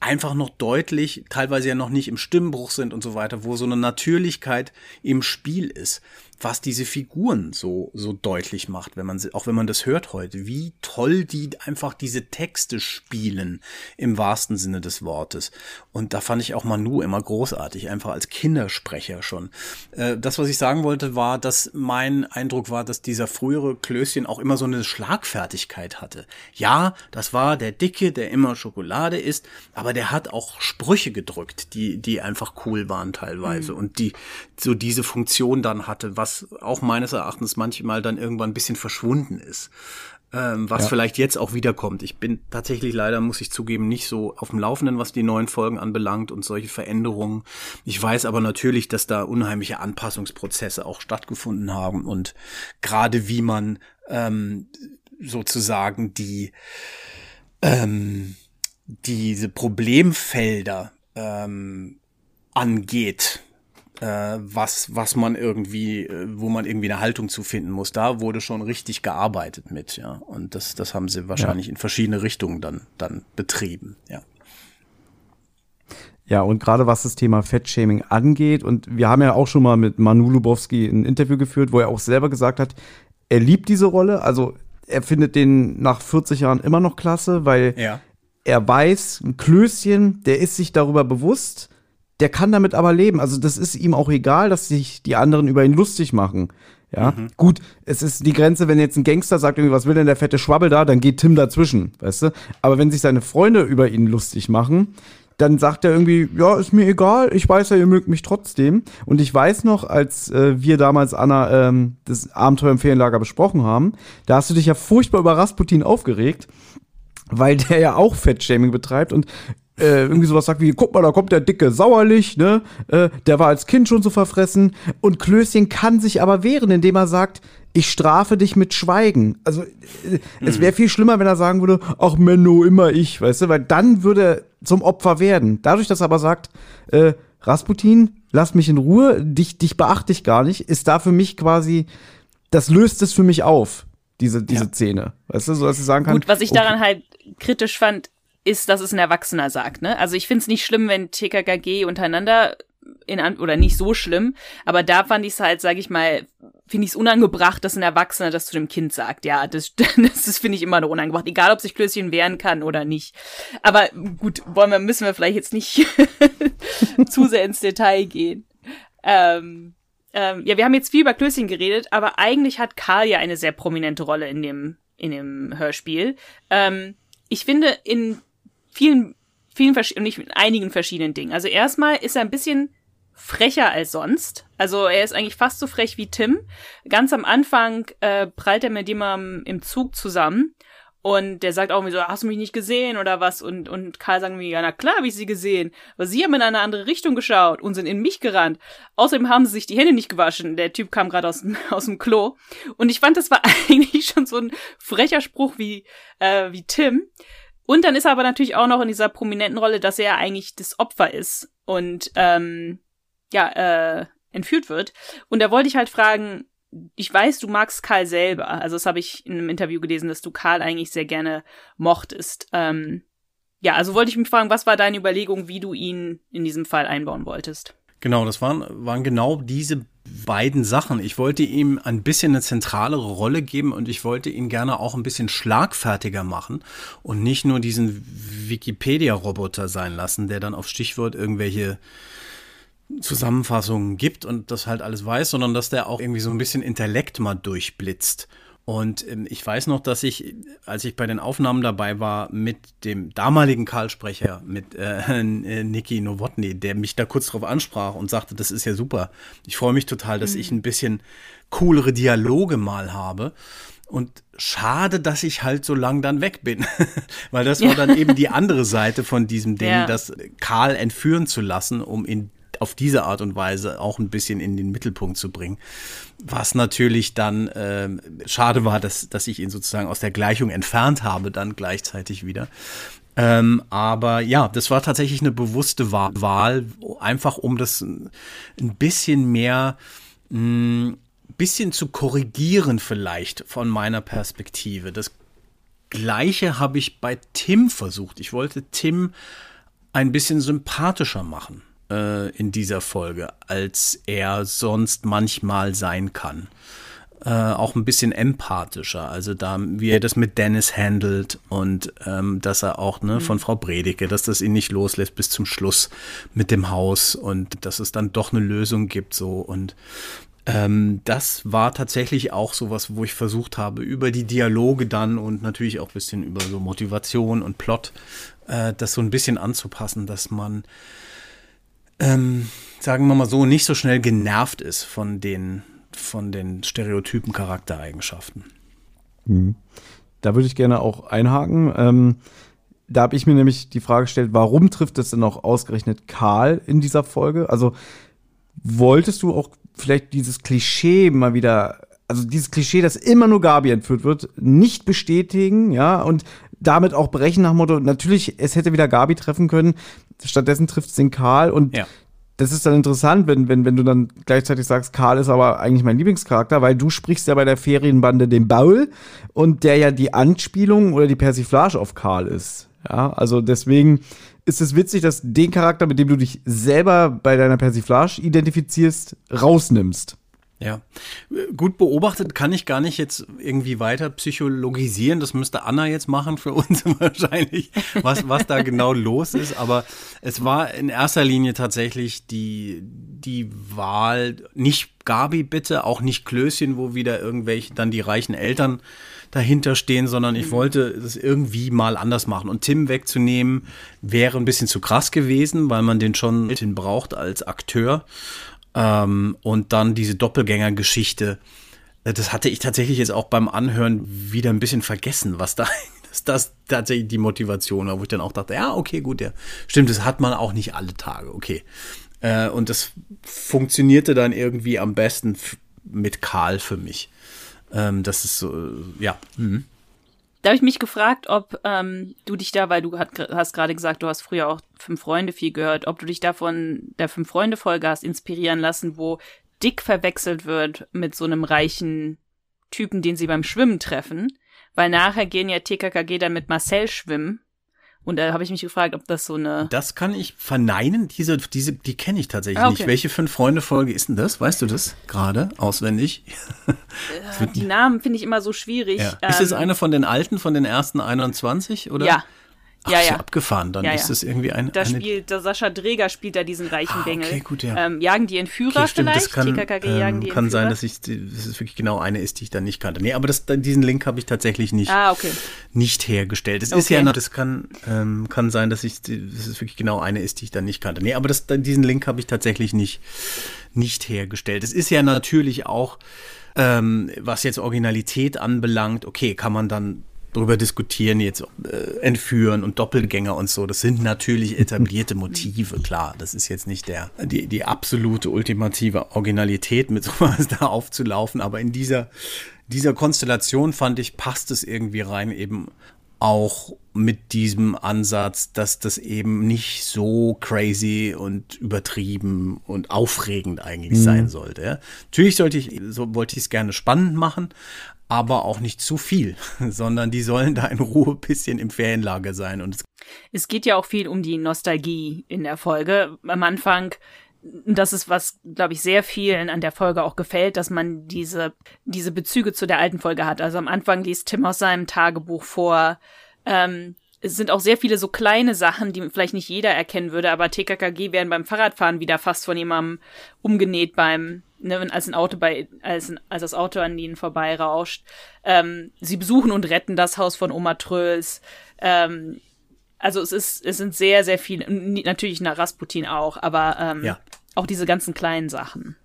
einfach noch deutlich, teilweise ja noch nicht im Stimmbruch sind und so weiter, wo so eine Natürlichkeit im Spiel ist, was diese Figuren so, so deutlich macht, wenn man sie, auch wenn man das hört heute, wie toll die einfach diese Texte spielen, im wahrsten Sinne des Wortes. Und da fand ich auch Manu immer großartig, einfach als Kindersprecher schon. Äh, das, was ich sagen wollte, war, dass mein Eindruck war, dass dieser frühere Klößchen auch immer so eine Schlagfertigkeit hatte. Ja, das war der Dicke, der immer Schokolade isst, aber der hat auch Sprüche gedrückt, die, die einfach cool waren teilweise und die so diese Funktion dann hatte, was auch meines Erachtens manchmal dann irgendwann ein bisschen verschwunden ist. Ähm, was Ja. vielleicht jetzt auch wiederkommt. Ich bin tatsächlich leider, muss ich zugeben, nicht so auf dem Laufenden, was die neuen Folgen anbelangt und solche Veränderungen. Ich weiß aber natürlich, dass da unheimliche Anpassungsprozesse auch stattgefunden haben und gerade wie man ähm, sozusagen die ähm, diese Problemfelder ähm, angeht, was, was man irgendwie, äh, wo man irgendwie eine Haltung zu finden muss. Da wurde schon richtig gearbeitet mit, ja. Und das, das haben sie wahrscheinlich in verschiedene Richtungen dann, dann betrieben, ja. Ja, und gerade was das Thema Fettshaming angeht, und wir haben ja auch schon mal mit Manu Lubowski ein Interview geführt, wo er auch selber gesagt hat, er liebt diese Rolle, also er findet den nach 40 Jahren immer noch klasse, weil Ja. er weiß, ein Klößchen, der ist sich darüber bewusst, der kann damit aber leben. Also das ist ihm auch egal, dass sich die anderen über ihn lustig machen. Ja, gut, es ist die Grenze, wenn jetzt ein Gangster sagt, irgendwie, was will denn der fette Schwabbel da, dann geht Tim dazwischen, weißt du? Aber wenn sich seine Freunde über ihn lustig machen, dann sagt er irgendwie, ja, ist mir egal, ich weiß ja, ihr mögt mich trotzdem. Und ich weiß noch, als äh, wir damals, Anna, ähm, das Abenteuer im Ferienlager besprochen haben, da hast du dich ja furchtbar über Rasputin aufgeregt, weil der ja auch Fettshaming betreibt und äh, irgendwie sowas sagt wie, guck mal, da kommt der dicke Sauerlich, ne? Äh, der war als Kind schon so verfressen. Und Klößchen kann sich aber wehren, indem er sagt, ich strafe dich mit Schweigen. Also äh, es wäre viel schlimmer, wenn er sagen würde, ach Menno, immer ich, weißt du, weil dann würde er zum Opfer werden. Dadurch, dass er aber sagt, äh, Rasputin, lass mich in Ruhe, dich, dich beachte ich gar nicht, ist da für mich quasi, das löst es für mich auf, diese, diese Ja. Szene. Weißt du, so dass ich sagen kann. Gut, was ich okay, daran halt kritisch fand, ist, dass es ein Erwachsener sagt, ne? Also ich find's nicht schlimm, wenn TKKG untereinander in an oder nicht so schlimm, aber da fand ich es halt, sag ich mal, finde ich es unangebracht, dass ein Erwachsener das zu dem Kind sagt. Ja, das, das, das finde ich immer noch unangebracht, egal ob sich Klößchen wehren kann oder nicht. Aber gut, wollen wir, müssen wir vielleicht jetzt nicht zu sehr ins Detail gehen. Ähm, ähm, ja, wir haben jetzt viel über Klößchen geredet, aber eigentlich hat Karl ja eine sehr prominente Rolle in dem, in dem Hörspiel. Ähm, ich finde in vielen, vielen, versch- nicht in einigen verschiedenen Dingen. Also erstmal ist er ein bisschen frecher als sonst. Also er ist eigentlich fast so frech wie Tim. Ganz am Anfang äh, prallt er mit jemandem im Zug zusammen und der sagt auch irgendwie so, hast du mich nicht gesehen oder was? Und, und Karl sagt mir, ja, na klar habe ich sie gesehen. Aber sie haben in eine andere Richtung geschaut und sind in mich gerannt. Außerdem haben sie sich die Hände nicht gewaschen. Der Typ kam gerade aus, dem- aus dem Klo. Und ich fand, das war eigentlich schon so ein frecher Spruch wie, äh, wie Tim. Und dann ist er aber natürlich auch noch in dieser prominenten Rolle, dass er eigentlich das Opfer ist und ähm, ja, äh, entführt wird. Und da wollte ich halt fragen, ich weiß, du magst Karl selber. Also das habe ich in einem Interview gelesen, dass du Karl eigentlich sehr gerne mochtest. Ähm, ja, also wollte ich mich fragen, was war deine Überlegung, wie du ihn in diesem Fall einbauen wolltest? Genau, das waren, waren genau diese beiden Sachen. Ich wollte ihm ein bisschen eine zentralere Rolle geben und ich wollte ihn gerne auch ein bisschen schlagfertiger machen und nicht nur diesen Wikipedia-Roboter sein lassen, der dann auf Stichwort irgendwelche Zusammenfassungen gibt und das halt alles weiß, sondern dass der auch irgendwie so ein bisschen Intellekt mal durchblitzt. Und ähm, ich weiß noch, dass ich, als ich bei den Aufnahmen dabei war, mit dem damaligen Karlsprecher, mit äh, äh, Niki Nowotny, der mich da kurz drauf ansprach und sagte, das ist ja super. Ich freue mich total, dass mhm. ich ein bisschen coolere Dialoge mal habe. Und schade, dass ich halt so lang dann weg bin. Weil das war dann eben die andere Seite von diesem Ding, ja. das Karl entführen zu lassen, um ihn auf diese Art und Weise auch ein bisschen in den Mittelpunkt zu bringen. Was natürlich dann äh, schade war, dass, dass ich ihn sozusagen aus der Gleichung entfernt habe, dann gleichzeitig wieder. Ähm, aber ja, das war tatsächlich eine bewusste Wahl, einfach um das ein bisschen mehr, ein bisschen zu korrigieren vielleicht von meiner Perspektive. Das Gleiche habe ich bei Tim versucht. Ich wollte Tim ein bisschen sympathischer machen äh, in dieser Folge, als er sonst manchmal sein kann. Äh, auch ein bisschen empathischer, also da, wie er das mit Dennis handelt und ähm, dass er auch ne, von. Frau Bredeke, dass das ihn nicht loslässt bis zum Schluss mit dem Haus und dass es dann doch eine Lösung gibt so und ähm, das war tatsächlich auch sowas, wo ich versucht habe, über die Dialoge dann und natürlich auch ein bisschen über so Motivation und Plot, äh, das so ein bisschen anzupassen, dass man ähm, sagen wir mal so, nicht so schnell genervt ist von den, von den Stereotypen Charaktereigenschaften. Mhm. Da würde ich gerne auch einhaken. Ähm, da habe ich mir nämlich die Frage gestellt, warum trifft es denn auch ausgerechnet Karl in dieser Folge? Also wolltest du auch vielleicht dieses Klischee mal wieder, also dieses Klischee, dass immer nur Gabi entführt wird, nicht bestätigen, ja, und damit auch brechen nach Motto, natürlich, es hätte wieder Gabi treffen können, stattdessen trifft es den Karl und ja. das ist dann interessant, wenn, wenn, wenn du dann gleichzeitig sagst, Karl ist aber eigentlich mein Lieblingscharakter, weil du sprichst ja bei der Ferienbande den Baul und der ja die Anspielung oder die Persiflage auf Karl ist. Ja, also deswegen ist es witzig, dass den Charakter, mit dem du dich selber bei deiner Persiflage identifizierst, rausnimmst. Ja, gut beobachtet kann ich gar nicht jetzt irgendwie weiter psychologisieren. Das müsste Anna jetzt machen für uns wahrscheinlich, was, was da genau los ist. Aber es war in erster Linie tatsächlich die, die Wahl, nicht Gabi bitte, auch nicht Klößchen, wo wieder irgendwelche dann die reichen Eltern dahinter stehen, sondern ich wollte es irgendwie mal anders machen. Und Tim wegzunehmen wäre ein bisschen zu krass gewesen, weil man den schon braucht als Akteur. Ähm, und dann diese Doppelgängergeschichte. Äh, das hatte ich tatsächlich jetzt auch beim Anhören wieder ein bisschen vergessen, was da dass das tatsächlich die Motivation war, wo ich dann auch dachte, ja, okay, gut, ja, stimmt, das hat man auch nicht alle Tage, okay. Äh, und das funktionierte dann irgendwie am besten mit Karl für mich. Ähm, das ist so, äh, ja. Mhm. Da habe ich mich gefragt, ob ähm, du dich da, weil du hat, hast gerade gesagt, du hast früher auch Fünf Freunde viel gehört, ob du dich da von der Fünf Freunde Folge hast inspirieren lassen, wo Dick verwechselt wird mit so einem reichen Typen, den sie beim Schwimmen treffen, weil nachher gehen ja TKKG dann mit Marcel schwimmen und da habe ich mich gefragt, ob das so eine. Das kann ich verneinen. Diese, diese, die kenne ich tatsächlich ah, okay. nicht. Welche fünf Freunde Folge ist denn das? Weißt du das gerade auswendig? Äh, die Namen finde ich immer so schwierig. Ja. Ist es ähm, eine von den alten, von den ersten 21 oder? Ja, Ach, ja, ja. abgefahan. Dann ja, ist es irgendwie ein. Da spielt der Sascha Dreger spielt da diesen reichen ah, Bengel. Okay, gut, ja. Ähm, jagen die Entführer okay, stimmt, vielleicht? Das kann, TKKG jagen die ähm, kann sein, dass ich, dass es wirklich genau eine ist, die ich dann nicht kannte. Nee, aber das, diesen Link habe ich tatsächlich nicht, ah, okay. nicht hergestellt. Es okay. ist ja noch, das kann, ähm, kann sein, dass ich, dass es wirklich genau eine ist, die ich dann nicht kannte. Nee, aber das, diesen Link habe ich tatsächlich nicht, nicht hergestellt. Es ist ja natürlich auch, ähm, was jetzt Originalität anbelangt, okay, kann man dann darüber diskutieren, jetzt äh, entführen und Doppelgänger und so. Das sind natürlich etablierte Motive, klar. Das ist jetzt nicht der, die, die absolute ultimative Originalität, mit sowas da aufzulaufen. Aber in dieser, dieser Konstellation fand ich, passt es irgendwie rein, eben auch mit diesem Ansatz, dass das eben nicht so crazy und übertrieben und aufregend eigentlich mhm. sein sollte. Ja. Natürlich sollte ich, so wollte ich es gerne spannend machen, aber auch nicht zu viel, sondern die sollen da in Ruhe ein bisschen im Ferienlager sein. Und es geht ja auch viel um die Nostalgie in der Folge. Am Anfang das ist was, glaube ich, sehr vielen an der Folge auch gefällt, dass man diese, diese Bezüge zu der alten Folge hat. Also am Anfang liest Tim aus seinem Tagebuch vor. Ähm, es sind auch sehr viele so kleine Sachen, die vielleicht nicht jeder erkennen würde, aber TKKG werden beim Fahrradfahren wieder fast von jemandem umgenäht beim, ne, als ein Auto bei, als, ein, als das Auto an ihnen vorbeirauscht. Ähm, sie besuchen und retten das Haus von Oma Tröls. Ähm, also es ist, es sind sehr, sehr viele, natürlich nach Rasputin auch, aber ähm, ja. auch diese ganzen kleinen Sachen.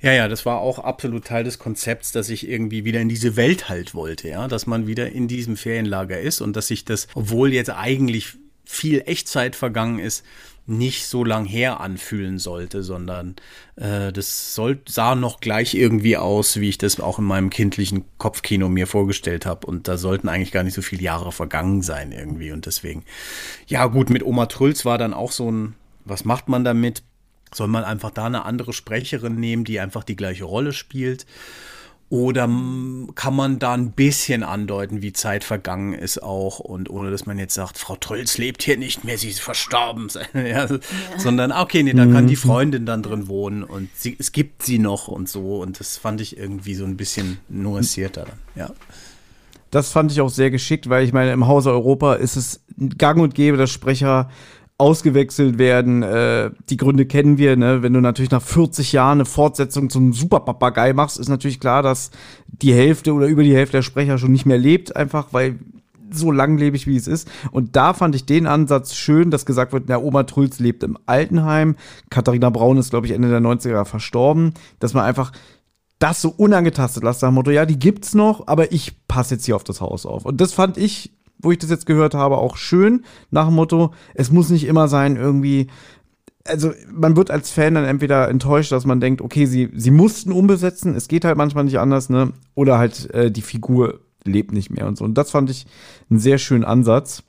Ja, ja, das war auch absolut Teil des Konzepts, dass ich irgendwie wieder in diese Welt halt wollte, ja, dass man wieder in diesem Ferienlager ist und dass sich das, obwohl jetzt eigentlich viel Echtzeit vergangen ist, nicht so lang her anfühlen sollte, sondern äh, das soll, sah noch gleich irgendwie aus, wie ich das auch in meinem kindlichen Kopfkino mir vorgestellt habe. Und da sollten eigentlich gar nicht so viele Jahre vergangen sein irgendwie. Und deswegen, ja gut, mit Oma Trulz war dann auch so ein, was macht man damit? Soll man einfach da eine andere Sprecherin nehmen, die einfach die gleiche Rolle spielt? Oder kann man da ein bisschen andeuten, wie Zeit vergangen ist auch und ohne dass man jetzt sagt, Frau Trölz lebt hier nicht mehr, sie ist verstorben, ja, ja. sondern ah, okay, nee, da kann die mhm. Freundin dann drin wohnen und sie, es gibt sie noch und so und das fand ich irgendwie so ein bisschen nuancierter dann, ja. Das fand ich auch sehr geschickt, weil ich meine, im Hause Europa ist es gang und gäbe, dass Sprecher ausgewechselt werden. Äh, die Gründe kennen wir. Ne? Wenn du natürlich nach 40 Jahren eine Fortsetzung zum Superpapagei machst, ist natürlich klar, dass die Hälfte oder über die Hälfte der Sprecher schon nicht mehr lebt, einfach weil so langlebig wie es ist. Und da fand ich den Ansatz schön, dass gesagt wird, der Oma Trulz lebt im Altenheim. Katharina Braun ist, glaube ich, Ende der 90er verstorben. Dass man einfach das so unangetastet lässt, nach dem Motto, ja, die gibt's noch, aber ich passe jetzt hier auf das Haus auf. Und das fand ich wo ich das jetzt gehört habe, auch schön nach dem Motto, es muss nicht immer sein, irgendwie. Also, man wird als Fan dann entweder enttäuscht, dass man denkt, okay, sie, sie mussten umbesetzen, es geht halt manchmal nicht anders, ne? Oder halt äh, die Figur lebt nicht mehr und so. Und das fand ich einen sehr schönen Ansatz.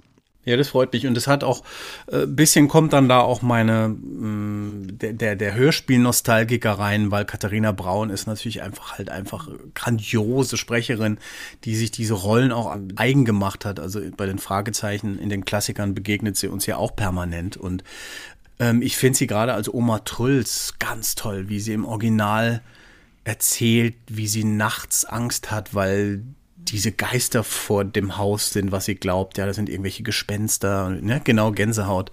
Ja, das freut mich. Und es hat auch, ein äh, bisschen kommt dann da auch meine, mh, mm, der, der, der Hörspiel-Nostalgiker rein, weil Katharina Braun ist natürlich einfach halt einfach grandiose Sprecherin, die sich diese Rollen auch eigen gemacht hat. Also bei den Fragezeichen in den Klassikern begegnet sie uns ja auch permanent. Und ähm, ich finde sie gerade als Oma Trulls ganz toll, wie sie im Original erzählt, wie sie nachts Angst hat, weil diese Geister vor dem Haus sind, was sie glaubt, ja, das sind irgendwelche Gespenster, ne? genau, Gänsehaut.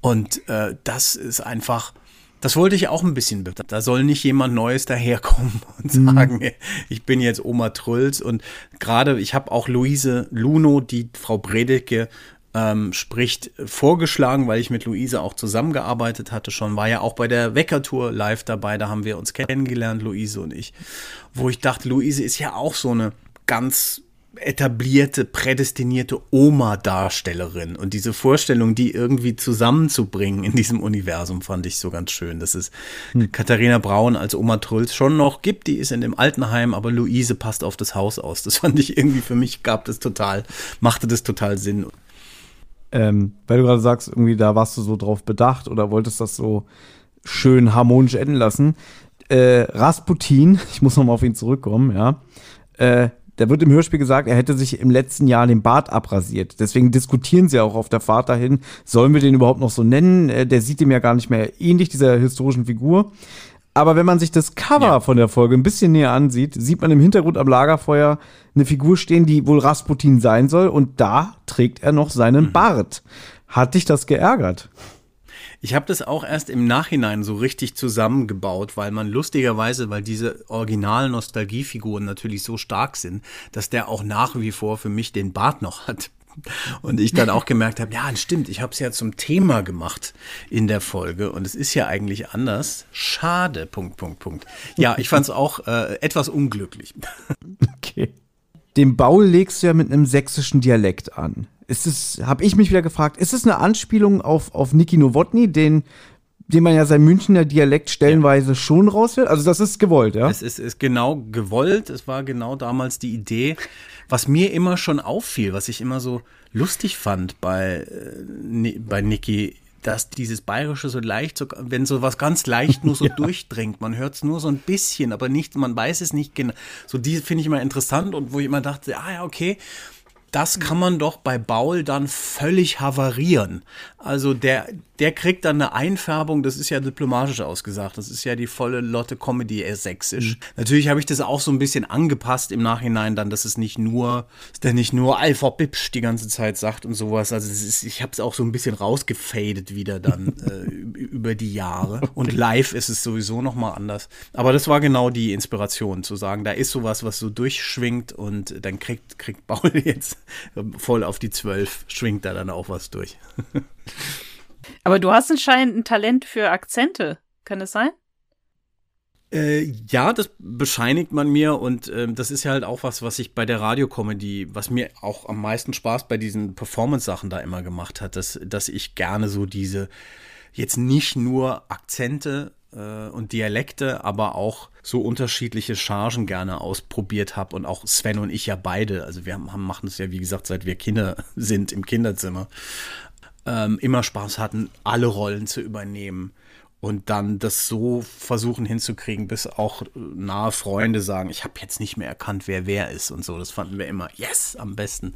Und äh, das ist einfach, das wollte ich auch ein bisschen. Da soll nicht jemand Neues daherkommen und mhm. sagen, mhm. ich bin jetzt Oma Trulls. Und gerade, ich habe auch Luise Luno, die Frau Bredeke ähm, spricht, vorgeschlagen, weil ich mit Luise auch zusammengearbeitet hatte schon, war ja auch bei der Weckertour live dabei, da haben wir uns kennengelernt, Luise und ich, wo ich dachte, Luise ist ja auch so eine ganz etablierte, prädestinierte Oma-Darstellerin. Und diese Vorstellung, die irgendwie zusammenzubringen in diesem Universum, fand ich so ganz schön. Dass es hm. Katharina Braun als Oma Trulz schon noch gibt, die ist in dem Altenheim, aber Luise passt auf das Haus aus. Das fand ich irgendwie für mich, gab das total, machte das total Sinn. Ähm, weil du gerade sagst, irgendwie da warst du so drauf bedacht oder wolltest das so schön harmonisch enden lassen. Äh, Rasputin, ich muss nochmal auf ihn zurückkommen, ja. Äh, da wird im Hörspiel gesagt, er hätte sich im letzten Jahr den Bart abrasiert. Deswegen diskutieren sie auch auf der Fahrt dahin, sollen wir den überhaupt noch so nennen? Äh, der sieht ihm ja gar nicht mehr ähnlich, dieser historischen Figur. Aber wenn man sich das Cover ja. von der Folge ein bisschen näher ansieht, sieht man im Hintergrund am Lagerfeuer eine Figur stehen, die wohl Rasputin sein soll. Und da trägt er noch seinen mhm. Bart. Hat dich das geärgert? Ich habe das auch erst im Nachhinein so richtig zusammengebaut, weil man lustigerweise, weil diese originalen Nostalgiefiguren natürlich so stark sind, dass der auch nach wie vor für mich den Bart noch hat. Und ich dann auch gemerkt habe, ja, stimmt, ich habe es ja zum Thema gemacht in der Folge und es ist ja eigentlich anders. Schade, Punkt, Punkt, Punkt. Ja, ich fand es auch äh, etwas unglücklich. Okay. Den Baul legst du ja mit einem sächsischen Dialekt an ist es, habe ich mich wieder gefragt, ist es eine Anspielung auf, auf Niki Nowotny, den den man ja sein Münchner Dialekt stellenweise ja. schon raushört. Also das ist gewollt, ja? Es ist, ist genau gewollt. Es war genau damals die Idee. Was mir immer schon auffiel, was ich immer so lustig fand bei, äh, bei Niki, dass dieses Bayerische so leicht, so, wenn so was ganz leicht nur so ja. durchdringt, man hört es nur so ein bisschen, aber nicht, man weiß es nicht genau. So die finde ich immer interessant und wo ich immer dachte, ah ja, okay, das kann man doch bei Baul dann völlig havarieren. Also der, der kriegt dann eine Einfärbung, das ist ja diplomatisch ausgesagt, das ist ja die volle Lotte Comedy eher sächsisch. Mhm. Natürlich habe ich das auch so ein bisschen angepasst im Nachhinein dann, dass es nicht nur, dass der nicht nur Alpha Bipsch die ganze Zeit sagt und sowas. Also ist, ich habe es auch so ein bisschen rausgefadet wieder dann äh, über die Jahre. Okay. Und live ist es sowieso nochmal anders. Aber das war genau die Inspiration, zu sagen, da ist sowas, was so durchschwingt und dann kriegt, kriegt Baul jetzt voll auf die Zwölf, schwingt da dann auch was durch. Aber du hast anscheinend ein Talent für Akzente. Kann das sein? Äh, ja, das bescheinigt man mir und äh, das ist ja halt auch was, was ich bei der Radiokomödie, was mir auch am meisten Spaß bei diesen Performance-Sachen da immer gemacht hat, dass, dass ich gerne so diese, jetzt nicht nur Akzente äh, und Dialekte, aber auch so unterschiedliche Chargen gerne ausprobiert habe und auch Sven und ich ja beide, also wir haben, machen es ja wie gesagt, seit wir Kinder sind im Kinderzimmer, ähm, immer Spaß hatten, alle Rollen zu übernehmen und dann das so versuchen hinzukriegen, bis auch nahe Freunde sagen, ich habe jetzt nicht mehr erkannt, wer wer ist und so. Das fanden wir immer, yes, am besten.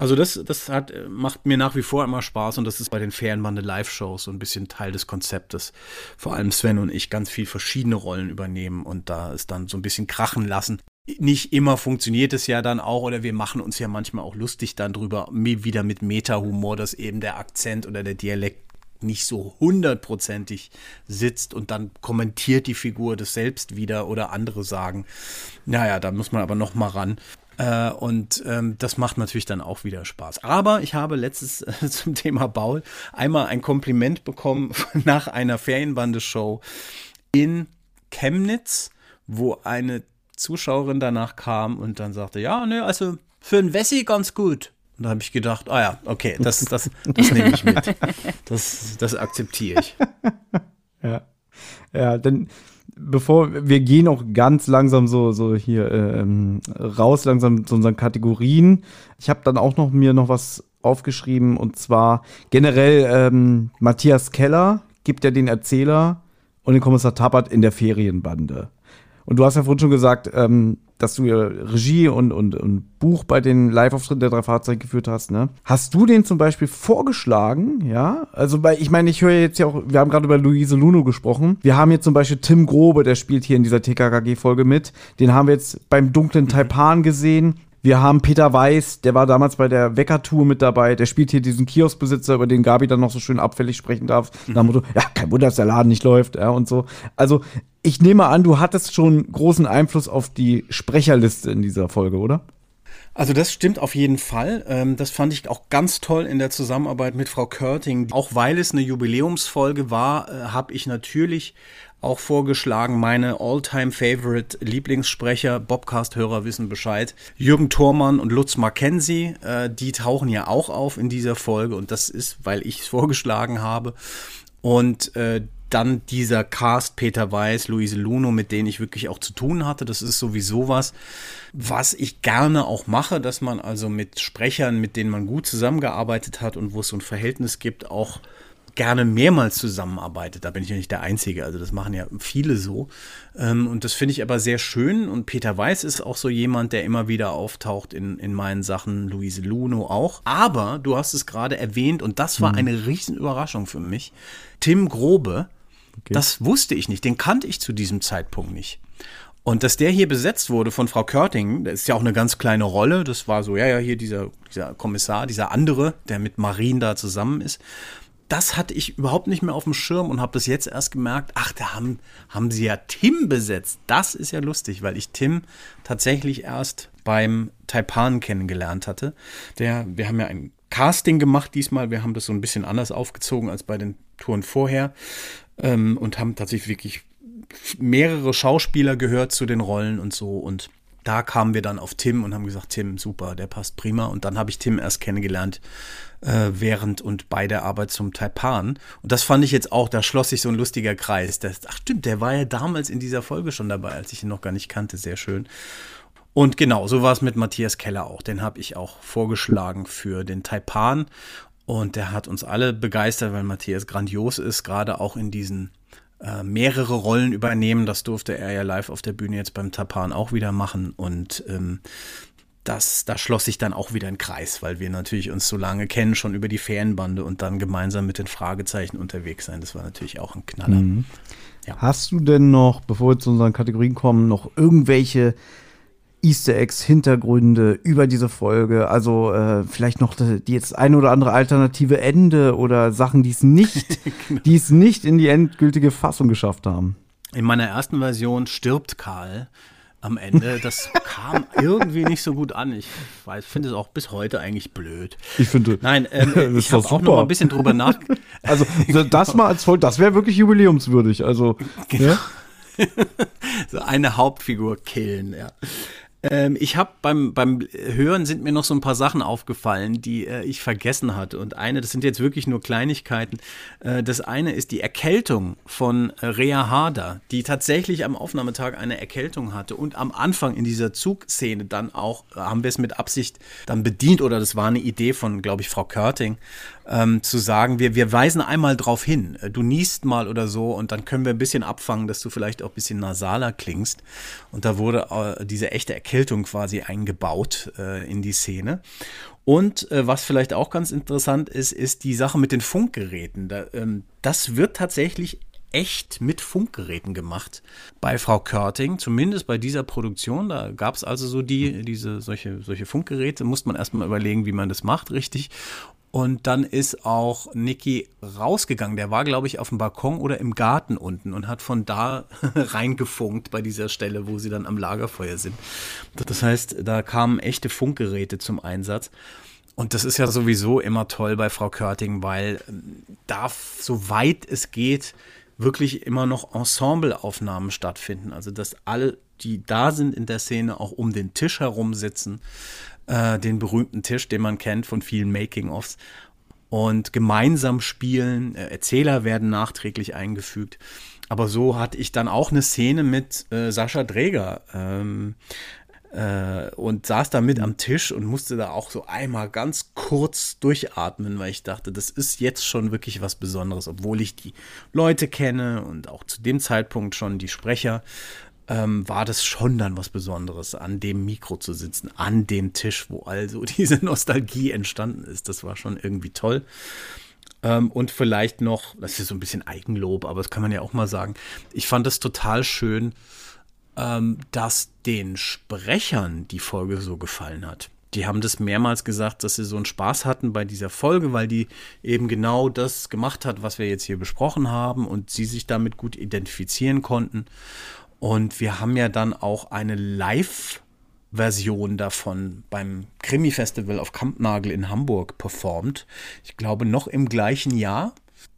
Also das, das hat, macht mir nach wie vor immer Spaß und das ist bei den Ferienbande Live-Shows so ein bisschen Teil des Konzeptes. Vor allem Sven und ich ganz viel verschiedene Rollen übernehmen und da ist dann so ein bisschen krachen lassen. Nicht immer funktioniert es ja dann auch oder wir machen uns ja manchmal auch lustig dann drüber, wieder mit Meta-Humor, dass eben der Akzent oder der Dialekt nicht so hundertprozentig sitzt und dann kommentiert die Figur das selbst wieder oder andere sagen. Naja, da muss man aber noch mal ran. Äh, und ähm, das macht natürlich dann auch wieder Spaß. Aber ich habe letztes zum Thema Baul einmal ein Kompliment bekommen nach einer Ferienbande-Show in Chemnitz, wo eine Zuschauerin danach kam und dann sagte, ja, ne, also für ein Wessi ganz gut. Und da habe ich gedacht, ah ja, okay, das, das, das nehme ich mit. Das, das akzeptiere ich. Ja. Ja, denn bevor wir gehen auch ganz langsam so so hier ähm, raus langsam zu unseren Kategorien. Ich habe dann auch noch mir noch was aufgeschrieben und zwar generell ähm, Matthias Keller gibt ja den Erzähler und den Kommissar Tappert in der Ferienbande. Und du hast ja vorhin schon gesagt, ähm, dass du ja Regie und, und, und Buch bei den Live-Auftritten der drei Fahrzeuge geführt hast, ne? Hast du den zum Beispiel vorgeschlagen, ja? Also, weil ich meine, ich höre jetzt ja auch, wir haben gerade über Luise Luno gesprochen. Wir haben jetzt zum Beispiel Tim Grobe, der spielt hier in dieser TKKG-Folge mit. Den haben wir jetzt beim dunklen Taipan gesehen. Wir haben Peter Weiß, der war damals bei der Wecker-Tour mit dabei. Der spielt hier diesen Kioskbesitzer, über den Gabi dann noch so schön abfällig sprechen darf. Mhm. Nach dem Motto, ja, kein Wunder, dass der Laden nicht läuft, ja, und so. Also, ich nehme an, du hattest schon großen Einfluss auf die Sprecherliste in dieser Folge, oder? Also das stimmt auf jeden Fall. Ähm, das fand ich auch ganz toll in der Zusammenarbeit mit Frau Körting. Auch weil es eine Jubiläumsfolge war, äh, habe ich natürlich auch vorgeschlagen, meine All-Time-Favorite Lieblingssprecher, Bobcast-Hörer wissen Bescheid, Jürgen Thormann und Lutz Mackenzie, äh, die tauchen ja auch auf in dieser Folge und das ist, weil ich es vorgeschlagen habe. Und äh, dann dieser Cast Peter Weiß, Luise Luno, mit denen ich wirklich auch zu tun hatte. Das ist sowieso was, was ich gerne auch mache, dass man also mit Sprechern, mit denen man gut zusammengearbeitet hat und wo es so ein Verhältnis gibt, auch gerne mehrmals zusammenarbeitet. Da bin ich ja nicht der Einzige. Also das machen ja viele so. Ähm, und das finde ich aber sehr schön. Und Peter Weiß ist auch so jemand, der immer wieder auftaucht in, in meinen Sachen. Luise Luno auch. Aber du hast es gerade erwähnt und das war mhm. eine riesen Überraschung für mich. Tim Grobe, okay. das wusste ich nicht. Den kannte ich zu diesem Zeitpunkt nicht. Und dass der hier besetzt wurde von Frau Körting, das ist ja auch eine ganz kleine Rolle. Das war so, ja, ja, hier dieser, dieser Kommissar, dieser andere, der mit Marien da zusammen ist das hatte ich überhaupt nicht mehr auf dem Schirm und habe das jetzt erst gemerkt. Ach, da haben, haben sie ja Tim besetzt. Das ist ja lustig, weil ich Tim tatsächlich erst beim Taipan kennengelernt hatte. Der, wir haben ja ein Casting gemacht diesmal. Wir haben das so ein bisschen anders aufgezogen als bei den Touren vorher ähm, und haben tatsächlich wirklich mehrere Schauspieler gehört zu den Rollen und so und da kamen wir dann auf Tim und haben gesagt, Tim, super, der passt prima. Und dann habe ich Tim erst kennengelernt äh, während und bei der Arbeit zum Taipan. Und das fand ich jetzt auch, da schloss sich so ein lustiger Kreis. Das, ach stimmt, der war ja damals in dieser Folge schon dabei, als ich ihn noch gar nicht kannte. Sehr schön. Und genau, so war es mit Matthias Keller auch. Den habe ich auch vorgeschlagen für den Taipan. Und der hat uns alle begeistert, weil Matthias grandios ist, gerade auch in diesen äh, mehrere Rollen übernehmen. Das durfte er ja live auf der Bühne jetzt beim Tapan auch wieder machen. Und ähm, das, da schloss sich dann auch wieder ein Kreis, weil wir natürlich uns so lange kennen, schon über die Ferienbande und dann gemeinsam mit den Fragezeichen unterwegs sein. Das war natürlich auch ein Knaller. Mhm. Ja. Hast du denn noch, bevor wir zu unseren Kategorien kommen, noch irgendwelche Easter Eggs, Hintergründe über diese Folge, also äh, vielleicht noch die jetzt ein oder andere alternative Ende oder Sachen, die es nicht, genau. die es nicht in die endgültige Fassung geschafft haben. In meiner ersten Version stirbt Karl am Ende. Das kam irgendwie nicht so gut an. Ich finde es auch bis heute eigentlich blöd. Ich finde. Nein, ähm, ich habe auch noch mal ein bisschen drüber nach. Also das mal als Volk, das wäre wirklich jubiläumswürdig. Also genau. ja? so eine Hauptfigur killen. Ja. Ähm, ich habe beim, beim Hören sind mir noch so ein paar Sachen aufgefallen, die äh, ich vergessen hatte. Und eine, das sind jetzt wirklich nur Kleinigkeiten. Äh, das eine ist die Erkältung von äh, Rea Harder, die tatsächlich am Aufnahmetag eine Erkältung hatte. Und am Anfang in dieser Zugszene dann auch, äh, haben wir es mit Absicht dann bedient, oder das war eine Idee von, glaube ich, Frau Körting, ähm, zu sagen, wir, wir weisen einmal drauf hin. Äh, du niest mal oder so und dann können wir ein bisschen abfangen, dass du vielleicht auch ein bisschen nasaler klingst. Und da wurde äh, diese echte Erkältung quasi eingebaut äh, in die Szene. Und äh, was vielleicht auch ganz interessant ist, ist die Sache mit den Funkgeräten. Da, ähm, das wird tatsächlich echt mit Funkgeräten gemacht bei Frau Körting, zumindest bei dieser Produktion. Da gab es also so die, diese, solche, solche Funkgeräte, musste man erstmal überlegen, wie man das macht, richtig. Und dann ist auch Niki rausgegangen. Der war, glaube ich, auf dem Balkon oder im Garten unten und hat von da reingefunkt bei dieser Stelle, wo sie dann am Lagerfeuer sind. Das heißt, da kamen echte Funkgeräte zum Einsatz. Und das ist ja sowieso immer toll bei Frau Körting, weil ähm, da, soweit es geht, wirklich immer noch Ensembleaufnahmen stattfinden. Also, dass alle, die da sind in der Szene, auch um den Tisch herum sitzen äh, den berühmten Tisch, den man kennt von vielen Making-ofs. Und gemeinsam spielen, äh, Erzähler werden nachträglich eingefügt. Aber so hatte ich dann auch eine Szene mit äh, Sascha Dräger ähm, äh, und saß da mit am Tisch und musste da auch so einmal ganz kurz durchatmen, weil ich dachte, das ist jetzt schon wirklich was Besonderes, obwohl ich die Leute kenne und auch zu dem Zeitpunkt schon die Sprecher ähm, war das schon dann was Besonderes, an dem Mikro zu sitzen, an dem Tisch, wo also diese Nostalgie entstanden ist. Das war schon irgendwie toll. Ähm, und vielleicht noch, das ist so ein bisschen Eigenlob, aber das kann man ja auch mal sagen. Ich fand es total schön, ähm, dass den Sprechern die Folge so gefallen hat. Die haben das mehrmals gesagt, dass sie so einen Spaß hatten bei dieser Folge, weil die eben genau das gemacht hat, was wir jetzt hier besprochen haben und sie sich damit gut identifizieren konnten. Und wir haben ja dann auch eine Live-Version davon beim Krimi-Festival auf Kampnagel in Hamburg performt. Ich glaube, noch im gleichen Jahr.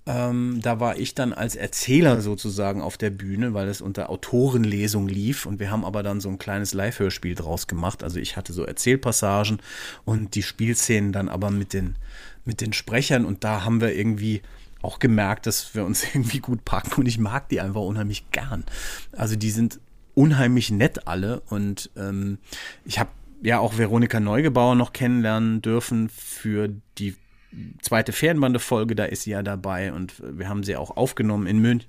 Ähm, da war ich dann als Erzähler sozusagen auf der Bühne, weil es unter Autorenlesung lief und wir haben aber dann so ein kleines Live-Hörspiel draus gemacht. Also ich hatte so Erzählpassagen und die Spielszenen dann aber mit den, mit den Sprechern und da haben wir irgendwie auch gemerkt, dass wir uns irgendwie gut packen und ich mag die einfach unheimlich gern. Also die sind unheimlich nett alle und ähm, ich habe ja auch Veronika Neugebauer noch kennenlernen dürfen für die zweite Fernbande-Folge, da ist sie ja dabei und wir haben sie auch aufgenommen in, Mün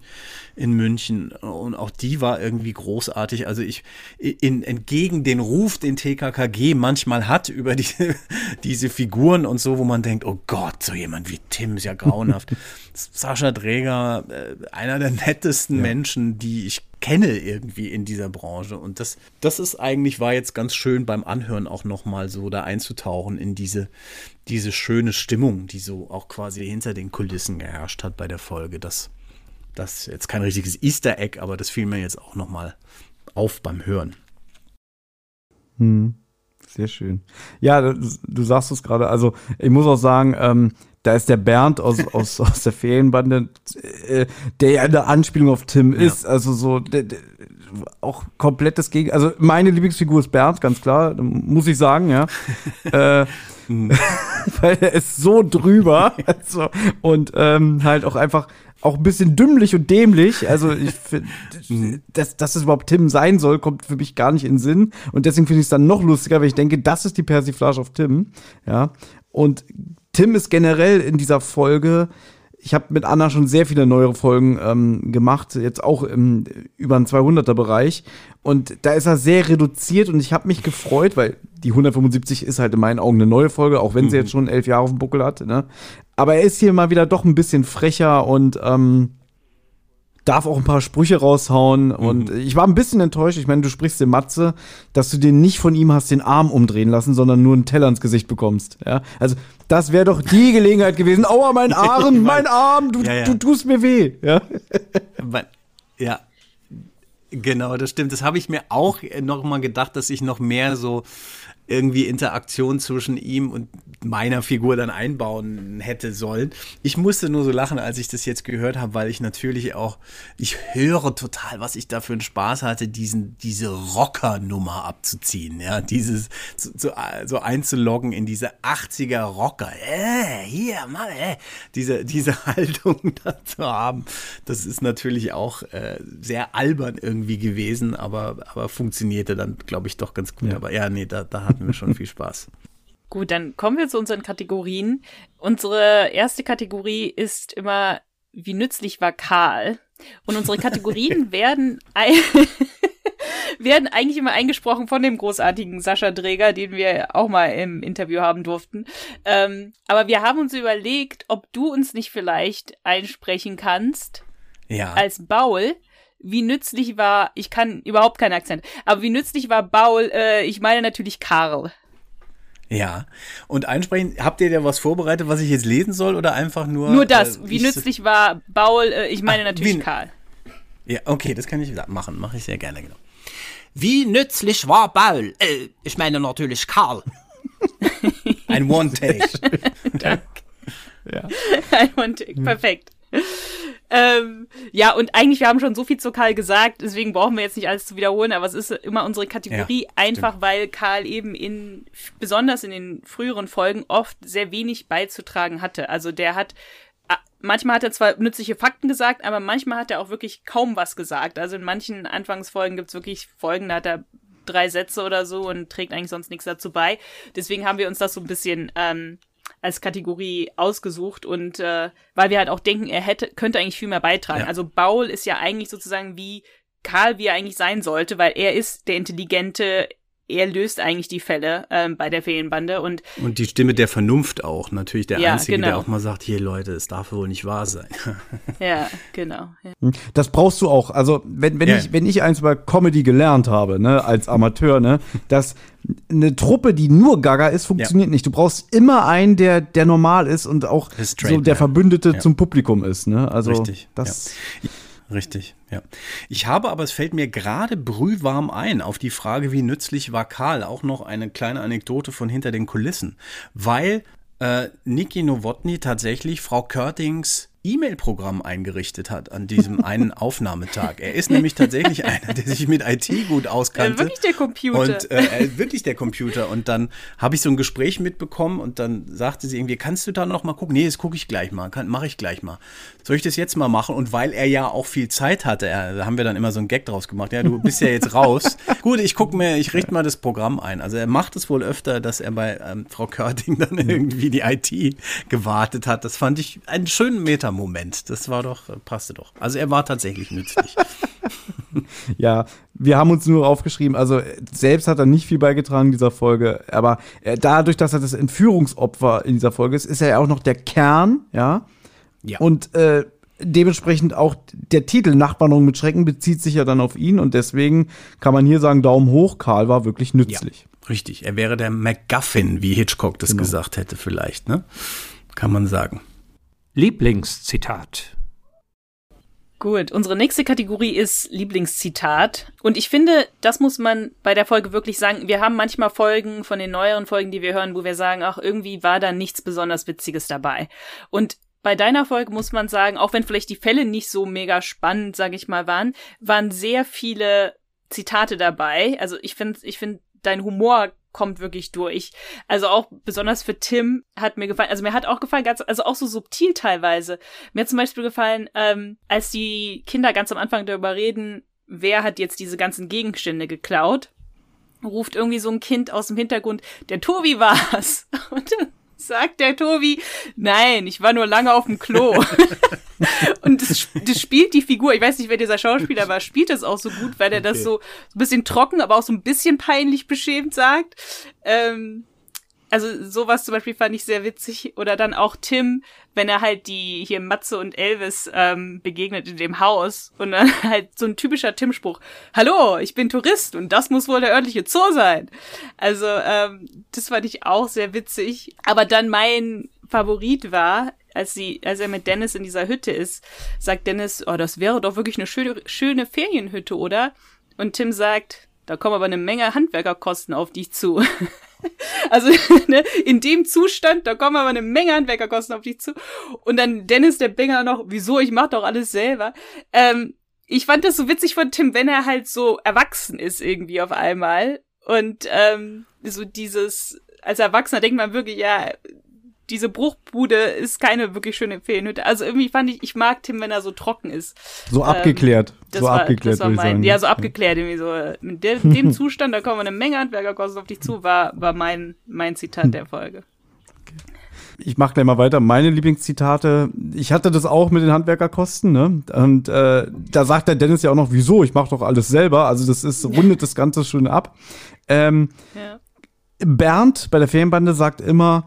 in München und auch die war irgendwie großartig. Also ich, in, entgegen den Ruf, den TKKG manchmal hat über diese, diese Figuren und so, wo man denkt, oh Gott, so jemand wie Tim ist ja grauenhaft. Sascha Dräger, äh, einer der nettesten ja. Menschen, die ich kenne irgendwie in dieser Branche. Und das, das ist eigentlich, war jetzt ganz schön beim Anhören auch nochmal so da einzutauchen in diese, diese schöne Stimmung, die so auch quasi hinter den Kulissen geherrscht hat bei der Folge. Das, das ist jetzt kein richtiges Easter Egg, aber das fiel mir jetzt auch nochmal auf beim Hören. Hm. Sehr schön. Ja, du, du sagst es gerade. Also, ich muss auch sagen, ähm, da ist der Bernd aus, aus, aus der Ferienbande, äh, der ja eine Anspielung auf Tim ja. ist. Also so, der, der, auch komplettes Gegen. Also meine Lieblingsfigur ist Bernd, ganz klar, muss ich sagen, ja. äh, weil er ist so drüber also, und ähm, halt auch einfach auch ein bisschen dümmlich und dämlich. Also ich finde, dass, dass es überhaupt Tim sein soll, kommt für mich gar nicht in Sinn. Und deswegen finde ich es dann noch lustiger, weil ich denke, das ist die Persiflage auf Tim. Ja. Und Tim ist generell in dieser Folge ich habe mit Anna schon sehr viele neuere Folgen ähm, gemacht, jetzt auch im über den 200er Bereich. Und da ist er sehr reduziert und ich habe mich gefreut, weil die 175 ist halt in meinen Augen eine neue Folge, auch wenn mhm. sie jetzt schon elf Jahre auf dem Buckel hat. Ne? Aber er ist hier mal wieder doch ein bisschen frecher und ähm, darf auch ein paar Sprüche raushauen. Mhm. Und ich war ein bisschen enttäuscht. Ich meine, du sprichst den Matze, dass du den nicht von ihm hast den Arm umdrehen lassen, sondern nur einen Teller ins Gesicht bekommst. Ja, also das wäre doch die Gelegenheit gewesen. Aua, mein Arm, mein Arm, du, ja, ja. du tust mir weh. Ja. ja. Genau, das stimmt. Das habe ich mir auch noch mal gedacht, dass ich noch mehr so irgendwie Interaktion zwischen ihm und meiner Figur dann einbauen hätte sollen. Ich musste nur so lachen, als ich das jetzt gehört habe, weil ich natürlich auch, ich höre total, was ich da für einen Spaß hatte, diesen, diese Rocker-Nummer abzuziehen, ja, dieses, so, so, so einzuloggen in diese 80er Rocker, äh, hier, Mann, äh, diese, diese Haltung da zu haben, das ist natürlich auch äh, sehr albern irgendwie gewesen, aber, aber funktionierte dann, glaube ich, doch ganz gut. Ja. Aber ja, nee, da, da hatten wir schon viel Spaß. Gut, dann kommen wir zu unseren Kategorien. Unsere erste Kategorie ist immer, wie nützlich war Karl? Und unsere Kategorien werden, werden eigentlich immer eingesprochen von dem großartigen Sascha Dräger, den wir auch mal im Interview haben durften. Ähm, aber wir haben uns überlegt, ob du uns nicht vielleicht einsprechen kannst. Ja. Als Baul. Wie nützlich war, ich kann überhaupt keinen Akzent, aber wie nützlich war Baul, äh, ich meine natürlich Karl. Ja. Und einsprechen, habt ihr da was vorbereitet, was ich jetzt lesen soll oder einfach nur. Nur das. Äh, wie nützlich war Baul, äh, ich meine Ach, natürlich wie, Karl. Ja, okay, das kann ich machen. Mache ich sehr gerne, genau. Wie nützlich war Baul? Äh, ich meine natürlich Karl. Ein One-Take. Danke. Ja. Ein One-Take, perfekt. Ähm, ja, und eigentlich, wir haben schon so viel zu Karl gesagt, deswegen brauchen wir jetzt nicht alles zu wiederholen, aber es ist immer unsere Kategorie, ja, einfach weil Karl eben in, besonders in den früheren Folgen, oft sehr wenig beizutragen hatte. Also der hat manchmal hat er zwar nützliche Fakten gesagt, aber manchmal hat er auch wirklich kaum was gesagt. Also in manchen Anfangsfolgen gibt's wirklich Folgen, da hat er drei Sätze oder so und trägt eigentlich sonst nichts dazu bei. Deswegen haben wir uns das so ein bisschen ähm, als Kategorie ausgesucht und äh, weil wir halt auch denken, er hätte, könnte eigentlich viel mehr beitragen. Ja. Also Baul ist ja eigentlich sozusagen wie Karl, wie er eigentlich sein sollte, weil er ist der intelligente, er löst eigentlich die Fälle ähm, bei der Feenbande und und die Stimme der Vernunft auch natürlich der ja, einzige, genau. der auch mal sagt, hier Leute, es darf wohl nicht wahr sein. ja, genau. Ja. Hm, das brauchst du auch. Also wenn wenn ja. ich wenn ich eins über Comedy gelernt habe, ne, als Amateur, ne, dass eine Truppe, die nur Gaga ist, funktioniert nicht. Du brauchst immer einen, der der normal ist und auch so der Verbündete zum Publikum ist, ne? Also Richtig, das Richtig, ja. Ich habe aber, es fällt mir gerade brühwarm ein, auf die Frage, wie nützlich war Karl, auch noch eine kleine Anekdote von hinter den Kulissen, weil äh, Niki Nowotny tatsächlich Frau Körtings E-Mail-Programm eingerichtet hat an diesem einen Aufnahmetag. Er ist nämlich tatsächlich einer, der sich mit IT gut auskannte. Ja, wirklich der Computer. Und äh, er ist wirklich der Computer. Und dann habe ich so ein Gespräch mitbekommen und dann sagte sie irgendwie, kannst du da noch mal gucken? Nee, das gucke ich gleich mal, mache ich gleich mal. Soll ich das jetzt mal machen? Und weil er ja auch viel Zeit hatte, er, da haben wir dann immer so einen Gag draus gemacht. Ja, du bist ja jetzt raus. Gut, ich gucke mir, ich richte mal das Programm ein. Also er macht es wohl öfter, dass er bei ähm, Frau Körting dann irgendwie die IT gewartet hat. Das fand ich einen schönen Meter Moment. Das war doch, äh, passte doch. Also er war tatsächlich nützlich. ja, wir haben uns nur aufgeschrieben, also selbst hat er nicht viel beigetragen in dieser Folge, aber äh, dadurch, dass er das Entführungsopfer in dieser Folge ist, ist er ja auch noch der Kern, ja. Ja. Und äh, dementsprechend auch der Titel Nachbarn mit Schrecken bezieht sich ja dann auf ihn und deswegen kann man hier sagen, Daumen hoch, Karl war wirklich nützlich. Ja, richtig, er wäre der MacGuffin, wie Hitchcock das genau. gesagt hätte vielleicht, ne? Kann man sagen. Lieblingszitat. Gut, unsere nächste Kategorie ist Lieblingszitat. Und ich finde, das muss man bei der Folge wirklich sagen. Wir haben manchmal Folgen von den neueren Folgen, die wir hören, wo wir sagen, ach, irgendwie war da nichts besonders Witziges dabei. Und bei deiner Folge muss man sagen, auch wenn vielleicht die Fälle nicht so mega spannend, sag ich mal, waren, waren sehr viele Zitate dabei. Also ich finde, ich finde, dein Humor kommt wirklich durch. Also auch besonders für Tim hat mir gefallen. Also mir hat auch gefallen, ganz, also auch so subtil teilweise. Mir hat zum Beispiel gefallen, ähm, als die Kinder ganz am Anfang darüber reden, wer hat jetzt diese ganzen Gegenstände geklaut, ruft irgendwie so ein Kind aus dem Hintergrund, der Tobi war's. Und dann sagt der Tobi, nein, ich war nur lange auf dem Klo. und das, das, spielt die Figur, ich weiß nicht, wer dieser Schauspieler war, spielt das auch so gut, weil er das so, so ein bisschen trocken, aber auch so ein bisschen peinlich beschämt sagt. Ähm, also sowas zum Beispiel fand ich sehr witzig. Oder dann auch Tim, wenn er halt die hier Matze und Elvis ähm, begegnet in dem Haus und dann halt so ein typischer Tim-Spruch. Hallo, ich bin Tourist und das muss wohl der örtliche Zoo sein. Also ähm, das fand ich auch sehr witzig. Aber dann mein Favorit war, als sie, als er mit Dennis in dieser Hütte ist, sagt Dennis, oh, das wäre doch wirklich eine schöne, schöne Ferienhütte, oder? Und Tim sagt, da kommen aber eine Menge Handwerkerkosten auf dich zu. Also ne, in dem Zustand, da kommen aber eine Menge Handwerkerkosten auf dich zu. Und dann Dennis der Binger noch, wieso, ich mach doch alles selber. Ähm, ich fand das so witzig von Tim, wenn er halt so erwachsen ist irgendwie auf einmal. Und ähm, so dieses, als Erwachsener denkt man wirklich, ja, diese Bruchbude ist keine wirklich schöne Ferienhütte. Also irgendwie fand ich, ich mag Tim, wenn er so trocken ist. So abgeklärt. Ähm, so war, abgeklärt, das war mein, Ja, so abgeklärt irgendwie so. Mit der, dem Zustand, da kommen eine Menge Handwerkerkosten auf dich zu, war, war mein, mein Zitat der Folge. Ich mache gleich mal weiter. Meine Lieblingszitate. Ich hatte das auch mit den Handwerkerkosten, ne? Und äh, da sagt der Dennis ja auch noch, wieso? Ich mache doch alles selber. Also das ist rundet das Ganze schon ab. Ähm, ja. Bernd bei der Ferienbande sagt immer,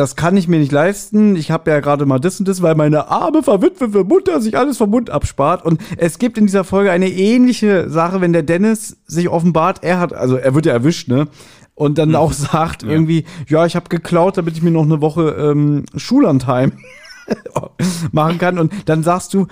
das kann ich mir nicht leisten. Ich habe ja gerade mal das und das, weil meine arme, verwitwete Mutter sich alles vom Mund abspart. Und es gibt in dieser Folge eine ähnliche Sache, wenn der Dennis sich offenbart, er hat, also er wird ja erwischt, ne? Und dann auch sagt ja. irgendwie, ja, ich habe geklaut, damit ich mir noch eine Woche ähm, Schullandheim machen kann. Und dann sagst du,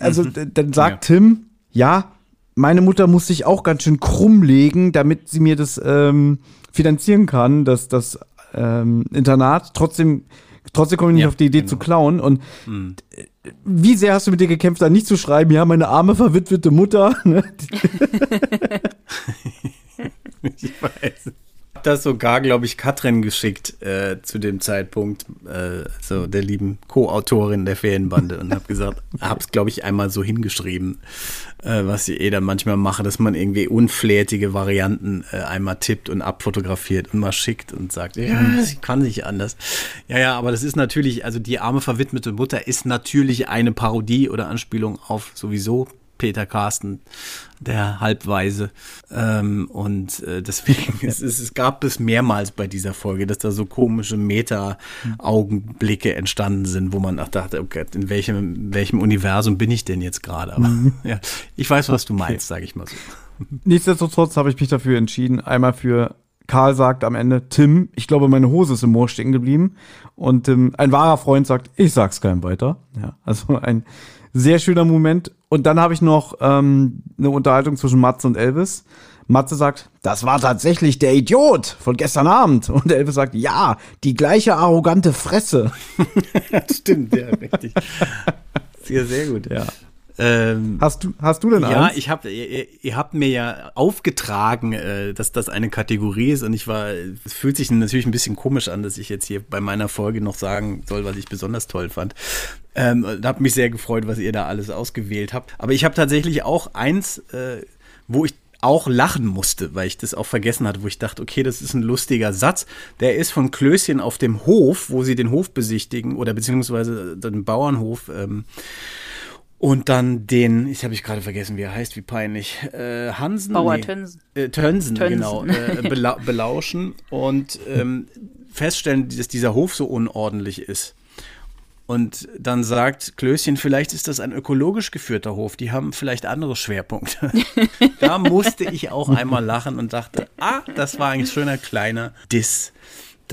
also mhm. dann sagt ja. Tim, ja, meine Mutter muss sich auch ganz schön krumm legen, damit sie mir das ähm, finanzieren kann, dass das ähm, Internat. Trotzdem, trotzdem komme ich nicht ja, auf die Idee genau. zu klauen. Und hm. wie sehr hast du mit dir gekämpft, da nicht zu schreiben, ja, meine arme, verwitwete Mutter. Ne? ich weiß das sogar, glaube ich, Katrin geschickt äh, zu dem Zeitpunkt, äh, so der lieben Co-Autorin der Ferienbande und habe gesagt, habe es, glaube ich, einmal so hingeschrieben, äh, was ich eh dann manchmal mache, dass man irgendwie unflätige Varianten äh, einmal tippt und abfotografiert und mal schickt und sagt, ja, ich kann nicht anders. Ja, ja, aber das ist natürlich, also die arme verwidmete Mutter ist natürlich eine Parodie oder Anspielung auf sowieso Peter Carsten, der Halbweise. Ähm, und äh, deswegen, es, es, es gab es mehrmals bei dieser Folge, dass da so komische Meta-Augenblicke entstanden sind, wo man auch dachte, okay, in welchem, welchem Universum bin ich denn jetzt gerade? Aber mhm. ja, ich weiß, was du meinst, sage ich mal so. Nichtsdestotrotz habe ich mich dafür entschieden, einmal für Karl sagt am Ende, Tim, ich glaube, meine Hose ist im Moor stecken geblieben. Und ähm, ein wahrer Freund sagt, ich sag's keinem weiter. Ja, also ein sehr schöner Moment. Und dann habe ich noch ähm, eine Unterhaltung zwischen Matze und Elvis. Matze sagt, das war tatsächlich der Idiot von gestern Abend. Und Elvis sagt, ja, die gleiche arrogante Fresse. Stimmt, ja, richtig. Sehr, sehr gut. Ja. Ähm, hast du, hast du denn Ja, eins? ich habe, ihr, ihr, habt mir ja aufgetragen, äh, dass das eine Kategorie ist und ich war, es fühlt sich natürlich ein bisschen komisch an, dass ich jetzt hier bei meiner Folge noch sagen soll, was ich besonders toll fand. Ähm, habe mich sehr gefreut, was ihr da alles ausgewählt habt. Aber ich habe tatsächlich auch eins, äh, wo ich auch lachen musste, weil ich das auch vergessen hatte, wo ich dachte, okay, das ist ein lustiger Satz. Der ist von Klößchen auf dem Hof, wo sie den Hof besichtigen oder beziehungsweise den Bauernhof. Ähm, und dann den, ich habe ich gerade vergessen, wie er heißt, wie peinlich. Äh, Hansen. Bauer nee, Tönsen. Äh, Tönsen, Tönsen, genau. Äh, bela belauschen und ähm, feststellen, dass dieser Hof so unordentlich ist. Und dann sagt Klößchen, vielleicht ist das ein ökologisch geführter Hof, die haben vielleicht andere Schwerpunkte. da musste ich auch einmal lachen und dachte, ah, das war ein schöner kleiner Diss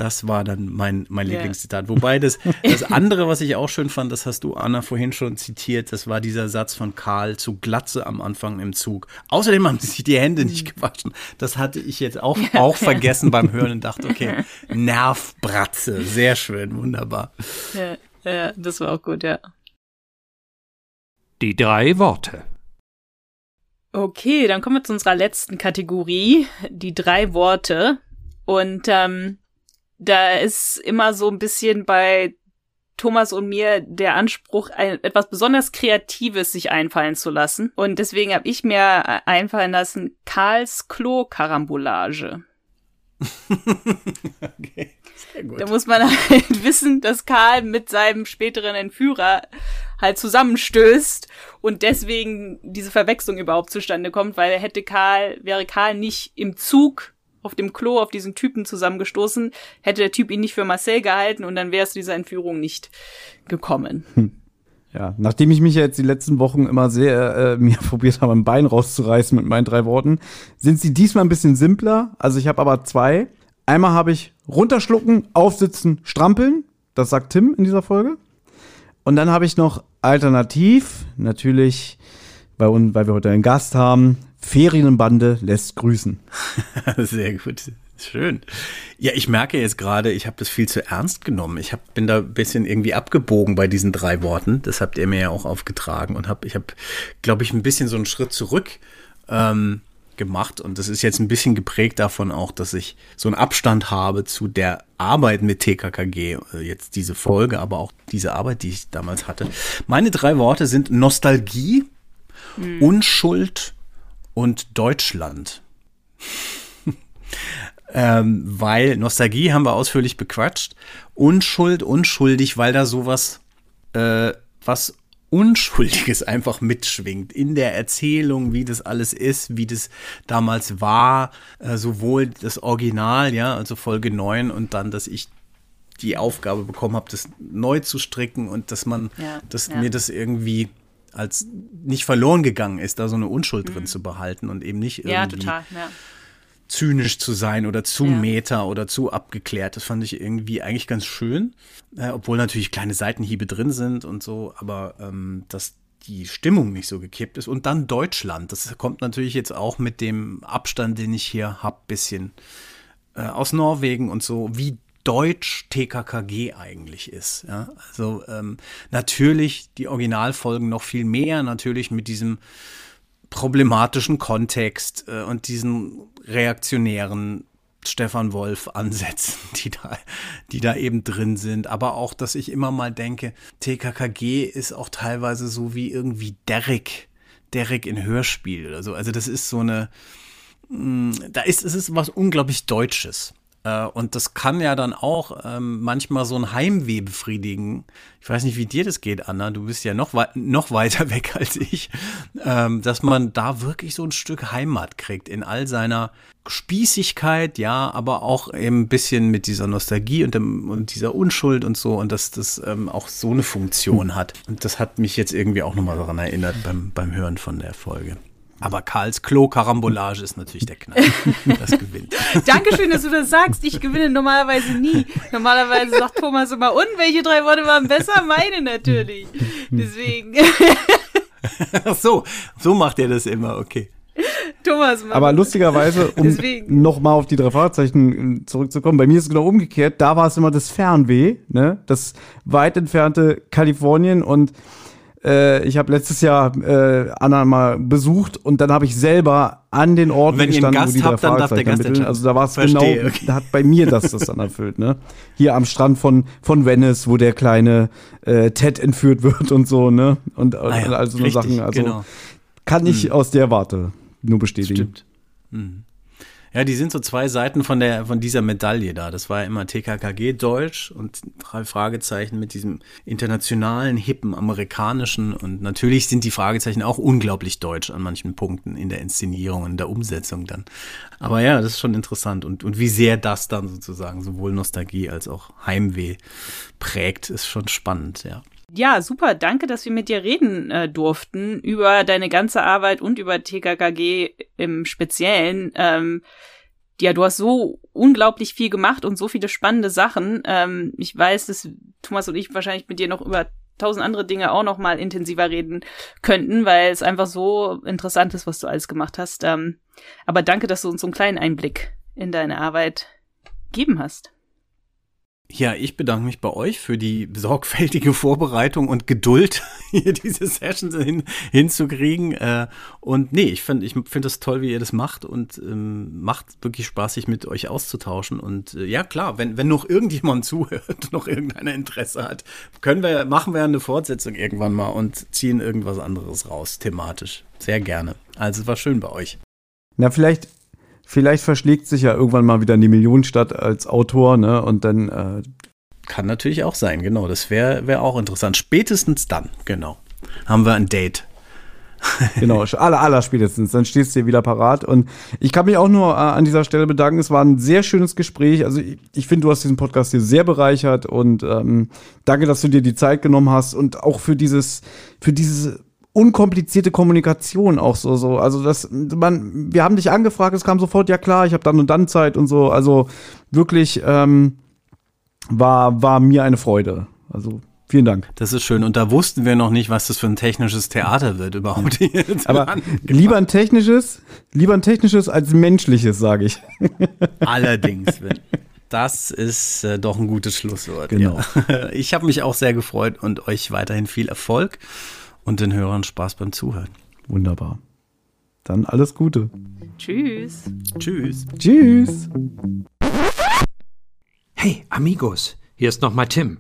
das war dann mein, mein yeah. Lieblingszitat. Wobei das, das andere, was ich auch schön fand, das hast du, Anna, vorhin schon zitiert, das war dieser Satz von Karl zu Glatze am Anfang im Zug. Außerdem haben sie sich die Hände nicht mhm. gewaschen. Das hatte ich jetzt auch, auch vergessen beim Hören und dachte, okay, Nervbratze, sehr schön, wunderbar. Ja, ja, das war auch gut, ja. Die drei Worte. Okay, dann kommen wir zu unserer letzten Kategorie, die drei Worte. Und ähm, da ist immer so ein bisschen bei Thomas und mir der Anspruch, ein, etwas besonders Kreatives sich einfallen zu lassen. Und deswegen habe ich mir einfallen lassen, Karls Klo-Karambolage. okay, sehr gut. Da muss man halt wissen, dass Karl mit seinem späteren Entführer halt zusammenstößt und deswegen diese Verwechslung überhaupt zustande kommt, weil hätte Karl, wäre Karl nicht im Zug auf dem Klo auf diesen Typen zusammengestoßen, hätte der Typ ihn nicht für Marcel gehalten und dann wäre es dieser Entführung nicht gekommen. Hm. Ja, nachdem ich mich jetzt die letzten Wochen immer sehr äh, mir probiert habe, ein Bein rauszureißen mit meinen drei Worten, sind sie diesmal ein bisschen simpler. Also ich habe aber zwei. Einmal habe ich runterschlucken, aufsitzen, strampeln. Das sagt Tim in dieser Folge. Und dann habe ich noch alternativ, natürlich, uns, weil wir heute einen Gast haben, Ferienbande lässt grüßen. Sehr gut. Schön. Ja, ich merke jetzt gerade, ich habe das viel zu ernst genommen. Ich hab, bin da ein bisschen irgendwie abgebogen bei diesen drei Worten. Das habt ihr mir ja auch aufgetragen und hab, ich habe, glaube ich, ein bisschen so einen Schritt zurück ähm, gemacht. Und das ist jetzt ein bisschen geprägt davon auch, dass ich so einen Abstand habe zu der Arbeit mit TKKG. Äh, jetzt diese Folge, aber auch diese Arbeit, die ich damals hatte. Meine drei Worte sind Nostalgie, mhm. Unschuld und Deutschland. ähm, weil Nostalgie haben wir ausführlich bequatscht. Unschuld, unschuldig, weil da sowas, äh, was Unschuldiges einfach mitschwingt in der Erzählung, wie das alles ist, wie das damals war, äh, sowohl das Original, ja, also Folge 9 und dann, dass ich die Aufgabe bekommen habe, das neu zu stricken und dass man, ja, dass ja. mir das irgendwie als nicht verloren gegangen ist, da so eine Unschuld mhm. drin zu behalten und eben nicht irgendwie ja, total, ja. zynisch zu sein oder zu ja. meta oder zu abgeklärt. Das fand ich irgendwie eigentlich ganz schön, äh, obwohl natürlich kleine Seitenhiebe drin sind und so, aber ähm, dass die Stimmung nicht so gekippt ist. Und dann Deutschland. Das kommt natürlich jetzt auch mit dem Abstand, den ich hier habe, bisschen äh, aus Norwegen und so, wie deutsch TKKG eigentlich ist. Ja? Also ähm, natürlich die Originalfolgen noch viel mehr, natürlich mit diesem problematischen Kontext äh, und diesen reaktionären Stefan Wolf Ansätzen, die da, die da eben drin sind. Aber auch, dass ich immer mal denke, TKKG ist auch teilweise so wie irgendwie Derrick, Derrick in Hörspiel oder so. Also das ist so eine, mm, da ist, es ist was unglaublich Deutsches. Äh, und das kann ja dann auch ähm, manchmal so ein Heimweh befriedigen. Ich weiß nicht, wie dir das geht, Anna. Du bist ja noch, wei noch weiter weg als ich. Ähm, dass man da wirklich so ein Stück Heimat kriegt in all seiner Spießigkeit, ja, aber auch eben ein bisschen mit dieser Nostalgie und, dem, und dieser Unschuld und so. Und dass das ähm, auch so eine Funktion hat. Und das hat mich jetzt irgendwie auch nochmal daran erinnert beim, beim Hören von der Folge. Aber Karls Klo-Karambolage ist natürlich der Knall. Das gewinnt. Dankeschön, dass du das sagst. Ich gewinne normalerweise nie. Normalerweise sagt Thomas immer, und welche drei Worte waren besser? Meine natürlich. Deswegen. Ach so, so macht er das immer, okay. Thomas, Mann. Aber lustigerweise, um nochmal auf die drei Fahrzeichen äh, zurückzukommen, bei mir ist es genau umgekehrt. Da war es immer das Fernweh, ne? das weit entfernte Kalifornien und äh, ich habe letztes Jahr äh, Anna mal besucht und dann habe ich selber an den Orten Wenn gestanden, ihr einen Gast wo die habt, dann darf der Gast ermitteln. Also da war es genau, okay. da hat bei mir das das dann erfüllt. Ne? Hier am Strand von von Venice, wo der kleine äh, Ted entführt wird und so, ne? Und, ah ja, also so Sachen. Also genau. kann ich hm. aus der Warte nur bestätigen. Stimmt. Hm. Ja, die sind so zwei Seiten von der von dieser Medaille da. Das war ja immer TKKG Deutsch und drei Fragezeichen mit diesem internationalen, hippen, amerikanischen und natürlich sind die Fragezeichen auch unglaublich deutsch an manchen Punkten in der Inszenierung und der Umsetzung dann. Aber ja, das ist schon interessant und und wie sehr das dann sozusagen sowohl Nostalgie als auch Heimweh prägt, ist schon spannend, ja. Ja, super. Danke, dass wir mit dir reden äh, durften über deine ganze Arbeit und über TKKG im Speziellen. Ähm, ja, du hast so unglaublich viel gemacht und so viele spannende Sachen. Ähm, ich weiß, dass Thomas und ich wahrscheinlich mit dir noch über tausend andere Dinge auch noch mal intensiver reden könnten, weil es einfach so interessant ist, was du alles gemacht hast. Ähm, aber danke, dass du uns so einen kleinen Einblick in deine Arbeit geben hast. Ja, ich bedanke mich bei euch für die sorgfältige Vorbereitung und Geduld, hier diese Sessions hin, hinzukriegen. Äh, und nee, ich finde ich find das toll, wie ihr das macht und ähm, macht wirklich Spaß, sich mit euch auszutauschen. Und äh, ja, klar, wenn, wenn noch irgendjemand zuhört, noch irgendeiner Interesse hat, können wir, machen wir eine Fortsetzung irgendwann mal und ziehen irgendwas anderes raus, thematisch. Sehr gerne. Also es war schön bei euch. Na, vielleicht vielleicht verschlägt sich ja irgendwann mal wieder in die Millionenstadt als Autor, ne? Und dann. Äh Kann natürlich auch sein, genau. Das wäre wär auch interessant. Spätestens dann, genau. Haben wir ein Date. genau, aller, aller spätestens. Dann stehst du hier wieder parat. Und ich kann mich auch nur äh, an dieser Stelle bedanken. Es war ein sehr schönes Gespräch. Also ich, ich finde, du hast diesen Podcast hier sehr bereichert und ähm, danke, dass du dir die Zeit genommen hast und auch für dieses, für dieses unkomplizierte Kommunikation auch so so also das man wir haben dich angefragt es kam sofort ja klar ich habe dann und dann Zeit und so also wirklich ähm, war war mir eine Freude also Vielen Dank. Das ist schön. Und da wussten wir noch nicht, was das für ein technisches Theater wird überhaupt. Aber lieber ein technisches, lieber ein technisches als menschliches, sage ich. Allerdings. Das ist äh, doch ein gutes Schlusswort. Genau. Ja. Ich habe mich auch sehr gefreut und euch weiterhin viel Erfolg und den Hörern Spaß beim Zuhören. Wunderbar. Dann alles Gute. Tschüss. Tschüss. Tschüss. Hey, Amigos, hier ist nochmal Tim.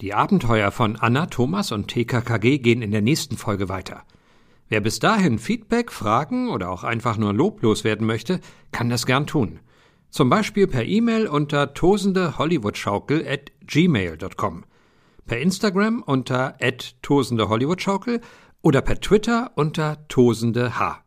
Die Abenteuer von Anna, Thomas und TKKG gehen in der nächsten Folge weiter. Wer bis dahin Feedback, Fragen oder auch einfach nur loblos werden möchte, kann das gern tun. Zum Beispiel per E-Mail unter tosendehollywoodschaukel at gmail.com per Instagram unter tosende Hollywood-Schaukel oder per Twitter unter tosende H.